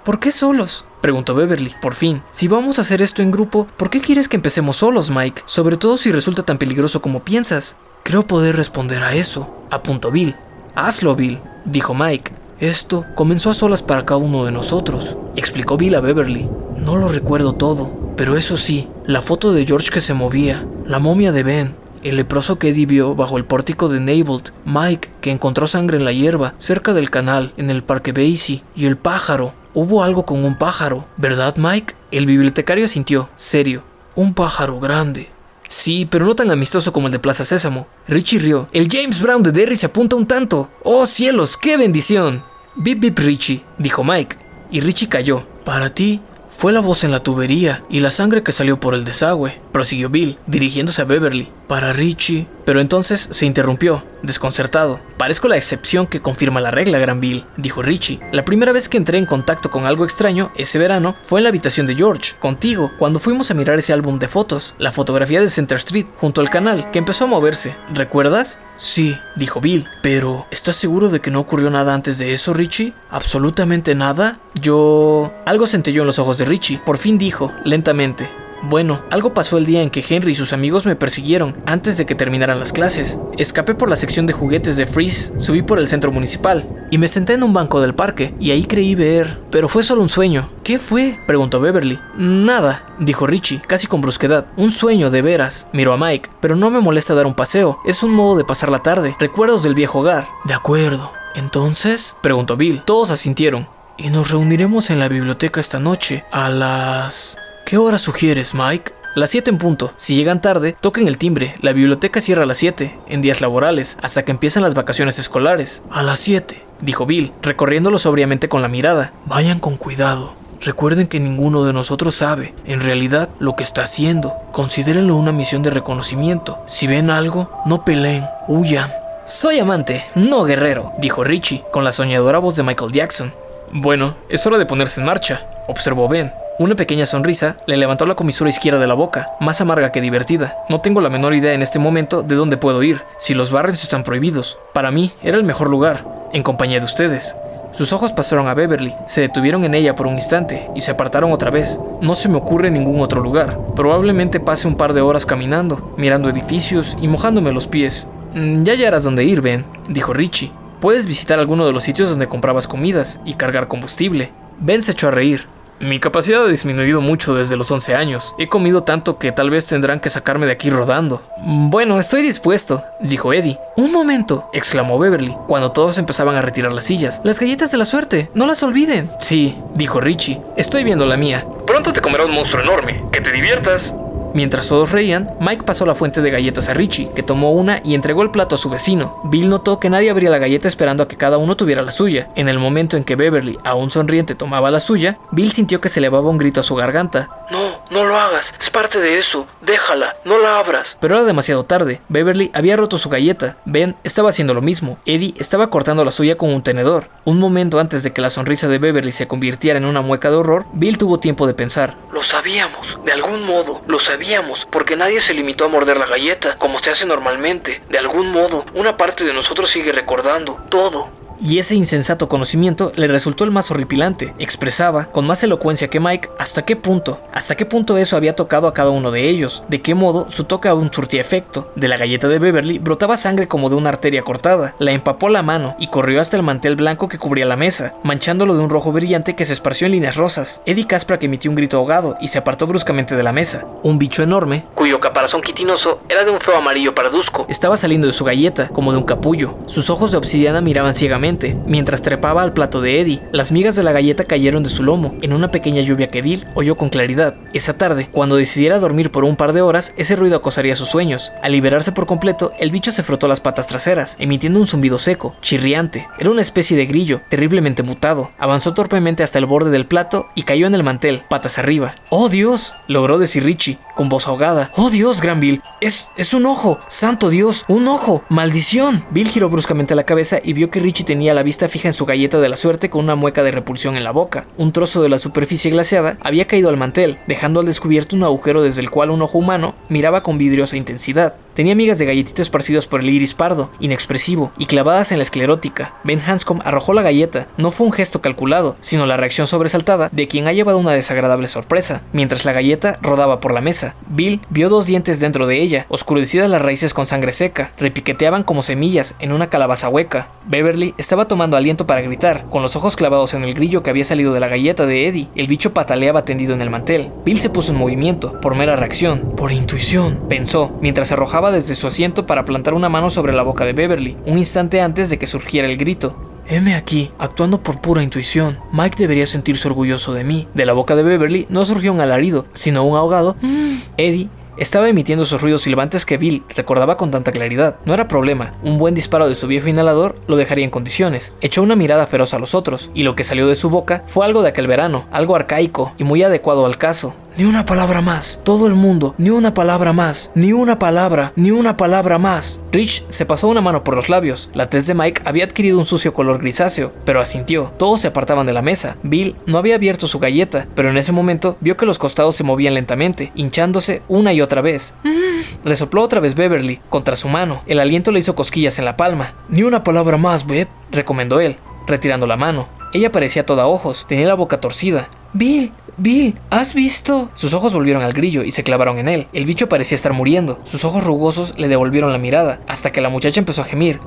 ¿Por qué solos? preguntó Beverly, por fin. Si vamos a hacer esto en grupo, ¿por qué quieres que empecemos solos, Mike? Sobre todo si resulta tan peligroso como piensas. Creo poder responder a eso, apuntó Bill. Hazlo, Bill, dijo Mike. Esto comenzó a solas para cada uno de nosotros, explicó Bill a Beverly. No lo recuerdo todo, pero eso sí, la foto de George que se movía, la momia de Ben, el leproso que Eddie vio bajo el pórtico de Nabald, Mike que encontró sangre en la hierba, cerca del canal, en el parque Basie, y el pájaro. Hubo algo con un pájaro, ¿verdad Mike? El bibliotecario sintió, serio. Un pájaro grande. Sí, pero no tan amistoso como el de Plaza Sésamo. Richie rió. El James Brown de Derry se apunta un tanto. ¡Oh cielos, qué bendición! Bip bip Richie, dijo Mike. Y Richie cayó. Para ti, fue la voz en la tubería y la sangre que salió por el desagüe, prosiguió Bill, dirigiéndose a Beverly. Para Richie. Pero entonces se interrumpió, desconcertado. Parezco la excepción que confirma la regla, Gran Bill, dijo Richie. La primera vez que entré en contacto con algo extraño ese verano fue en la habitación de George, contigo, cuando fuimos a mirar ese álbum de fotos, la fotografía de Center Street, junto al canal, que empezó a moverse. ¿Recuerdas? Sí, dijo Bill, pero ¿estás seguro de que no ocurrió nada antes de eso, Richie? ¿Absolutamente nada? Yo... Algo yo en los ojos de Richie. Por fin dijo, lentamente. Bueno, algo pasó el día en que Henry y sus amigos me persiguieron antes de que terminaran las clases. Escapé por la sección de juguetes de Freeze, subí por el centro municipal y me senté en un banco del parque y ahí creí ver... Pero fue solo un sueño. ¿Qué fue? preguntó Beverly. Nada, dijo Richie, casi con brusquedad. Un sueño, de veras. Miró a Mike, pero no me molesta dar un paseo. Es un modo de pasar la tarde. Recuerdos del viejo hogar. De acuerdo. ¿Entonces? preguntó Bill. Todos asintieron. Y nos reuniremos en la biblioteca esta noche a las... ¿Qué hora sugieres, Mike? Las 7 en punto. Si llegan tarde, toquen el timbre. La biblioteca cierra a las 7, en días laborales, hasta que empiezan las vacaciones escolares. A las 7, dijo Bill, recorriéndolo sobriamente con la mirada. Vayan con cuidado. Recuerden que ninguno de nosotros sabe, en realidad, lo que está haciendo. Considérenlo una misión de reconocimiento. Si ven algo, no peleen, huyan. Soy amante, no guerrero, dijo Richie, con la soñadora voz de Michael Jackson. Bueno, es hora de ponerse en marcha, observó Ben. Una pequeña sonrisa le levantó la comisura izquierda de la boca, más amarga que divertida. No tengo la menor idea en este momento de dónde puedo ir, si los barrios están prohibidos. Para mí era el mejor lugar, en compañía de ustedes. Sus ojos pasaron a Beverly, se detuvieron en ella por un instante y se apartaron otra vez. No se me ocurre ningún otro lugar. Probablemente pase un par de horas caminando, mirando edificios y mojándome los pies. Mm, ya hallarás dónde ir, Ben, dijo Richie. Puedes visitar alguno de los sitios donde comprabas comidas y cargar combustible. Ben se echó a reír. Mi capacidad ha disminuido mucho desde los 11 años. He comido tanto que tal vez tendrán que sacarme de aquí rodando. Bueno, estoy dispuesto, dijo Eddie. Un momento, exclamó Beverly, cuando todos empezaban a retirar las sillas. Las galletas de la suerte, no las olviden. Sí, dijo Richie. Estoy viendo la mía. Pronto te comerá un monstruo enorme. Que te diviertas. Mientras todos reían, Mike pasó la fuente de galletas a Richie, que tomó una y entregó el plato a su vecino. Bill notó que nadie abría la galleta esperando a que cada uno tuviera la suya. En el momento en que Beverly, aún sonriente, tomaba la suya, Bill sintió que se elevaba un grito a su garganta. No, no lo hagas, es parte de eso, déjala, no la abras. Pero era demasiado tarde, Beverly había roto su galleta, Ben estaba haciendo lo mismo, Eddie estaba cortando la suya con un tenedor. Un momento antes de que la sonrisa de Beverly se convirtiera en una mueca de horror, Bill tuvo tiempo de pensar. Lo sabíamos, de algún modo, lo sabíamos, porque nadie se limitó a morder la galleta, como se hace normalmente. De algún modo, una parte de nosotros sigue recordando todo y ese insensato conocimiento le resultó el más horripilante. Expresaba, con más elocuencia que Mike, hasta qué punto, hasta qué punto eso había tocado a cada uno de ellos, de qué modo su toque aún surtía efecto. De la galleta de Beverly brotaba sangre como de una arteria cortada, la empapó la mano y corrió hasta el mantel blanco que cubría la mesa, manchándolo de un rojo brillante que se esparció en líneas rosas. Eddie Caspra emitió un grito ahogado y se apartó bruscamente de la mesa. Un bicho enorme, cuyo caparazón quitinoso era de un feo amarillo parduzco, estaba saliendo de su galleta, como de un capullo. Sus ojos de obsidiana miraban ciegamente mientras trepaba al plato de Eddie. Las migas de la galleta cayeron de su lomo en una pequeña lluvia que Bill oyó con claridad. Esa tarde, cuando decidiera dormir por un par de horas, ese ruido acosaría sus sueños. Al liberarse por completo, el bicho se frotó las patas traseras, emitiendo un zumbido seco, chirriante. Era una especie de grillo, terriblemente mutado. Avanzó torpemente hasta el borde del plato y cayó en el mantel, patas arriba. ¡Oh Dios! logró decir Richie, con voz ahogada. ¡Oh Dios, Gran Bill! ¡Es, es un ojo! ¡Santo Dios! ¡Un ojo! ¡Maldición! Bill giró bruscamente la cabeza y vio que Richie tenía tenía la vista fija en su galleta de la suerte con una mueca de repulsión en la boca. Un trozo de la superficie glaciada había caído al mantel, dejando al descubierto un agujero desde el cual un ojo humano miraba con vidriosa intensidad. Tenía migas de galletitas esparcidas por el iris pardo, inexpresivo, y clavadas en la esclerótica. Ben Hanscom arrojó la galleta. No fue un gesto calculado, sino la reacción sobresaltada de quien ha llevado una desagradable sorpresa. Mientras la galleta rodaba por la mesa, Bill vio dos dientes dentro de ella, oscurecidas las raíces con sangre seca, repiqueteaban como semillas en una calabaza hueca. Beverly estaba tomando aliento para gritar, con los ojos clavados en el grillo que había salido de la galleta de Eddie. El bicho pataleaba tendido en el mantel. Bill se puso en movimiento, por mera reacción, por intuición, pensó, mientras arrojaba desde su asiento para plantar una mano sobre la boca de Beverly, un instante antes de que surgiera el grito. Heme aquí, actuando por pura intuición. Mike debería sentirse orgulloso de mí. De la boca de Beverly no surgió un alarido, sino un ahogado. Eddie estaba emitiendo esos ruidos silbantes que Bill recordaba con tanta claridad. No era problema, un buen disparo de su viejo inhalador lo dejaría en condiciones. Echó una mirada feroz a los otros, y lo que salió de su boca fue algo de aquel verano, algo arcaico y muy adecuado al caso. Ni una palabra más. Todo el mundo, ni una palabra más, ni una palabra, ni una palabra más. Rich se pasó una mano por los labios. La tez de Mike había adquirido un sucio color grisáceo, pero asintió. Todos se apartaban de la mesa. Bill no había abierto su galleta, pero en ese momento vio que los costados se movían lentamente, hinchándose una y otra vez. Resopló otra vez Beverly contra su mano. El aliento le hizo cosquillas en la palma. Ni una palabra más, Beb, recomendó él, retirando la mano. Ella parecía toda ojos, tenía la boca torcida. Bill, Bill, ¿has visto? Sus ojos volvieron al grillo y se clavaron en él. El bicho parecía estar muriendo. Sus ojos rugosos le devolvieron la mirada, hasta que la muchacha empezó a gemir.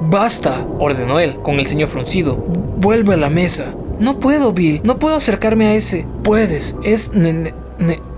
basta, ordenó él, con el ceño fruncido. Vuelve a la mesa. No puedo, Bill. No puedo acercarme a ese. Puedes. Es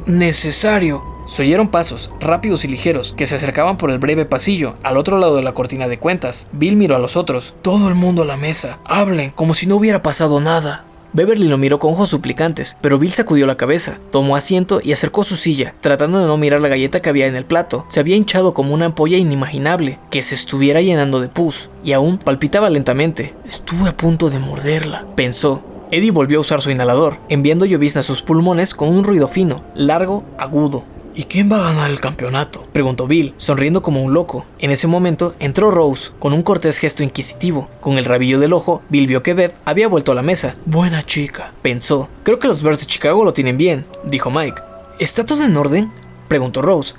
necesario. Se oyeron pasos, rápidos y ligeros, que se acercaban por el breve pasillo, al otro lado de la cortina de cuentas. Bill miró a los otros. Todo el mundo a la mesa. Hablen, como si no hubiera pasado nada. Beverly lo miró con ojos suplicantes, pero Bill sacudió la cabeza, tomó asiento y acercó su silla, tratando de no mirar la galleta que había en el plato. Se había hinchado como una ampolla inimaginable, que se estuviera llenando de pus, y aún palpitaba lentamente. Estuve a punto de morderla, pensó. Eddie volvió a usar su inhalador, enviando llovizna a sus pulmones con un ruido fino, largo, agudo. ¿Y quién va a ganar el campeonato? preguntó Bill, sonriendo como un loco. En ese momento entró Rose, con un cortés gesto inquisitivo. Con el rabillo del ojo, Bill vio que Beth había vuelto a la mesa. Buena chica, pensó. Creo que los Bears de Chicago lo tienen bien, dijo Mike. ¿Está todo en orden? preguntó Rose.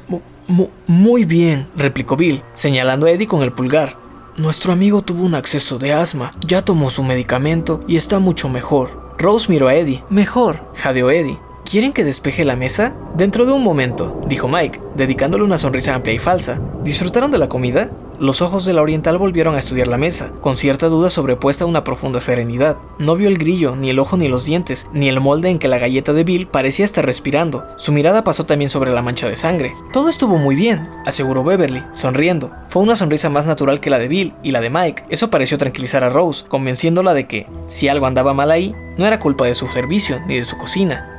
muy bien, replicó Bill, señalando a Eddie con el pulgar. Nuestro amigo tuvo un acceso de asma, ya tomó su medicamento y está mucho mejor. Rose miró a Eddie. Mejor, jadeó Eddie. ¿Quieren que despeje la mesa? Dentro de un momento, dijo Mike, dedicándole una sonrisa amplia y falsa. ¿Disfrutaron de la comida? Los ojos de la oriental volvieron a estudiar la mesa, con cierta duda sobrepuesta a una profunda serenidad. No vio el grillo, ni el ojo ni los dientes, ni el molde en que la galleta de Bill parecía estar respirando. Su mirada pasó también sobre la mancha de sangre. Todo estuvo muy bien, aseguró Beverly, sonriendo. Fue una sonrisa más natural que la de Bill y la de Mike. Eso pareció tranquilizar a Rose, convenciéndola de que, si algo andaba mal ahí, no era culpa de su servicio ni de su cocina.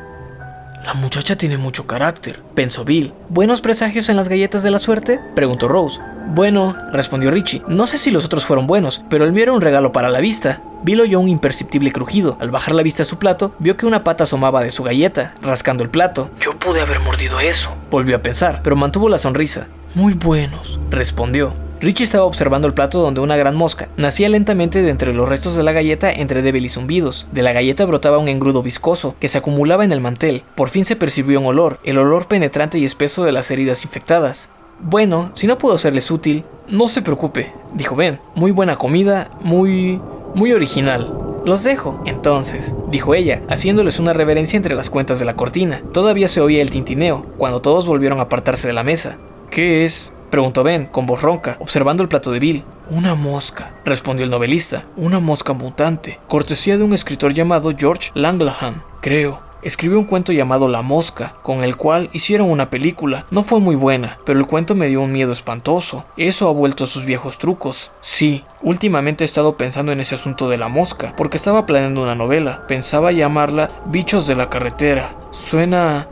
La muchacha tiene mucho carácter, pensó Bill. ¿Buenos presagios en las galletas de la suerte? preguntó Rose. Bueno, respondió Richie. No sé si los otros fueron buenos, pero el mío era un regalo para la vista. Bill oyó un imperceptible crujido. Al bajar la vista a su plato, vio que una pata asomaba de su galleta, rascando el plato. Yo pude haber mordido eso. Volvió a pensar, pero mantuvo la sonrisa. Muy buenos, respondió. Richie estaba observando el plato donde una gran mosca nacía lentamente de entre los restos de la galleta entre débiles zumbidos. De la galleta brotaba un engrudo viscoso que se acumulaba en el mantel. Por fin se percibió un olor, el olor penetrante y espeso de las heridas infectadas. Bueno, si no puedo serles útil, no se preocupe, dijo Ben. Muy buena comida, muy... muy original. Los dejo, entonces, dijo ella, haciéndoles una reverencia entre las cuentas de la cortina. Todavía se oía el tintineo, cuando todos volvieron a apartarse de la mesa. ¿Qué es? Preguntó Ben, con voz ronca, observando el plato de Bill. Una mosca, respondió el novelista. Una mosca mutante. Cortesía de un escritor llamado George Langlahan, creo. Escribió un cuento llamado La Mosca, con el cual hicieron una película. No fue muy buena, pero el cuento me dio un miedo espantoso. Eso ha vuelto a sus viejos trucos. Sí, últimamente he estado pensando en ese asunto de la mosca, porque estaba planeando una novela. Pensaba llamarla Bichos de la carretera. Suena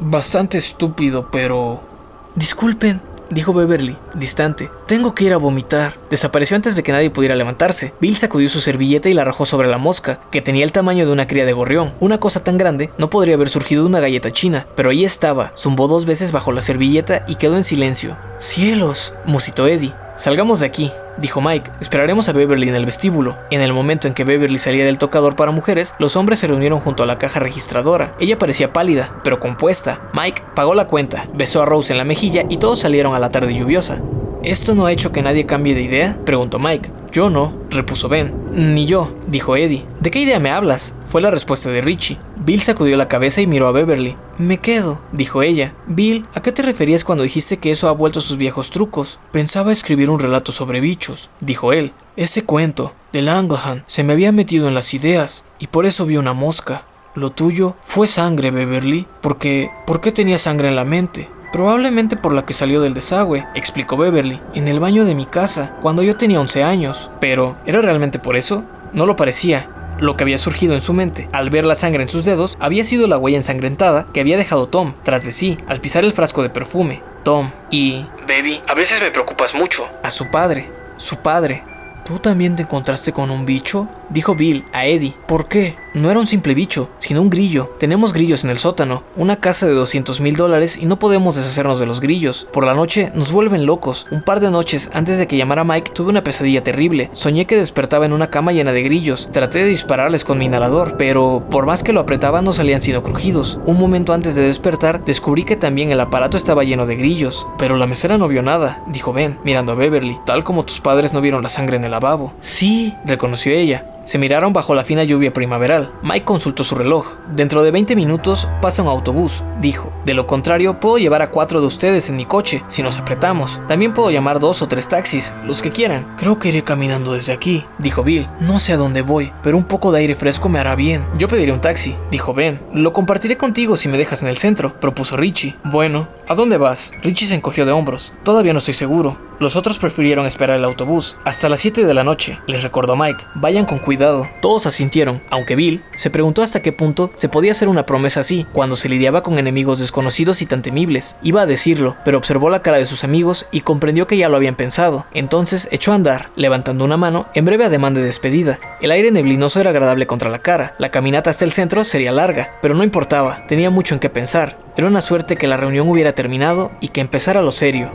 bastante estúpido, pero... Disculpen, dijo Beverly, distante. Tengo que ir a vomitar. Desapareció antes de que nadie pudiera levantarse. Bill sacudió su servilleta y la arrojó sobre la mosca, que tenía el tamaño de una cría de gorrión. Una cosa tan grande no podría haber surgido de una galleta china, pero ahí estaba. Zumbó dos veces bajo la servilleta y quedó en silencio. ¡Cielos! musitó Eddie. Salgamos de aquí, dijo Mike. Esperaremos a Beverly en el vestíbulo. En el momento en que Beverly salía del tocador para mujeres, los hombres se reunieron junto a la caja registradora. Ella parecía pálida, pero compuesta. Mike pagó la cuenta, besó a Rose en la mejilla y todos salieron a la tarde lluviosa. ¿Esto no ha hecho que nadie cambie de idea? preguntó Mike. Yo no, repuso Ben. Ni yo, dijo Eddie. ¿De qué idea me hablas? Fue la respuesta de Richie. Bill sacudió la cabeza y miró a Beverly. Me quedo, dijo ella. Bill, ¿a qué te referías cuando dijiste que eso ha vuelto a sus viejos trucos? Pensaba escribir un relato sobre bichos, dijo él. Ese cuento, del Anglehan, se me había metido en las ideas, y por eso vi una mosca. Lo tuyo fue sangre, Beverly, porque... ¿por qué tenía sangre en la mente? Probablemente por la que salió del desagüe, explicó Beverly, en el baño de mi casa, cuando yo tenía 11 años. Pero, ¿era realmente por eso? No lo parecía. Lo que había surgido en su mente al ver la sangre en sus dedos había sido la huella ensangrentada que había dejado Tom tras de sí al pisar el frasco de perfume. Tom y... Baby, a veces me preocupas mucho. A su padre. Su padre. ¿Tú también te encontraste con un bicho? Dijo Bill a Eddie. ¿Por qué? No era un simple bicho, sino un grillo. Tenemos grillos en el sótano, una casa de 200 mil dólares y no podemos deshacernos de los grillos. Por la noche nos vuelven locos. Un par de noches antes de que llamara Mike tuve una pesadilla terrible. Soñé que despertaba en una cama llena de grillos. Traté de dispararles con mi inhalador, pero por más que lo apretaba no salían sino crujidos. Un momento antes de despertar descubrí que también el aparato estaba lleno de grillos. Pero la mesera no vio nada, dijo Ben, mirando a Beverly, tal como tus padres no vieron la sangre en el lavabo. Sí, reconoció ella. Se miraron bajo la fina lluvia primaveral. Mike consultó su reloj. Dentro de 20 minutos pasa un autobús, dijo. De lo contrario, puedo llevar a cuatro de ustedes en mi coche, si nos apretamos. También puedo llamar dos o tres taxis, los que quieran. Creo que iré caminando desde aquí, dijo Bill. No sé a dónde voy, pero un poco de aire fresco me hará bien. Yo pediré un taxi, dijo Ben. Lo compartiré contigo si me dejas en el centro, propuso Richie. Bueno, ¿a dónde vas? Richie se encogió de hombros. Todavía no estoy seguro. Los otros prefirieron esperar el autobús. Hasta las 7 de la noche, les recordó Mike. Vayan con cuidado. Todos asintieron, aunque Bill se preguntó hasta qué punto se podía hacer una promesa así cuando se lidiaba con enemigos desconocidos y tan temibles. Iba a decirlo, pero observó la cara de sus amigos y comprendió que ya lo habían pensado. Entonces echó a andar, levantando una mano en breve ademán de despedida. El aire neblinoso era agradable contra la cara. La caminata hasta el centro sería larga, pero no importaba, tenía mucho en qué pensar. Era una suerte que la reunión hubiera terminado y que empezara lo serio.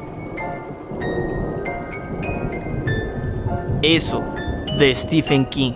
Eso, de Stephen King.